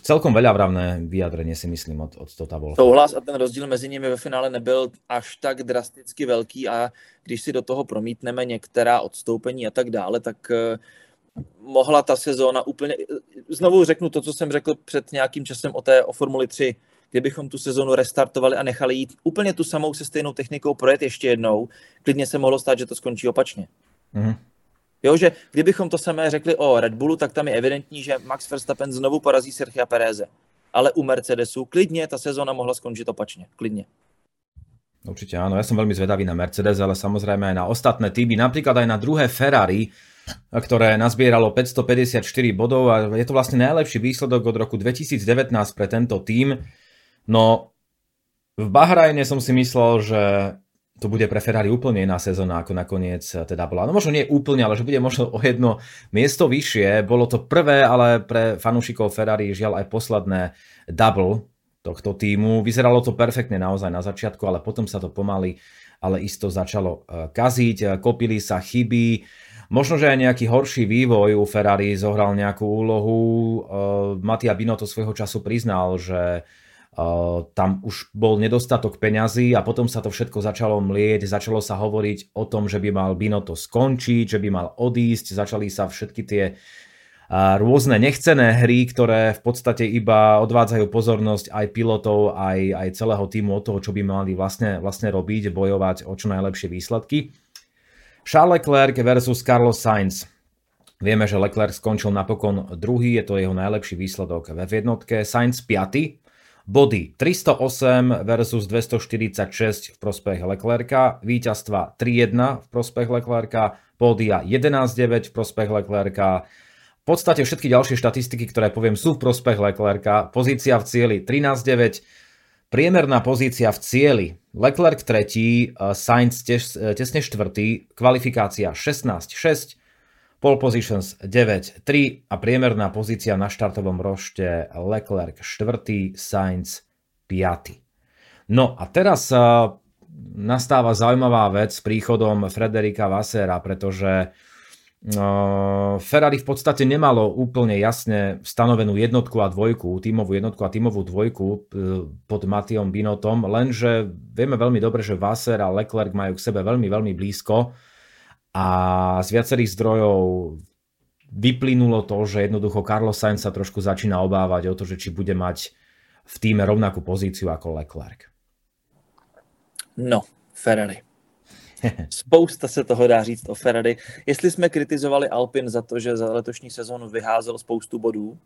Celkom veľavravné vyjadrenie si myslím od, od Tota Wolfa. Souhlas a ten rozdíl mezi nimi ve finále nebyl až tak drasticky velký a když si do toho promítneme některá odstoupení a tak dále, tak uh, mohla ta sezóna úplně, znovu řeknu to, co jsem řekl před nějakým časem o té o Formuli 3, kdybychom tu sezonu restartovali a nechali jít úplně tu samou se stejnou technikou projet ještě jednou, klidně se mohlo stát, že to skončí opačně. Mm-hmm. Jo, že kdybychom to samé řekli o Red Bullu, tak tam je evidentní, že Max Verstappen znovu porazí Sergio Pereze. Ale u Mercedesu klidně ta sezóna mohla skončit opačně. Klidně. Určite áno, ja som veľmi zvedavý na Mercedes, ale samozrejme aj na ostatné týmy, napríklad aj na druhé Ferrari, ktoré nazbieralo 554 bodov a je to vlastne najlepší výsledok od roku 2019 pre tento tým. No v Bahrajne som si myslel, že to bude pre Ferrari úplne iná sezóna, ako nakoniec teda bola. No možno nie úplne, ale že bude možno o jedno miesto vyššie. Bolo to prvé, ale pre fanúšikov Ferrari žiaľ aj posledné double tohto týmu. Vyzeralo to perfektne naozaj na začiatku, ale potom sa to pomaly, ale isto začalo eh, kaziť. Kopili sa chyby, Možno, že aj nejaký horší vývoj u Ferrari zohral nejakú úlohu. Uh, Matia Binotto svojho času priznal, že uh, tam už bol nedostatok peňazí a potom sa to všetko začalo mlieť, začalo sa hovoriť o tom, že by mal Binotto skončiť, že by mal odísť, začali sa všetky tie uh, rôzne nechcené hry, ktoré v podstate iba odvádzajú pozornosť aj pilotov, aj, aj celého týmu od toho, čo by mali vlastne, vlastne robiť, bojovať o čo najlepšie výsledky. Charles Leclerc versus Carlos Sainz. Vieme, že Leclerc skončil napokon druhý, je to jeho najlepší výsledok ve jednotke. Sainz 5. Body 308 versus 246 v prospech Leclerca, víťazstva 3-1 v prospech Leclerca, pódia 11-9 v prospech Leclerca. V podstate všetky ďalšie štatistiky, ktoré poviem, sú v prospech Leclerca. Pozícia v cieli 13-9, Priemerná pozícia v cieli. Leclerc tretí, eh, Sainz eh, tesne štvrtý, kvalifikácia 16-6, pole positions 9-3 a priemerná pozícia na štartovom rošte Leclerc štvrtý, Sainz 5. No a teraz eh, nastáva zaujímavá vec s príchodom Frederika Vassera, pretože Ferrari v podstate nemalo úplne jasne stanovenú jednotku a dvojku, tímovú jednotku a tímovú dvojku e, pod Matiom Binotom, lenže vieme veľmi dobre, že Vasser a Leclerc majú k sebe veľmi, veľmi blízko a z viacerých zdrojov vyplynulo to, že jednoducho Carlos Sainz sa trošku začína obávať o to, že či bude mať v týme rovnakú pozíciu ako Leclerc. No, Ferrari. [laughs] Spousta se toho dá říct o Ferrari. Jestli jsme kritizovali Alpin za to, že za letošní sezónu vyházel spoustu bodů,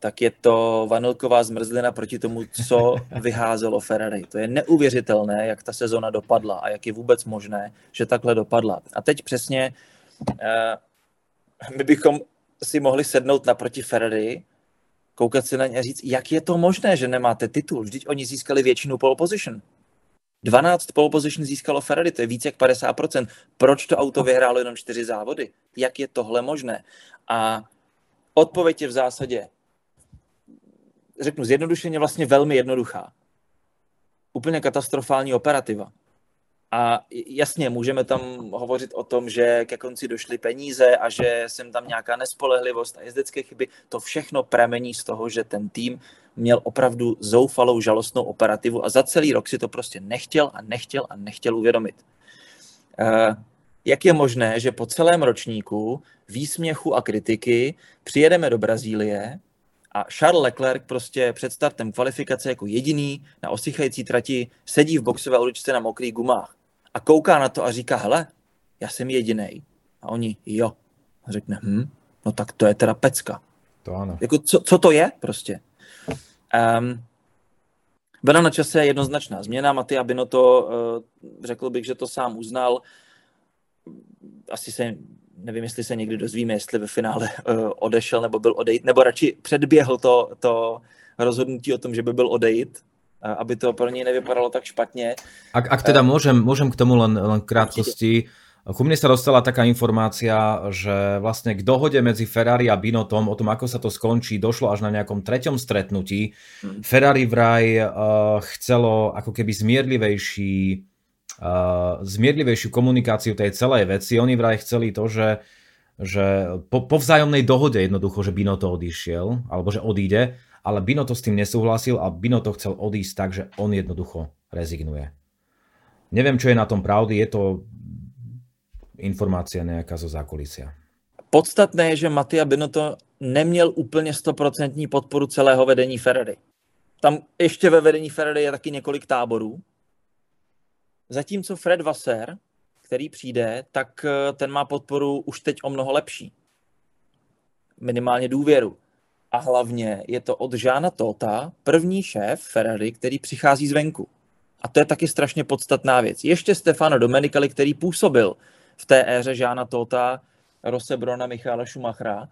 tak je to vanilková zmrzlina proti tomu, co [laughs] vyházelo Ferrari. To je neuvěřitelné, jak ta sezóna dopadla a jak je vůbec možné, že takhle dopadla. A teď přesně eh, my bychom si mohli sednout naproti Ferrari, koukat si na ně a říct, jak je to možné, že nemáte titul. Vždyť oni získali většinu pole position. 12 pole position získalo Ferrari, to je více jak 50%. Proč to auto vyhrálo jenom čtyři závody? Jak je tohle možné? A odpověď je v zásadě, řeknu zjednodušeně, vlastně velmi jednoduchá. Úplně katastrofální operativa. A jasně, můžeme tam hovořit o tom, že ke konci došly peníze a že jsem tam nějaká nespolehlivost a jezdecké chyby. To všechno pramení z toho, že ten tým měl opravdu zoufalou, žalostnou operativu a za celý rok si to prostě nechtěl a nechtěl a nechtěl uvědomit. Uh, jak je možné, že po celém ročníku výsměchu a kritiky přijedeme do Brazílie a Charles Leclerc prostě před startem kvalifikace jako jediný na osychající trati sedí v boxové uličce na mokrých gumách a kouká na to a říká, hele, já jsem jediný. A oni, jo. A řekne, hm, no tak to je teda pecka. To ano. Jako, co, co to je prostě? Um, byla na čase jednoznačná změna. Matia Binotto, uh, řekl bych, že to sám uznal. Asi se, nevím, jestli se někdy dozvíme, jestli ve finále uh, odešel nebo byl odejít, nebo radši předběhl to, to rozhodnutí o tom, že by byl odejít, uh, aby to pro něj nevypadalo tak špatně. Ak, ak teda môžem, môžem k tomu len, len krátkosti. Určite ku mne sa dostala taká informácia, že vlastne k dohode medzi Ferrari a Binotom o tom, ako sa to skončí, došlo až na nejakom treťom stretnutí. Hmm. Ferrari vraj uh, chcelo ako keby zmierlivejší, uh, zmierlivejšiu komunikáciu tej celej veci. Oni vraj chceli to, že, že po, po vzájomnej dohode jednoducho, že Binoto odišiel, alebo že odíde, ale Binoto s tým nesúhlasil a Binoto chcel odísť tak, že on jednoducho rezignuje. Neviem, čo je na tom pravdy, je to informácia nejaká zo zákulisia. Podstatné je, že Matia Binotto neměl úplně stoprocentní podporu celého vedení Ferrari. Tam ještě ve vedení Ferrari je taky několik táborů. Zatímco Fred Vasser, který přijde, tak eh, ten má podporu už teď o mnoho lepší. Minimálně důvěru. A hlavně je to od Žána Tota, první šéf Ferrari, který přichází zvenku. A to je taky strašně podstatná věc. Ještě Stefano Domenicali, který působil v té éře Žána Tota, Rose Brona, Michála Schumachera.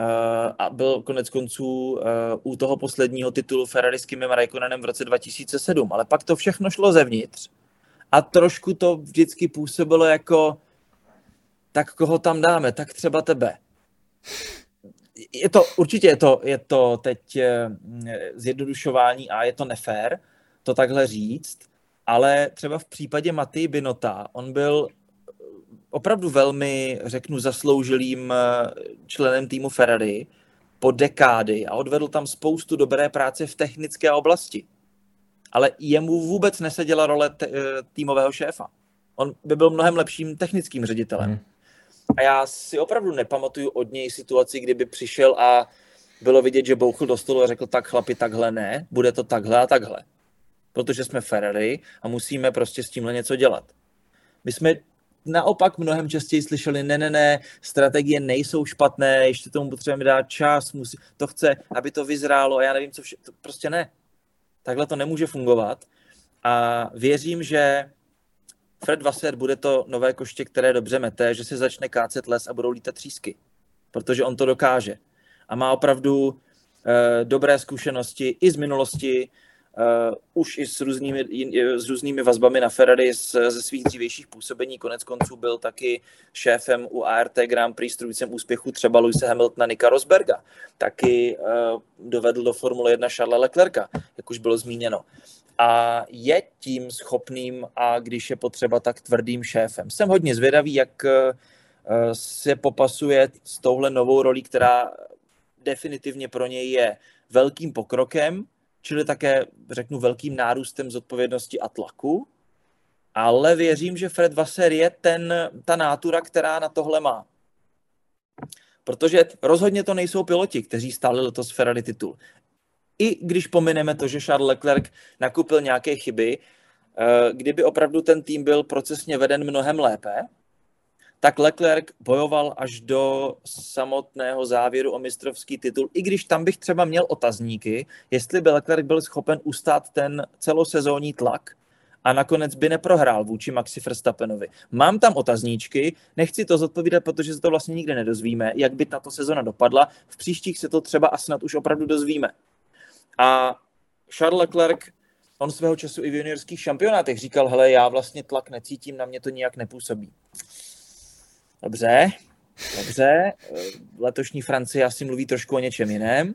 Eh, a byl konec konců eh, u toho posledního titulu Ferrari s Kimem Raikkonenem v roce 2007, ale pak to všechno šlo zevnitř. A trošku to vždycky působilo jako tak koho tam dáme, tak třeba tebe. Je to, určitě je to, je to teď eh, zjednodušování a je to nefér to takhle říct, ale třeba v případě Maty Binota, on byl opravdu velmi, řeknu, zasloužilým eh, členem týmu Ferrari po dekády a odvedl tam spoustu dobré práce v technické oblasti. Ale jemu vůbec neseděla role t- eh, týmového šéfa. On by byl mnohem lepším technickým ředitelem. Hmm. A já si opravdu nepamatuju od něj situaci, kdyby přišel a bylo vidět, že bouchl do stolu a řekl, tak chlapi, takhle ne, bude to takhle a takhle. Protože jsme Ferrari a musíme prostě s tímhle něco dělat. My jsme naopak mnohem častěji slyšeli, ne, ne, ne, strategie nejsou špatné, ještě tomu potřebujeme dát čas, musí, to chce, aby to vyzrálo a já nevím, co vše, to prostě ne. Takhle to nemůže fungovat a věřím, že Fred Vasser bude to nové koště, které dobře mete, že se začne kácet les a budou lítat třísky, protože on to dokáže. A má opravdu eh, dobré zkušenosti i z minulosti, uh, už i s různými, s různými vazbami na Ferrari z, ze svých dřívějších působení. Konec konců byl taky šéfem u ART Grand Prix strůjcem úspěchu třeba Luise Hamiltona, Nika Rosberga. Taky uh, dovedl do Formule 1 Charlesa Leclerca, jak už bylo zmíněno. A je tím schopným a když je potřeba, tak tvrdým šéfem. Jsem hodně zvědavý, jak uh, se popasuje s touhle novou rolí, která definitivně pro něj je velkým pokrokem, čili také, řeknu, velkým nárůstem zodpovědnosti a tlaku, ale věřím, že Fred Vasser je ten, ta nátura, která na tohle má. Protože rozhodně to nejsou piloti, kteří stáli letos Ferrari titul. I když pomineme to, že Charles Leclerc nakupil nějaké chyby, eh, kdyby opravdu ten tým byl procesně veden mnohem lépe, tak Leclerc bojoval až do samotného závěru o mistrovský titul, i když tam bych třeba měl otazníky, jestli by Leclerc byl schopen ustát ten celosezónní tlak a nakonec by neprohrál vůči Maxi Verstappenovi. Mám tam otazníčky, nechci to zodpovídat, protože se to vlastně nikdy nedozvíme, jak by tato sezona dopadla. V příštích se to třeba a snad už opravdu dozvíme. A Charles Leclerc on svého času i v juniorských šampionátech říkal, hele, já vlastně tlak necítím, na mě to nijak nepůsobí. Dobře, Dobře, letošní Francie asi mluví trošku o něčem jiném,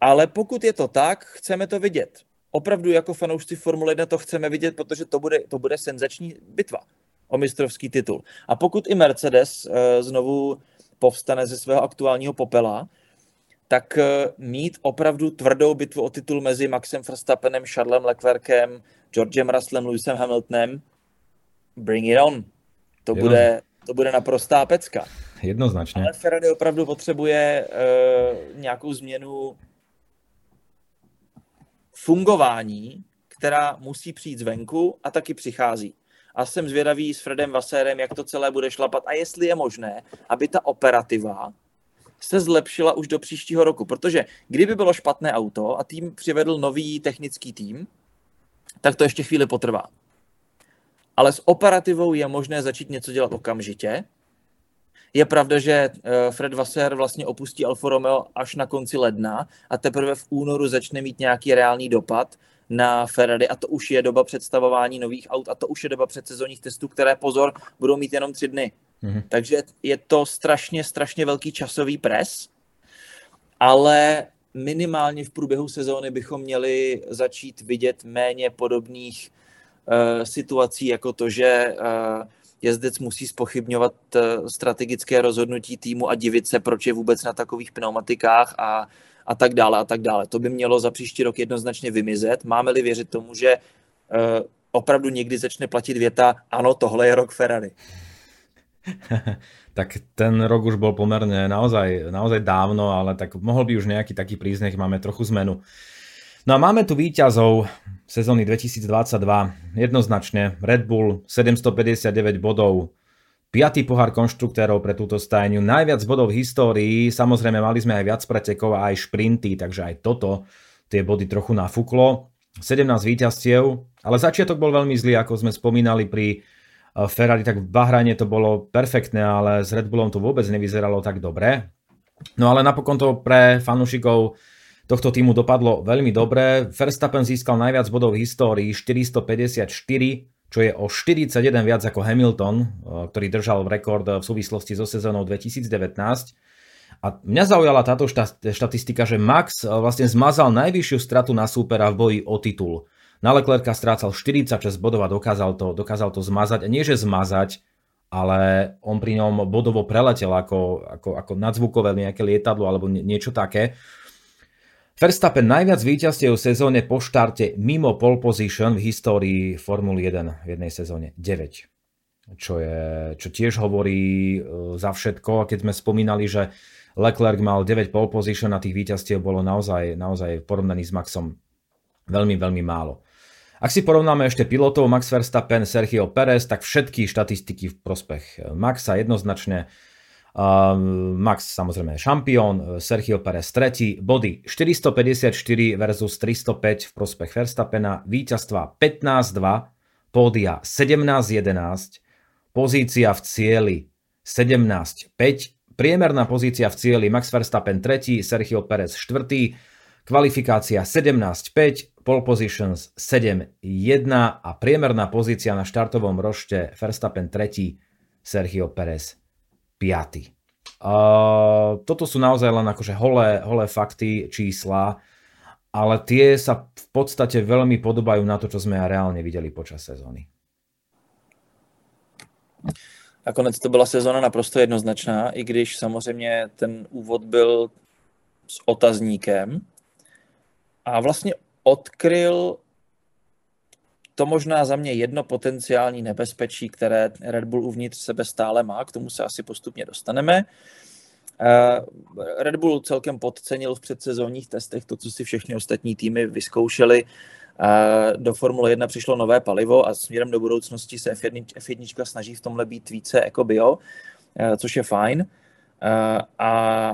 ale pokud je to tak, chceme to vidět. Opravdu jako fanoušci Formule 1 to chceme vidět, protože to bude, to bude senzační bitva o mistrovský titul. A pokud i Mercedes uh, znovu povstane ze svého aktuálního popela, tak uh, mít opravdu tvrdou bitvu o titul mezi Maxem Verstappenem, Charlesem Leclercem, Georgem Russellem, Lewisem Hamiltonem, bring it on. To, bude, to bude naprostá pecka. Jednoznačně. Ale Ferrari opravdu potřebuje uh, nějakou změnu fungování, která musí přijít zvenku a taky přichází. A jsem zvědavý s Fredem Vasérem, jak to celé bude šlapat a jestli je možné, aby ta operativa se zlepšila už do příštího roku. Protože kdyby bylo špatné auto a tým přivedl nový technický tým, tak to ještě chvíli potrvá. Ale s operativou je možné začít něco dělat okamžitě. Je pravda, že eh, Fred Vasser vlastně opustí Alfa Romeo až na konci ledna a teprve v únoru začne mít nějaký reálný dopad na Ferrari a to už je doba představování nových aut a to už je doba předsezonních testů, které pozor, budou mít jenom tři dny. Mm-hmm. Takže je to strašně, strašně velký časový pres, ale minimálně v průběhu sezóny bychom měli začít vidět méně podobných situací, jako to, že uh, jezdec musí spochybňovat uh, strategické rozhodnutí týmu a divit se, proč je vůbec na takových pneumatikách a a tak dále a tak dále. To by mělo za příští rok jednoznačně vymizet. Máme-li věřit tomu, že opravdu někdy začne platit věta, ano, tohle je rok Ferrari. [laughs] tak ten rok už bol pomerne naozaj, naozaj dávno, ale tak mohol by už nejaký taký príznek, máme trochu zmenu. No a máme tu výťazov sezóny 2022, jednoznačne Red Bull 759 bodov, Piatý pohár konštruktérov pre túto stajňu, najviac bodov v histórii, samozrejme mali sme aj viac pretekov a aj šprinty, takže aj toto tie body trochu nafúklo. 17 víťazstiev, ale začiatok bol veľmi zlý, ako sme spomínali pri eh, Ferrari, tak v Bahrajne to bolo perfektné, ale s Red Bullom to vôbec nevyzeralo tak dobre. No ale napokon to pre fanúšikov tohto týmu dopadlo veľmi dobre. Verstappen získal najviac bodov v histórii, 454, čo je o 41 viac ako Hamilton, eh, ktorý držal rekord v súvislosti so sezónou 2019. A mňa zaujala táto štatistika, že Max eh, vlastne zmazal najvyššiu stratu na súpera v boji o titul. Na Leclerca strácal 46 bodov a dokázal to, dokázal to zmazať. Nie, že zmazať, ale on pri ňom bodovo preletel ako, ako, ako nadzvukové nejaké lietadlo alebo niečo také. Verstappen najviac víťazstiev v sezóne po štarte mimo pole position v histórii Formuly 1 v jednej sezóne 9. Čo, je, čo tiež hovorí e, za všetko. A keď sme spomínali, že Leclerc mal 9 pole position a tých víťazstiev bolo naozaj, naozaj v porovnaní s Maxom veľmi, veľmi málo. Ak si porovnáme ešte pilotov Max Verstappen, Sergio Perez, tak všetky štatistiky v prospech Maxa jednoznačne Max samozrejme šampión, Sergio Perez tretí, body 454 versus 305 v prospech Verstappena, víťazstva 15-2, pódia 17-11, pozícia v cieli 17-5, priemerná pozícia v cieli Max Verstappen tretí, Sergio Perez štvrtý, kvalifikácia 17-5, pole positions 7-1 a priemerná pozícia na štartovom rošte Verstappen tretí, Sergio Perez 5. Uh, toto sú naozaj len akože holé, holé fakty, čísla, ale tie sa v podstate veľmi podobajú na to, čo sme reálne videli počas sezóny. Nakonec to byla sezona naprosto jednoznačná, i když samozřejmě ten úvod byl s otazníkem a vlastně odkryl to možná za mě jedno potenciální nebezpečí, které Red Bull uvnitř sebe stále má, k tomu se asi postupně dostaneme. Eh, Red Bull celkem podcenil v předsezónních testech to, co si všechny ostatní týmy vyzkoušeli. Eh, do Formule 1 přišlo nové palivo a směrem do budoucnosti se F1, F1 snaží v tomhle být více jako bio, eh, což je fajn. A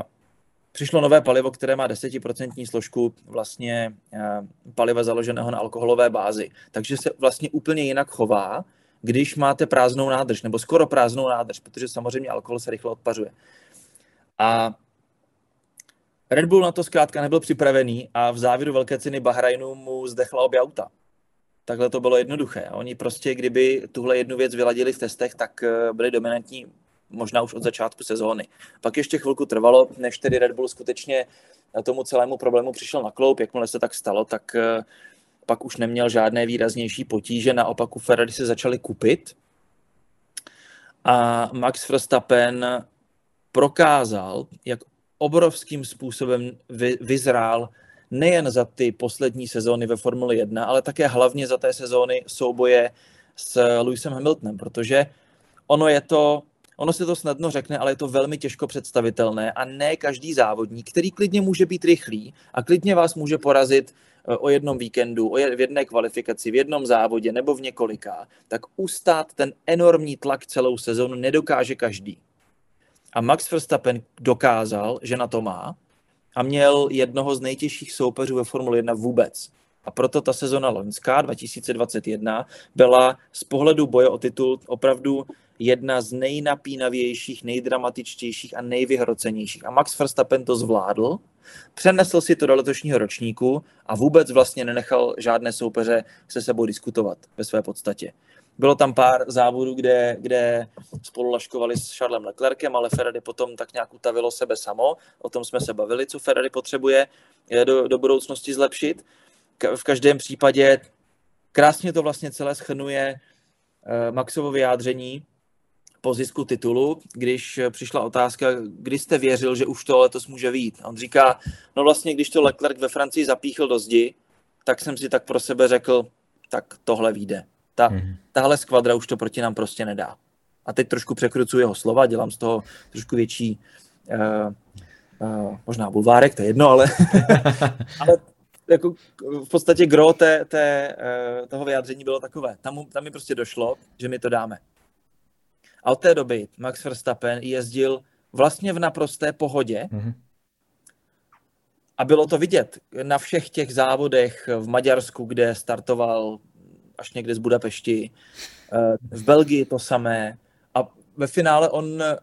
přišlo nové palivo, které má 10% složku vlastně eh, paliva založeného na alkoholové bázi. Takže se vlastně úplně jinak chová, když máte prázdnou nádrž, nebo skoro prázdnou nádrž, protože samozřejmě alkohol se rychle odpařuje. A Red Bull na to zkrátka nebyl připravený a v závěru velké ceny Bahrajnu mu zdechla obě auta. Takhle to bylo jednoduché. Oni prostě, kdyby tuhle jednu věc vyladili v testech, tak eh, byli dominantní možná už od začátku sezóny. Pak ještě chvilku trvalo, než tedy Red Bull skutečně tomu celému problému přišel na kloup. Jakmile se tak stalo, tak eh, pak už neměl žádné výraznější potíže, naopak u Ferrari se začali kupit. A Max Verstappen prokázal, jak obrovským způsobem vy, vyzrál nejen za ty poslední sezóny ve Formuli 1, ale také hlavně za té sezóny souboje s Lewisem Hamiltonem, protože ono je to, ono se to snadno řekne, ale je to velmi těžko představitelné a ne každý závodník, který klidně může být rychlý a klidně vás může porazit eh, o jednom víkendu, o v jedné kvalifikaci, v jednom závodě nebo v několika, tak ustát ten enormní tlak celou sezonu nedokáže každý. A Max Verstappen dokázal, že na to má a měl jednoho z nejtěžších soupeřů ve Formule 1 vůbec. A proto ta sezona loňská 2021 byla z pohledu boje o titul opravdu jedna z nejnapínavějších, nejdramatičtějších a nejvyhrocenějších. A Max Verstappen to zvládl, přenesl si to do letošního ročníku a vůbec vlastně nenechal žádné soupeře se sebou diskutovat ve své podstatě. Bylo tam pár závodů, kde, kde spolu laškovali s Charlesem Leclerkem, ale Ferrari potom tak nějak utavilo sebe samo. O tom jsme se bavili, co Ferrari potřebuje do, do budoucnosti zlepšit. V každém případě krásně to vlastně celé schrnuje eh, Maxovo vyjádření po zisku titulu, když přišla otázka, kdy jste věřil, že už to letos může vít. A on říká, no vlastně, když to Leclerc ve Francii zapíchl do zdi, tak jsem si tak pro sebe řekl, tak tohle vyjde. Ta, mm-hmm. Tahle skvadra už to proti nám prostě nedá. A teď trošku překrucuji jeho slova, dělám z toho trošku větší, uh, uh, možná bulvárek, to je jedno, ale, [laughs] ale jako v podstatě gro té, té, toho vyjádření bylo takové. Tam, tam mi prostě došlo, že my to dáme. A od té doby Max Verstappen jezdil vlastně v naprosté pohodě. Mm-hmm. A bylo to vidět na všech těch závodech v Maďarsku, kde startoval až někde z Budapešti. Eh, v Belgii to samé. A ve finále on, eh,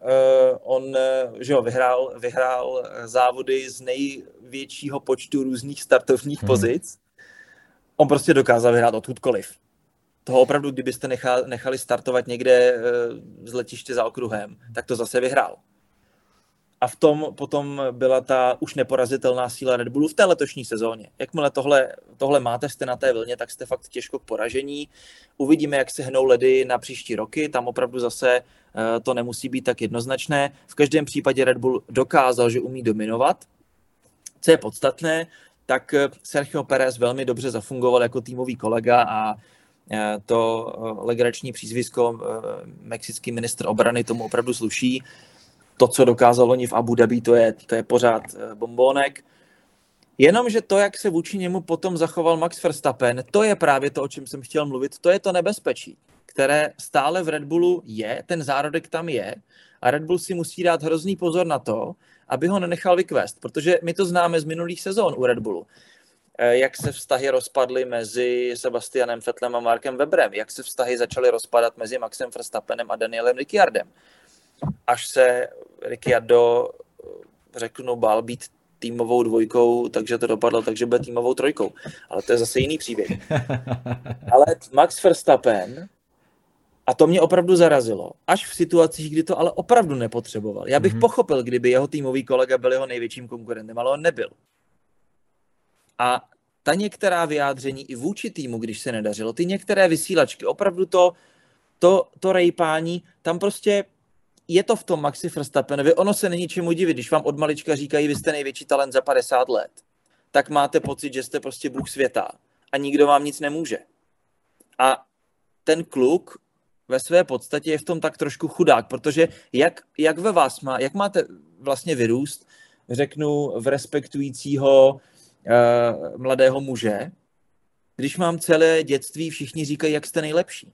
on že jo, vyhrál, vyhrál závody z největšího počtu různých startovních hmm. pozic. On prostě dokázal vyhrát odkudkoliv. Toho opravdu, kdybyste nechali startovat někde eh, z letiště za okruhem, tak to zase vyhrál a v tom potom byla ta už neporazitelná síla Red Bullu v té letošní sezóně. Jakmile tohle, tohle máte, jste na té vlně, tak jste fakt těžko k poražení. Uvidíme, jak se hnou ledy na příští roky, tam opravdu zase eh, to nemusí být tak jednoznačné. V každém případě Red Bull dokázal, že umí dominovat. Co je podstatné, tak eh, Sergio Perez velmi dobře zafungoval jako týmový kolega a to legrační přízvisko mexický ministr obrany tomu opravdu sluší to, co dokázal oni v Abu Dhabi, to je, to je pořád eh, bombónek. Jenomže to, jak se vůči němu potom zachoval Max Verstappen, to je právě to, o čem jsem chtěl mluvit, to je to nebezpečí, které stále v Red Bullu je, ten zárodek tam je a Red Bull si musí dát hrozný pozor na to, aby ho nenechal vykvést, protože my to známe z minulých sezón u Red Bullu. Eh, jak se vztahy rozpadly mezi Sebastianem Vettelem a Markem Weberem, jak se vztahy začaly rozpadat mezi Maxem Verstappenem a Danielem Ricciardem až se Ricciardo, řeknu, bál být týmovou dvojkou, takže to dopadlo tak, že bude týmovou trojkou. Ale to je zase jiný příběh. [laughs] Ale Max Verstappen, a to mě opravdu zarazilo, až v situacích, kdy to ale opravdu nepotřeboval. Já bych mm-hmm. pochopil, kdyby jeho týmový kolega byl jeho největším konkurentem, ale on nebyl. A ta některá vyjádření i vůči týmu, když se nedařilo, ty některé vysílačky, opravdu to, to, to rejpání, tam prostě je to v tom Maxi Verstappenovi, ono se není čemu divit, když vám od malička říkají, vy jste největší talent za 50 let, tak máte pocit, že jste prostě Bůh světa a nikdo vám nic nemůže. A ten kluk ve své podstatě je v tom tak trošku chudák, protože jak, jak ve vás má, jak máte vlastně vyrůst, řeknu, v respektujícího uh, mladého muže, když mám celé dětství, všichni říkají, jak jste nejlepší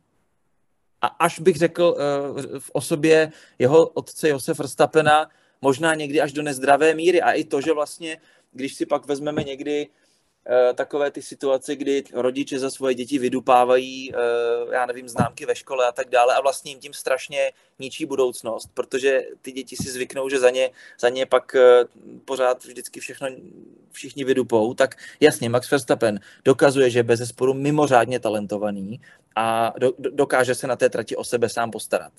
a až bych řekl eh, v osobě jeho otce Josef Verstappena, možná někdy až do nezdravé míry. A i to, že vlastně, když si pak vezmeme někdy Eh, takové ty situace, kdy rodiče za svoje děti vydupávají, eh, já nevím, známky ve škole a tak dále a vlastně jim tím strašně ničí budoucnost, protože ty děti si zvyknou, že za ně, za ně pak eh, pořád vždycky všechno všichni vydupou, tak jasně, Max Verstappen dokazuje, že je bez sporu mimořádně talentovaný a do, dokáže se na té trati o sebe sám postarat.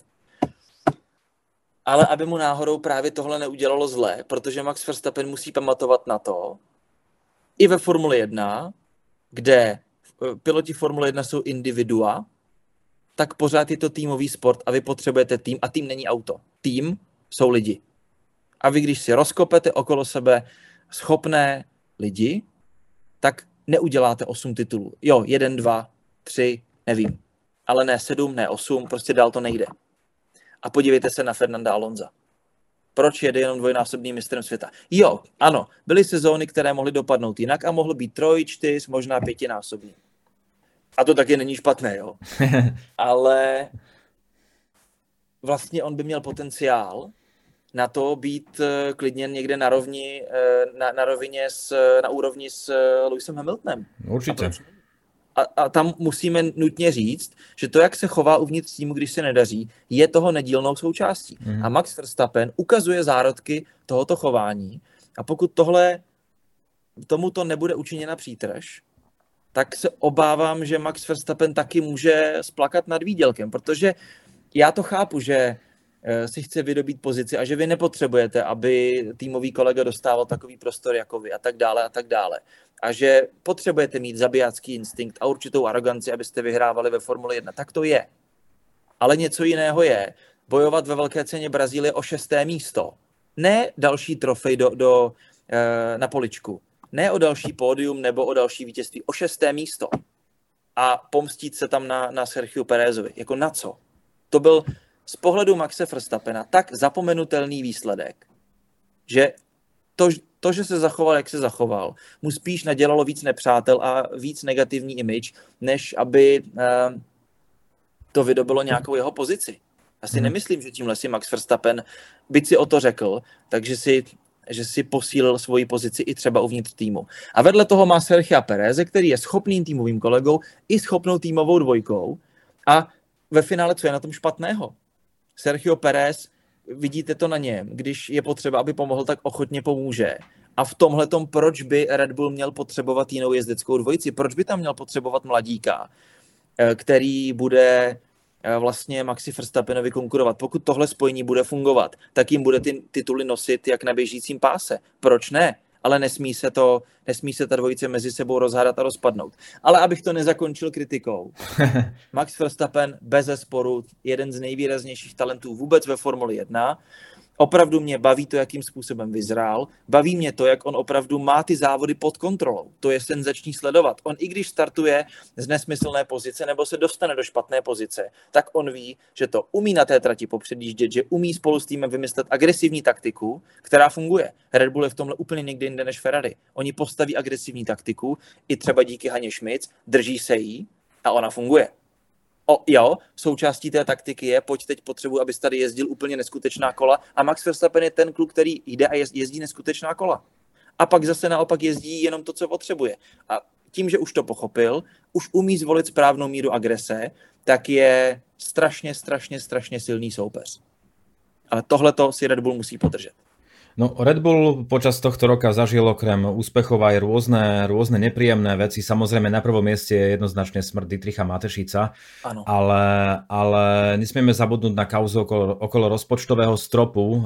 ale aby mu náhodou právě tohle neudělalo zle, protože Max Verstappen musí pamatovat na to, i ve Formuli 1, kde eh, piloti Formule 1 jsou individua, tak pořád je to týmový sport a vy potřebujete tým a tým není auto. Tým jsou lidi. A vy, když si rozkopete okolo sebe schopné lidi, tak neuděláte 8 titulů. Jo, jeden, dva, tři, nevím. Ale ne sedm, ne osm, prostě dál to nejde. A podívejte se na Fernanda Alonza. Proč jede jenom dvojnásobným mistrem světa? Jo, ano, byly sezóny, které mohly dopadnout jinak a mohl být troj, čtyř, možná pětinásobný. A to taky není špatné, jo. [laughs] Ale vlastně on by měl potenciál na to být eh, klidně někde na, rovni, eh, na, na rovině s, na úrovni s eh, Lewisem Hamiltonem. Určitě. A, a tam musíme nutně říct, že to, jak se chová uvnitř týmu, když se nedaří, je toho nedílnou součástí. Mm. A Max Verstappen ukazuje zárodky tohoto chování. A pokud tohle tomuto nebude učiněna přítrž, tak se obávám, že Max Verstappen taky může splakat nad výdělkem, protože já to chápu, že Eh, si chce vydobít pozici a že vy nepotřebujete, aby týmový kolega dostával takový prostor jako vy a tak dále a tak dále. A že potřebujete mít zabijácký instinkt a určitou aroganci, abyste vyhrávali ve Formuli 1. Tak to je. Ale něco jiného je bojovat ve velké ceně Brazílie o šesté místo. Ne další trofej do, do, e, na poličku. Ne o další pódium nebo o další vítězství. O šesté místo. A pomstit se tam na, na Sergio Perezovi. Jako na co? To byl z pohledu Maxe Verstappena tak zapomenutelný výsledek, že to, to, že se zachoval, jak se zachoval, mu spíš nadělalo víc nepřátel a víc negativní image, než aby uh, to vydobilo nějakou jeho pozici. Já si hmm. nemyslím, že tímhle si Max Verstappen, byť si o to řekl, takže si že si posílil svoji pozici i třeba uvnitř týmu. A vedle toho má Sergio Perez, který je schopným týmovým kolegou i schopnou týmovou dvojkou. A ve finále, co je na tom špatného? Sergio Perez, vidíte to na něm, když je potřeba, aby pomohl, tak ochotně pomůže. A v tomhle tom, proč by Red Bull měl potřebovat jinou jezdeckou dvojici? Proč by tam měl potřebovat mladíka, eh, který bude eh, vlastně Maxi Verstappenovi konkurovat. Pokud tohle spojení bude fungovat, tak jim bude ty tituly nosit jak na běžícím páse. Proč ne? Ale nesmí se, to, nesmí se ta dvojice mezi sebou rozhádat a rozpadnout. Ale abych to nezakončil kritikou. [laughs] Max Verstappen bez sporu jeden z nejvýraznějších talentů vůbec ve Formuli 1 Opravdu mě baví to, jakým způsobem vyzrál. Baví mě to, jak on opravdu má ty závody pod kontrolou. To je senzační sledovat. On i když startuje z nesmyslné pozice nebo se dostane do špatné pozice, tak on ví, že to umí na té trati popředjíždět, že umí spolu s týmem vymyslet agresivní taktiku, která funguje. Red Bull je v tomhle úplně někde jinde než Ferrari. Oni postaví agresivní taktiku, i třeba díky Haně Schmitz, drží se jí a ona funguje o, jo, součástí té taktiky je, pojď teď potřebuji, abys tady jezdil úplně neskutečná kola a Max Verstappen je ten kluk, který jde a jezdí neskutečná kola. A pak zase naopak jezdí jenom to, co potřebuje. A tím, že už to pochopil, už umí zvolit správnou míru agrese, tak je strašně, strašně, strašně silný soupeř. Ale tohle si Red Bull musí podržet. No Red Bull počas tohto roka zažil okrem úspechov aj rôzne, rôzne nepríjemné veci. Samozrejme na prvom mieste je jednoznačne smrť Dietricha Matešica, ale, ale nesmieme zabudnúť na kauzu okolo, okolo rozpočtového stropu, eh,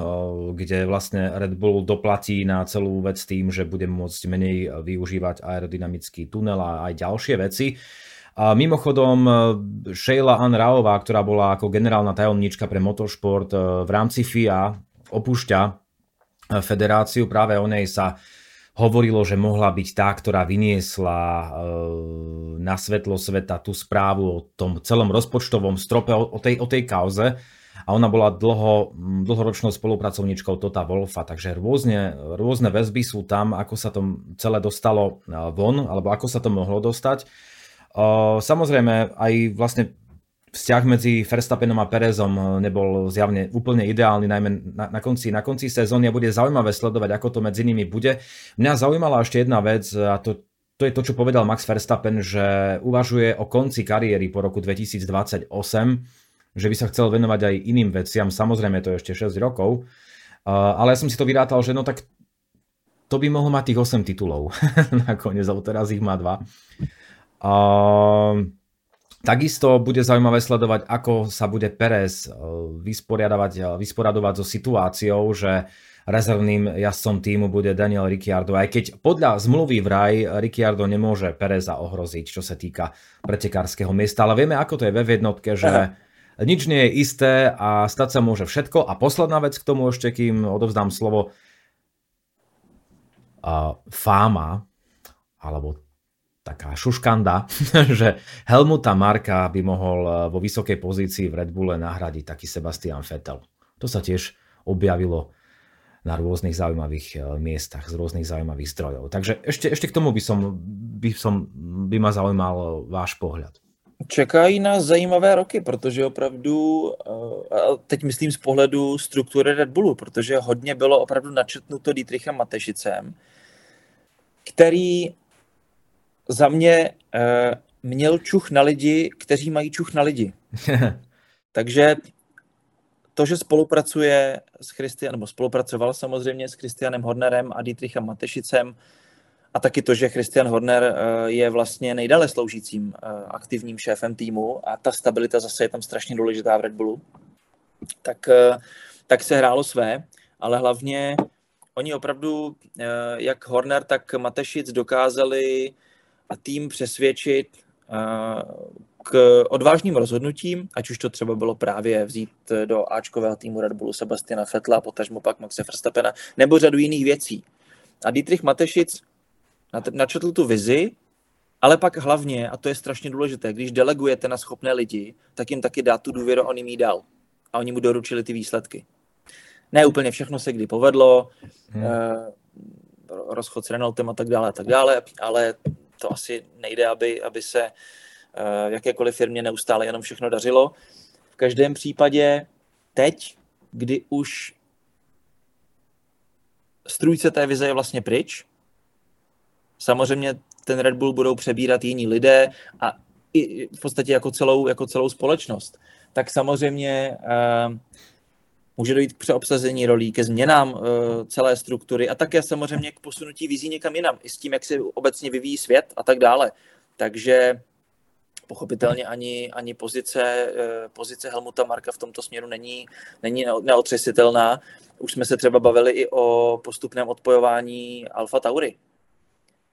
kde vlastne Red Bull doplatí na celú vec tým, že bude môcť menej využívať aerodynamický tunel a aj ďalšie veci. A mimochodom, eh, Sheila Ann Raová, ktorá bola ako generálna tajomníčka pre motorsport eh, v rámci FIA, opúšťa federáciu. Práve o nej sa hovorilo, že mohla byť tá, ktorá vyniesla e, na svetlo sveta tú správu o tom celom rozpočtovom strope, o tej, o tej kauze. A ona bola dlho, dlhoročnou spolupracovníčkou Tota Wolfa, takže rôzne, rôzne väzby sú tam, ako sa to celé dostalo e, von, alebo ako sa to mohlo dostať. E, samozrejme, aj vlastne vzťah medzi Verstappenom a Perezom eh, nebol zjavne úplne ideálny, najmä na, na, konci, na konci sezóny a bude zaujímavé sledovať, ako to medzi nimi bude. Mňa zaujímala ešte jedna vec a to, to je to, čo povedal Max Verstappen, že uvažuje o konci kariéry po roku 2028, že by sa chcel venovať aj iným veciam, samozrejme to je ešte 6 rokov, eh, ale ja som si to vyrátal, že no tak to by mohlo mať tých 8 titulov [laughs] nakoniec, alebo teraz ich má 2. Uh, Takisto bude zaujímavé sledovať, ako sa bude Perez vysporiadavať, vysporiadovať so situáciou, že rezervným jazdcom týmu bude Daniel Ricciardo, aj keď podľa zmluvy vraj Ricciardo nemôže Pereza ohroziť, čo sa týka pretekárskeho miesta, ale vieme, ako to je ve jednotke, že [laughs] nič nie je isté a stať sa môže všetko. A posledná vec k tomu ešte, kým odovzdám slovo, uh, fáma, alebo taká šuškanda, [laughs] že Helmuta Marka by mohol vo vysokej pozícii v Red Bulle nahradiť taký Sebastian Vettel. To sa tiež objavilo na rôznych zaujímavých eh, miestach, z rôznych zaujímavých zdrojov. Takže ešte, ešte k tomu by, som, by, som, by ma zaujímal váš pohľad. Čekají nás zajímavé roky, protože opravdu, eh, teď myslím z pohledu struktury Red Bullu, protože hodně bylo opravdu načetnuto Dietrichem Matešicem, který za mě eh, měl čuch na lidi, kteří mají čuch na lidi. [laughs] Takže to, že spolupracuje s Christian, nebo spolupracoval samozřejmě s Christianem Hornerem a Dietrichem Matešicem, a taky to, že Christian Horner eh, je vlastně nejdále sloužícím eh, aktivním šéfem týmu a ta stabilita zase je tam strašně důležitá v Red Bullu, tak, tak se hrálo své, ale hlavně oni opravdu, jak Horner, tak Matešic dokázali a tým přesvědčit k odvážným rozhodnutím, ať už to třeba bylo právě vzít do Ačkového týmu Red Bullu Sebastiana Fetla, potažmo pak Maxe Verstappena, nebo řadu jiných věcí. A Dietrich Matešic načetl tu vizi, ale pak hlavně, a to je strašně důležité, když delegujete na schopné lidi, tak jim taky dá tu důvěru, on jim jí dal. A oni mu doručili ty výsledky. Ne úplně všechno se kdy povedlo, hmm. eh, rozchod s Renaultem a tak dále, a tak dále, ale to asi nejde, aby, aby se v jakékoliv firmě neustále jenom všechno dařilo. V každém případě teď, kdy už strůjce té vize je vlastně pryč, samozřejmě ten Red Bull budou přebírat jiní lidé a i v podstatě jako celou, jako celou společnost, tak samozřejmě uh, může dojít k přeobsazení rolí, ke změnám uh, celé struktury a také samozřejmě k posunutí vizí někam jinam, i s tím, jak se obecně vyvíjí svět a tak dále. Takže pochopitelně ani, ani pozice, eh, pozice Helmuta Marka v tomto směru není, není neotřesitelná. Už jsme se třeba bavili i o postupném odpojování Alfa Tauri.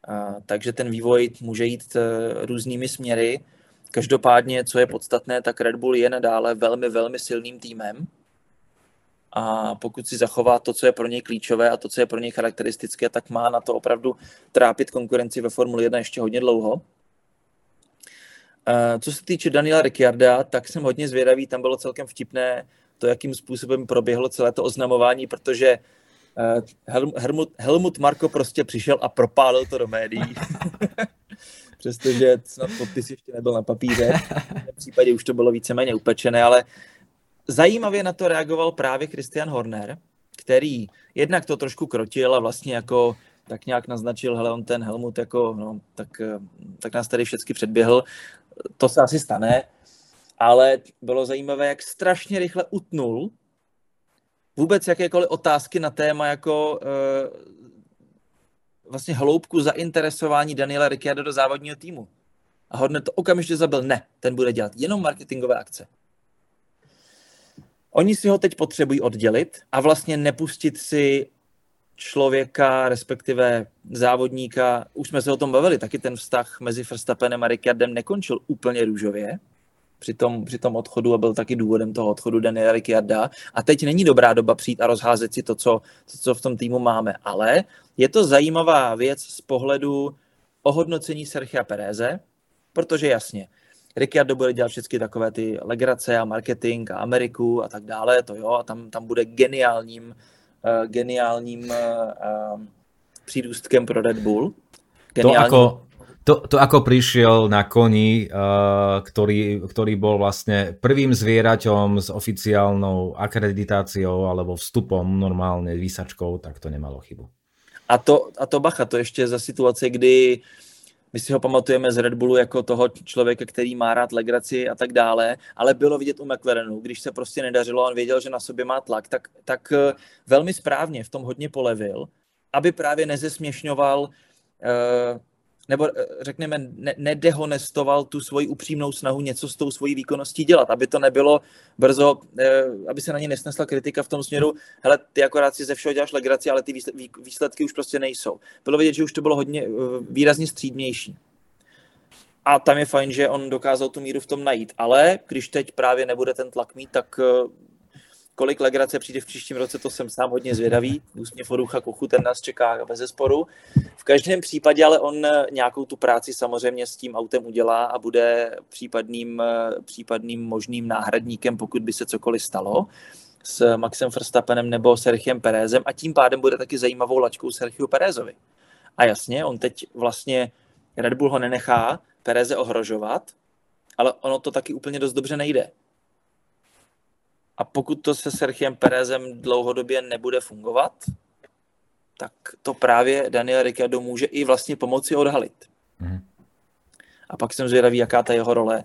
A, takže ten vývoj může jít eh, různými směry. Každopádně, co je podstatné, tak Red Bull je nadále velmi, velmi silným týmem. A pokud si zachová to, co je pro něj klíčové a to, co je pro něj charakteristické, tak má na to opravdu trápit konkurenci ve Formuli 1 ještě hodně dlouho. Co se týče Daniela Ricciarda, tak jsem hodně zvědavý, tam bylo celkem vtipné to, jakým způsobem proběhlo celé to oznamování, protože eh, Helmut, Helmut Marko prostě přišel a propálil to do médií. [laughs] Přestože snad podpis ještě nebyl na papíře. V případě už to bylo víceméně upečené, ale zajímavě na to reagoval právě Christian Horner, který jednak to trošku krotil a vlastně jako tak nějak naznačil, hele, on ten Helmut jako, no, tak, eh, tak nás tady všechny předběhl to se asi stane, ale bylo zajímavé, jak strašně rychle utnul vůbec jakékoliv otázky na téma jako uh, vlastně hloubku zainteresování Daniela Ricciardo do závodního týmu. A Horner to okamžitě zabil. Ne, ten bude dělat jenom marketingové akce. Oni si ho teď potřebují oddělit a vlastně nepustit si člověka, respektive závodníka, už jsme se o tom bavili, taky ten vztah mezi Verstappenem a Ricciardem nekončil úplně růžově při tom, při tom odchodu a byl taky důvodem toho odchodu Daniela Ricciarda. A teď není dobrá doba přijít a rozházet si to, co, to, co v tom týmu máme. Ale je to zajímavá věc z pohledu ohodnocení Sergia Pereze, protože jasně, Ricciardo bude dělat všechny takové ty legrace a marketing a Ameriku a tak dále, to jo, a tam, tam bude geniálním uh, geniálním uh, přírůstkem pro Red Bull. Geniální... To ako, to, to ako prišiel na koni, uh, ktorý, ktorý bol vlastne prvým zvieraťom s oficiálnou akreditáciou alebo vstupom normálne výsačkou, tak to nemalo chybu. A to, a to bacha, to ještě za situace, kdy uh, my si ho pamatujeme z Red Bullu jako toho člověka, který má rád legraci a tak dále, ale bylo vidět u McLarenu, když se prostě nedařilo, on věděl, že na sobě má tlak, tak, tak eh, velmi správně v tom hodně polevil, aby právě nezesměšňoval uh, nebo eh, řekněme, ne, nedehonestoval tu svoji upřímnou snahu něco s tou svojí výkonností dělat, aby to nebylo brzo, eh, aby se na ně nesnesla kritika v tom směru, hele, ty akorát si ze všeho děláš legraci, ale ty výsledky už prostě nejsou. Bylo vidět, že už to bylo hodně výrazně střídnější. A tam je fajn, že on dokázal tu míru v tom najít. Ale když teď právě nebude ten tlak mít, tak kolik legrace přijde v příštím roce, to jsem sám hodně zvědavý. Úsměv Orucha Kochu, ten nás čeká bez zesporu. V každém případě ale on nějakou tu práci samozřejmě s tím autem udělá a bude případným, případným možným náhradníkem, pokud by se cokoliv stalo s Maxem Verstappenem nebo Sergiem Perezem a tím pádem bude taky zajímavou lačkou Sergio Perezovi. A jasně, on teď vlastně Red Bull ho nenechá Pereze ohrožovat, ale ono to taky úplně dost dobře nejde. A pokud to se Sergiem Perezem dlouhodobě nebude fungovat, tak to právě Daniel Ricciardo může i vlastně pomoci odhalit. Mm. A pak jsem zvědavý, jaká ta jeho role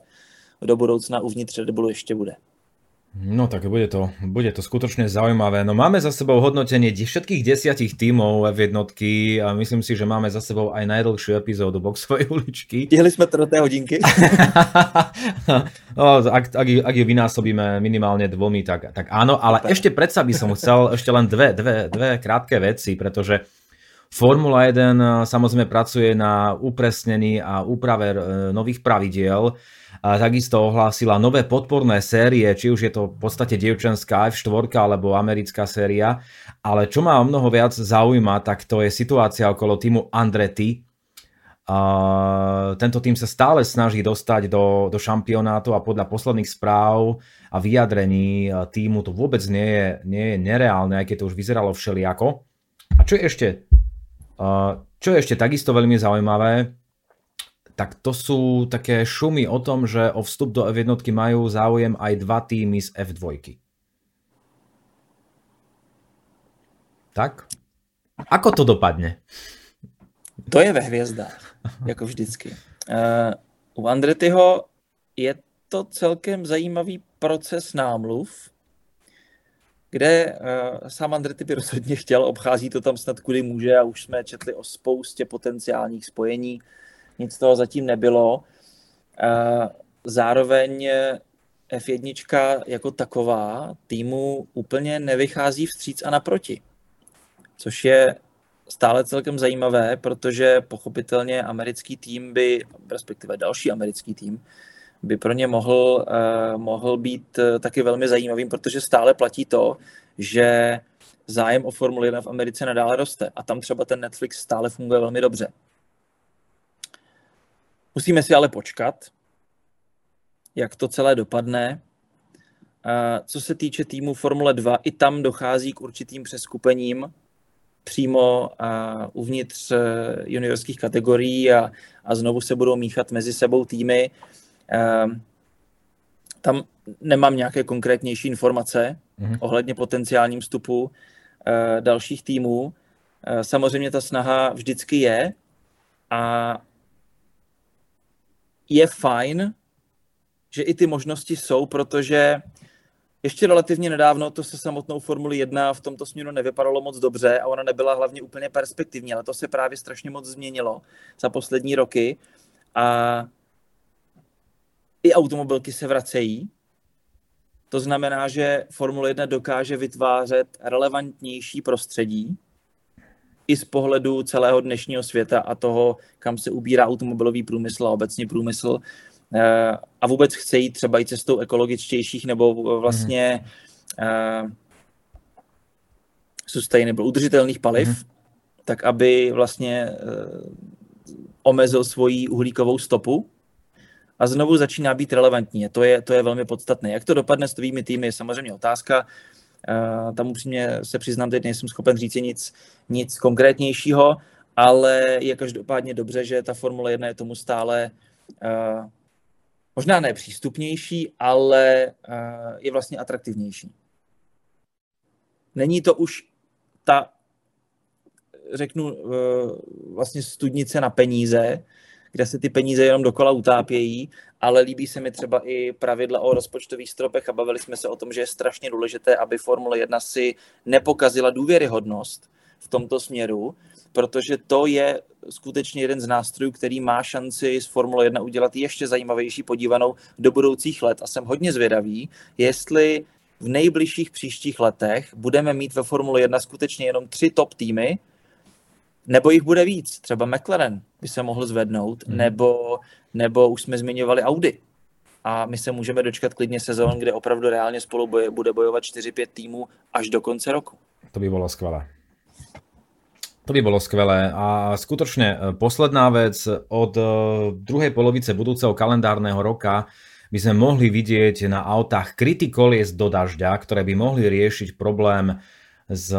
do budoucna uvnitř Red Bullu ještě bude. No tak bude to, bude to skutočne zaujímavé. No máme za sebou hodnotenie všetkých desiatich tímov v jednotky a myslím si, že máme za sebou aj najdlhšiu epizódu boxovej [laughs] uličky. Tihli sme to do té hodinky. [laughs] no, ak, ak, ak ju vynásobíme minimálne dvomi, tak, tak áno, ale tak. ešte predsa by som chcel ešte len dve, dve, dve krátke veci, pretože Formula 1 samozrejme pracuje na upresnení a úprave e, nových pravidiel a takisto ohlásila nové podporné série, či už je to v podstate dievčenská F4 alebo americká séria, ale čo ma o mnoho viac zaujíma, tak to je situácia okolo týmu Andretti. Tento tým sa stále snaží dostať do, do šampionátu a podľa posledných správ a vyjadrení týmu to vôbec nie je, nie je nereálne, aj keď to už vyzeralo všelijako. A čo je ešte, čo je ešte takisto veľmi zaujímavé, tak to sú také šumy o tom, že o vstup do F1 majú záujem aj dva týmy z F2. Tak? Ako to dopadne? To je ve hvězdách, [laughs] jako vždycky. Uh, u Andretyho je to celkem zajímavý proces námluv, kde uh, sám Andrety by rozhodně chtěl, obchází to tam snad kudy může a už jsme četli o spoustě potenciálních spojení nic toho zatím nebylo. Zároveň F1 jako taková týmu úplně nevychází vstříc a naproti, což je stále celkem zajímavé, protože pochopitelně americký tým by, respektive další americký tým, by pro ně mohl, uh, mohl být uh, taky velmi zajímavým, protože stále platí to, že zájem o Formuli 1 v Americe nadále roste a tam třeba ten Netflix stále funguje velmi dobře. Musíme si ale počkat, jak to celé dopadne. Co se týče týmu Formule 2, i tam dochází k určitým přeskupením přímo uvnitř e, juniorských kategorií a, a znovu se budou míchat mezi sebou týmy. Tam nemám nějaké konkrétnější informace mm-hmm. ohledně potenciálním vstupu e, dalších týmů. E, samozřejmě ta snaha vždycky je a je fajn, že i ty možnosti jsou, protože ještě relativně nedávno to se samotnou Formuli 1 v tomto směru nevypadalo moc dobře a ona nebyla hlavně úplně perspektivní, ale to se právě strašně moc změnilo za poslední roky a i automobilky se vracejí. To znamená, že Formule 1 dokáže vytvářet relevantnější prostředí, i z pohledu celého dnešního světa a toho, kam se ubírá automobilový průmysl a obecně průmysl eh, a vůbec chce jít třeba i cestou ekologičtějších nebo vlastně mm. sustainable, udržitelných paliv, mm. tak aby vlastně uh, omezil svoji uhlíkovou stopu a znovu začíná být relevantní. To je, to je velmi podstatné. Jak to dopadne s tvými týmy, je samozřejmě otázka. Uh, tam upřímně se přiznám, teď nejsem schopen říct nic, nic konkrétnějšího, ale je každopádně dobře, že ta Formule 1 je tomu stále uh, možná ne přístupnější, ale uh, je vlastně atraktivnější. Není to už ta, řeknu, vlastně studnice na peníze, kde se ty peníze jenom dokola utápějí, ale líbí se mi třeba i pravidla o rozpočtových stropech a bavili jsme se o tom, že je strašně důležité, aby Formule 1 si nepokazila důvěryhodnost v tomto směru protože to je skutečně jeden z nástrojů, který má šanci z Formule 1 udělat ještě zajímavější podívanou do budoucích let. A jsem hodně zvědavý, jestli v nejbližších příštích letech budeme mít ve Formule 1 skutečně jenom tři top týmy, nebo jich bude víc. Třeba McLaren by se mohl zvednout, hmm. nebo, nebo už jsme zmiňovali Audi. A my se můžeme dočkat klidně sezón, kde opravdu reálně spolu boje, bude bojovat 4-5 týmů až do konce roku. To by bylo skvělé. To by bolo skvelé. A skutočne e, posledná vec, od e, druhej polovice budúceho kalendárneho roka by sme mohli vidieť na autách kryty kolies do dažďa, ktoré by mohli riešiť problém s,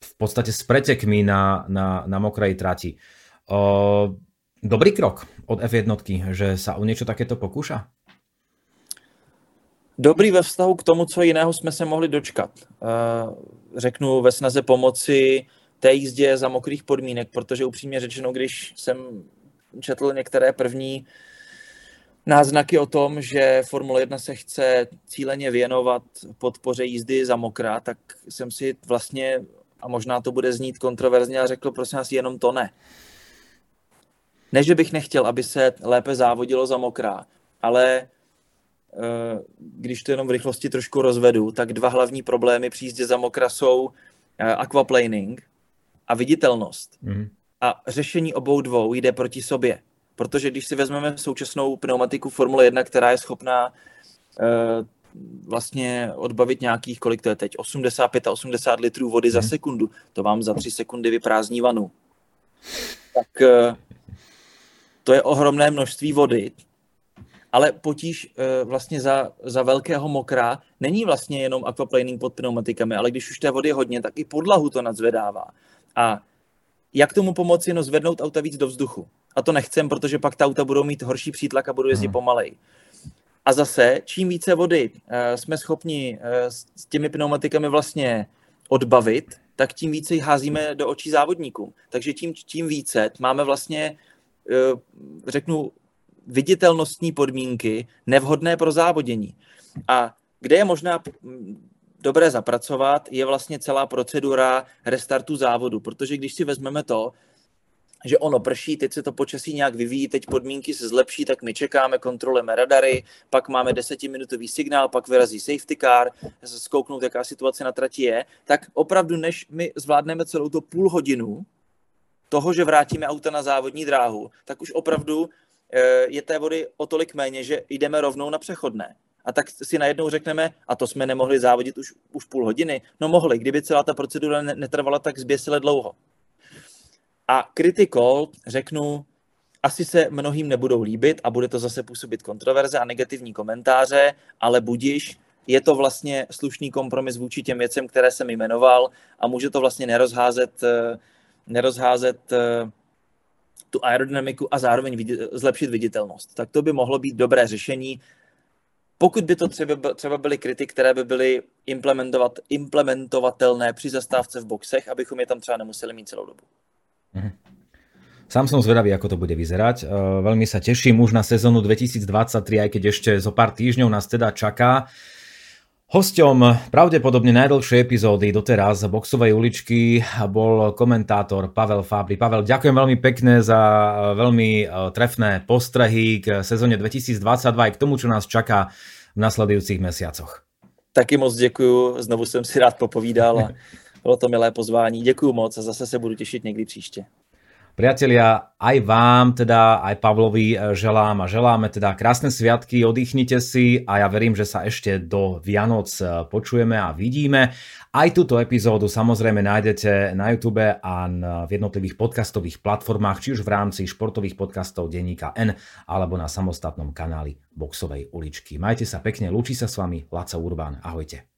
v podstate s pretekmi na, na, na mokrej trati. O, dobrý krok od F1, že sa o niečo takéto pokúša? Dobrý ve vztahu k tomu, co jiného jsme se mohli dočkat. E, řeknu ve snaze pomoci té jízdě za mokrých podmínek, protože upřímně řečeno, když jsem četl některé první náznaky o tom, že Formule 1 se chce cíleně věnovat podpoře jízdy za mokrá, tak jsem si vlastně, a možná to bude znít kontroverzně, a řekl, prosím vás, jenom to ne. Ne, že bych nechtěl, aby se lépe závodilo za mokrá, ale eh, když to jenom v rychlosti trošku rozvedu, tak dva hlavní problémy při jízdě za mokra jsou eh, aquaplaning, a viditelnost. Mm. A řešení obou dvou jde proti sobě. Protože když si vezmeme současnou pneumatiku Formule 1, která je schopná uh, vlastně odbavit nějakých, kolik to je teď, 85 a 80 litrů vody za mhm. sekundu, to vám za tři sekundy vyprázdní vanu. Tak uh, to je ohromné množství vody, ale potíž uh, vlastně za, za velkého mokra není vlastně jenom aquaplaning pod pneumatikami, ale když už té vody je hodně, tak i podlahu to nadzvedává. A jak tomu pomoci? No zvednout auta víc do vzduchu. A to nechcem, protože pak ta auta budou mít horší přítlak a budou jezdit hmm. pomalej. A zase, čím více vody uh, jsme schopni uh, s těmi pneumatikami vlastně odbavit, tak tím více ji házíme do očí závodníkům. Takže tím, tím více máme vlastně, uh, řeknu, viditelnostní podmínky nevhodné pro závodění. A kde je možná dobré zapracovat, je vlastně celá procedura restartu závodu, protože když si vezmeme to, že ono prší, teď se to počasí nějak vyvíjí, teď podmínky se zlepší, tak my čekáme, kontrolujeme radary, pak máme desetiminutový signál, pak vyrazí safety car, zkouknout, jaká situace na trati je, tak opravdu, než my zvládneme celou to půl hodinu toho, že vrátíme auta na závodní dráhu, tak už opravdu eh, je té vody o tolik méně, že jdeme rovnou na přechodné a tak si najednou řekneme, a to jsme nemohli závodit už, už půl hodiny. No mohli, kdyby celá ta procedura netrvala tak zběsile dlouho. A critical, řeknu, asi se mnohým nebudou líbit a bude to zase působit kontroverze a negativní komentáře, ale budiš, je to vlastně slušný kompromis vůči těm věcem, které jsem jmenoval a může to vlastně nerozházet, eh, nerozházet eh, tu aerodynamiku a zároveň zlepšit viditelnost. Tak to by mohlo být dobré řešení pokud by to třeba, třeba byly kryty, které by byly implementovat, implementovatelné při zastávce v boxech, abychom je tam třeba nemuseli mít celou dobu. Mhm. Sám som zvedavý, ako to bude vyzerať. Veľmi sa teším už na sezónu 2023, aj keď ešte zo pár týždňov nás teda čaká. Hosťom pravdepodobne najdlhšej epizódy doteraz boxovej uličky bol komentátor Pavel Fábry. Pavel, ďakujem veľmi pekne za veľmi trefné postrehy k sezóne 2022 aj k tomu, čo nás čaká v nasledujúcich mesiacoch. Taky moc děkuju, znovu jsem si rád popovídal a [laughs] bylo to milé pozvání. Děkuju moc a zase se budu těšit někdy příště. Priatelia, aj vám, teda aj Pavlovi e, želám a želáme teda krásne sviatky, oddychnite si a ja verím, že sa ešte do Vianoc e, počujeme a vidíme. Aj túto epizódu samozrejme nájdete na YouTube a v jednotlivých podcastových platformách, či už v rámci športových podcastov Denníka N alebo na samostatnom kanáli Boxovej uličky. Majte sa pekne, lúči sa s vami Laco Urban. Ahojte.